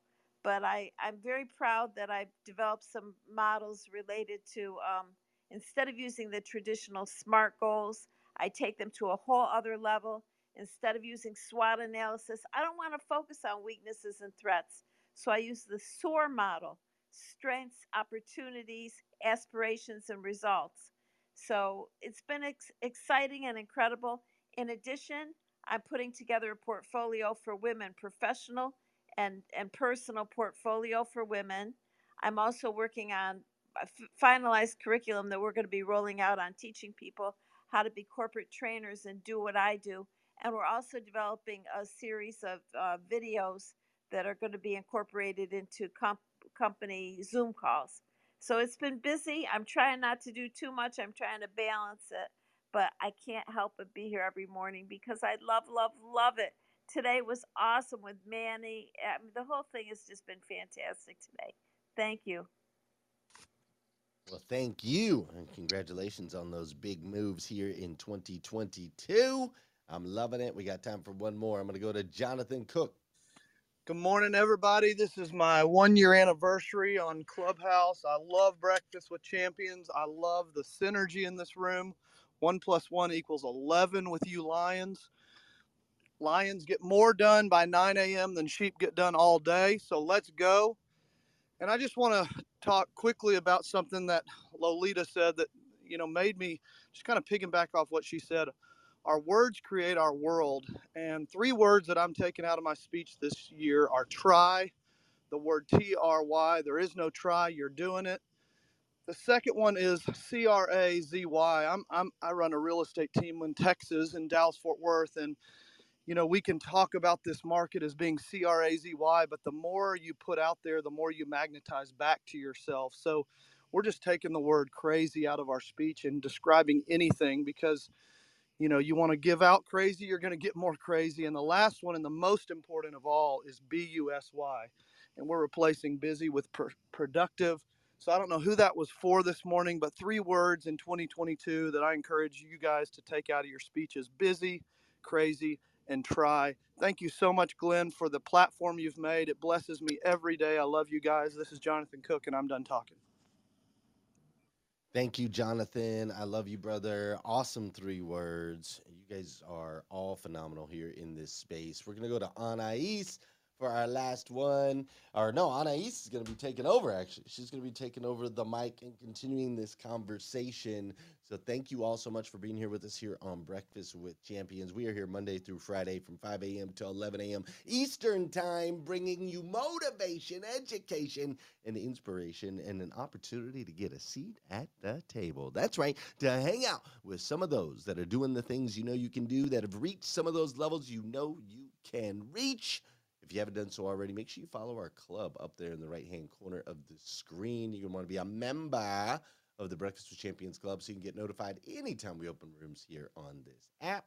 [SPEAKER 26] but I, I'm very proud that I've developed some models related to um, instead of using the traditional SMART goals, I take them to a whole other level. Instead of using SWOT analysis, I don't want to focus on weaknesses and threats. So I use the SOAR model strengths, opportunities, aspirations, and results. So it's been ex- exciting and incredible. In addition, I'm putting together a portfolio for women, professional and, and personal portfolio for women. I'm also working on finalized curriculum that we're going to be rolling out on teaching people how to be corporate trainers and do what I do. And we're also developing a series of uh, videos that are going to be incorporated into comp- company Zoom calls. So it's been busy. I'm trying not to do too much. I'm trying to balance it but I can't help but be here every morning because I love, love, love it. Today was awesome with Manny. I mean, the whole thing has just been fantastic today. Thank you.
[SPEAKER 1] Well, thank you. And congratulations on those big moves here in 2022. I'm loving it. We got time for one more. I'm going to go to Jonathan Cook.
[SPEAKER 27] Good morning, everybody. This is my one year anniversary on Clubhouse. I love Breakfast with Champions. I love the synergy in this room. One plus one equals 11 with you Lions. Lions get more done by 9 a.m. than sheep get done all day. So let's go. And I just want to talk quickly about something that Lolita said that, you know, made me just kind of piggyback off what she said. our words create our world. And three words that I'm taking out of my speech this year are try, the word T R Y. There is no try, you're doing it. The second one is C R A Z Y. I'm, I'm, I run a real estate team in Texas, in Dallas, Fort Worth. And, you know, we can talk about this market as being C R A Z Y, but the more you put out there, the more you magnetize back to yourself. So we're just taking the word crazy out of our speech and describing anything because you know, you want to give out crazy, you're going to get more crazy. And the last one, and the most important of all, is B U S Y. And we're replacing busy with pr- productive. So I don't know who that was for this morning, but three words in 2022 that I encourage you guys to take out of your speeches busy, crazy, and try. Thank you so much, Glenn, for the platform you've made. It blesses me every day. I love you guys. This is Jonathan Cook, and I'm done talking.
[SPEAKER 1] Thank you, Jonathan. I love you, brother. Awesome three words. You guys are all phenomenal here in this space. We're going to go to Anais for our last one. Or no, Anais is going to be taking over, actually. She's going to be taking over the mic and continuing this conversation. So thank you all so much for being here with us here on Breakfast with Champions. We are here Monday through Friday from 5 a.m. to 11 a.m. Eastern Time, bringing you motivation, education, and inspiration, and an opportunity to get a seat at the table. That's right, to hang out with some of those that are doing the things you know you can do, that have reached some of those levels you know you can reach. If you haven't done so already, make sure you follow our club up there in the right hand corner of the screen. You're going to want to be a member of the Breakfast with Champions Club so you can get notified anytime we open rooms here on this app.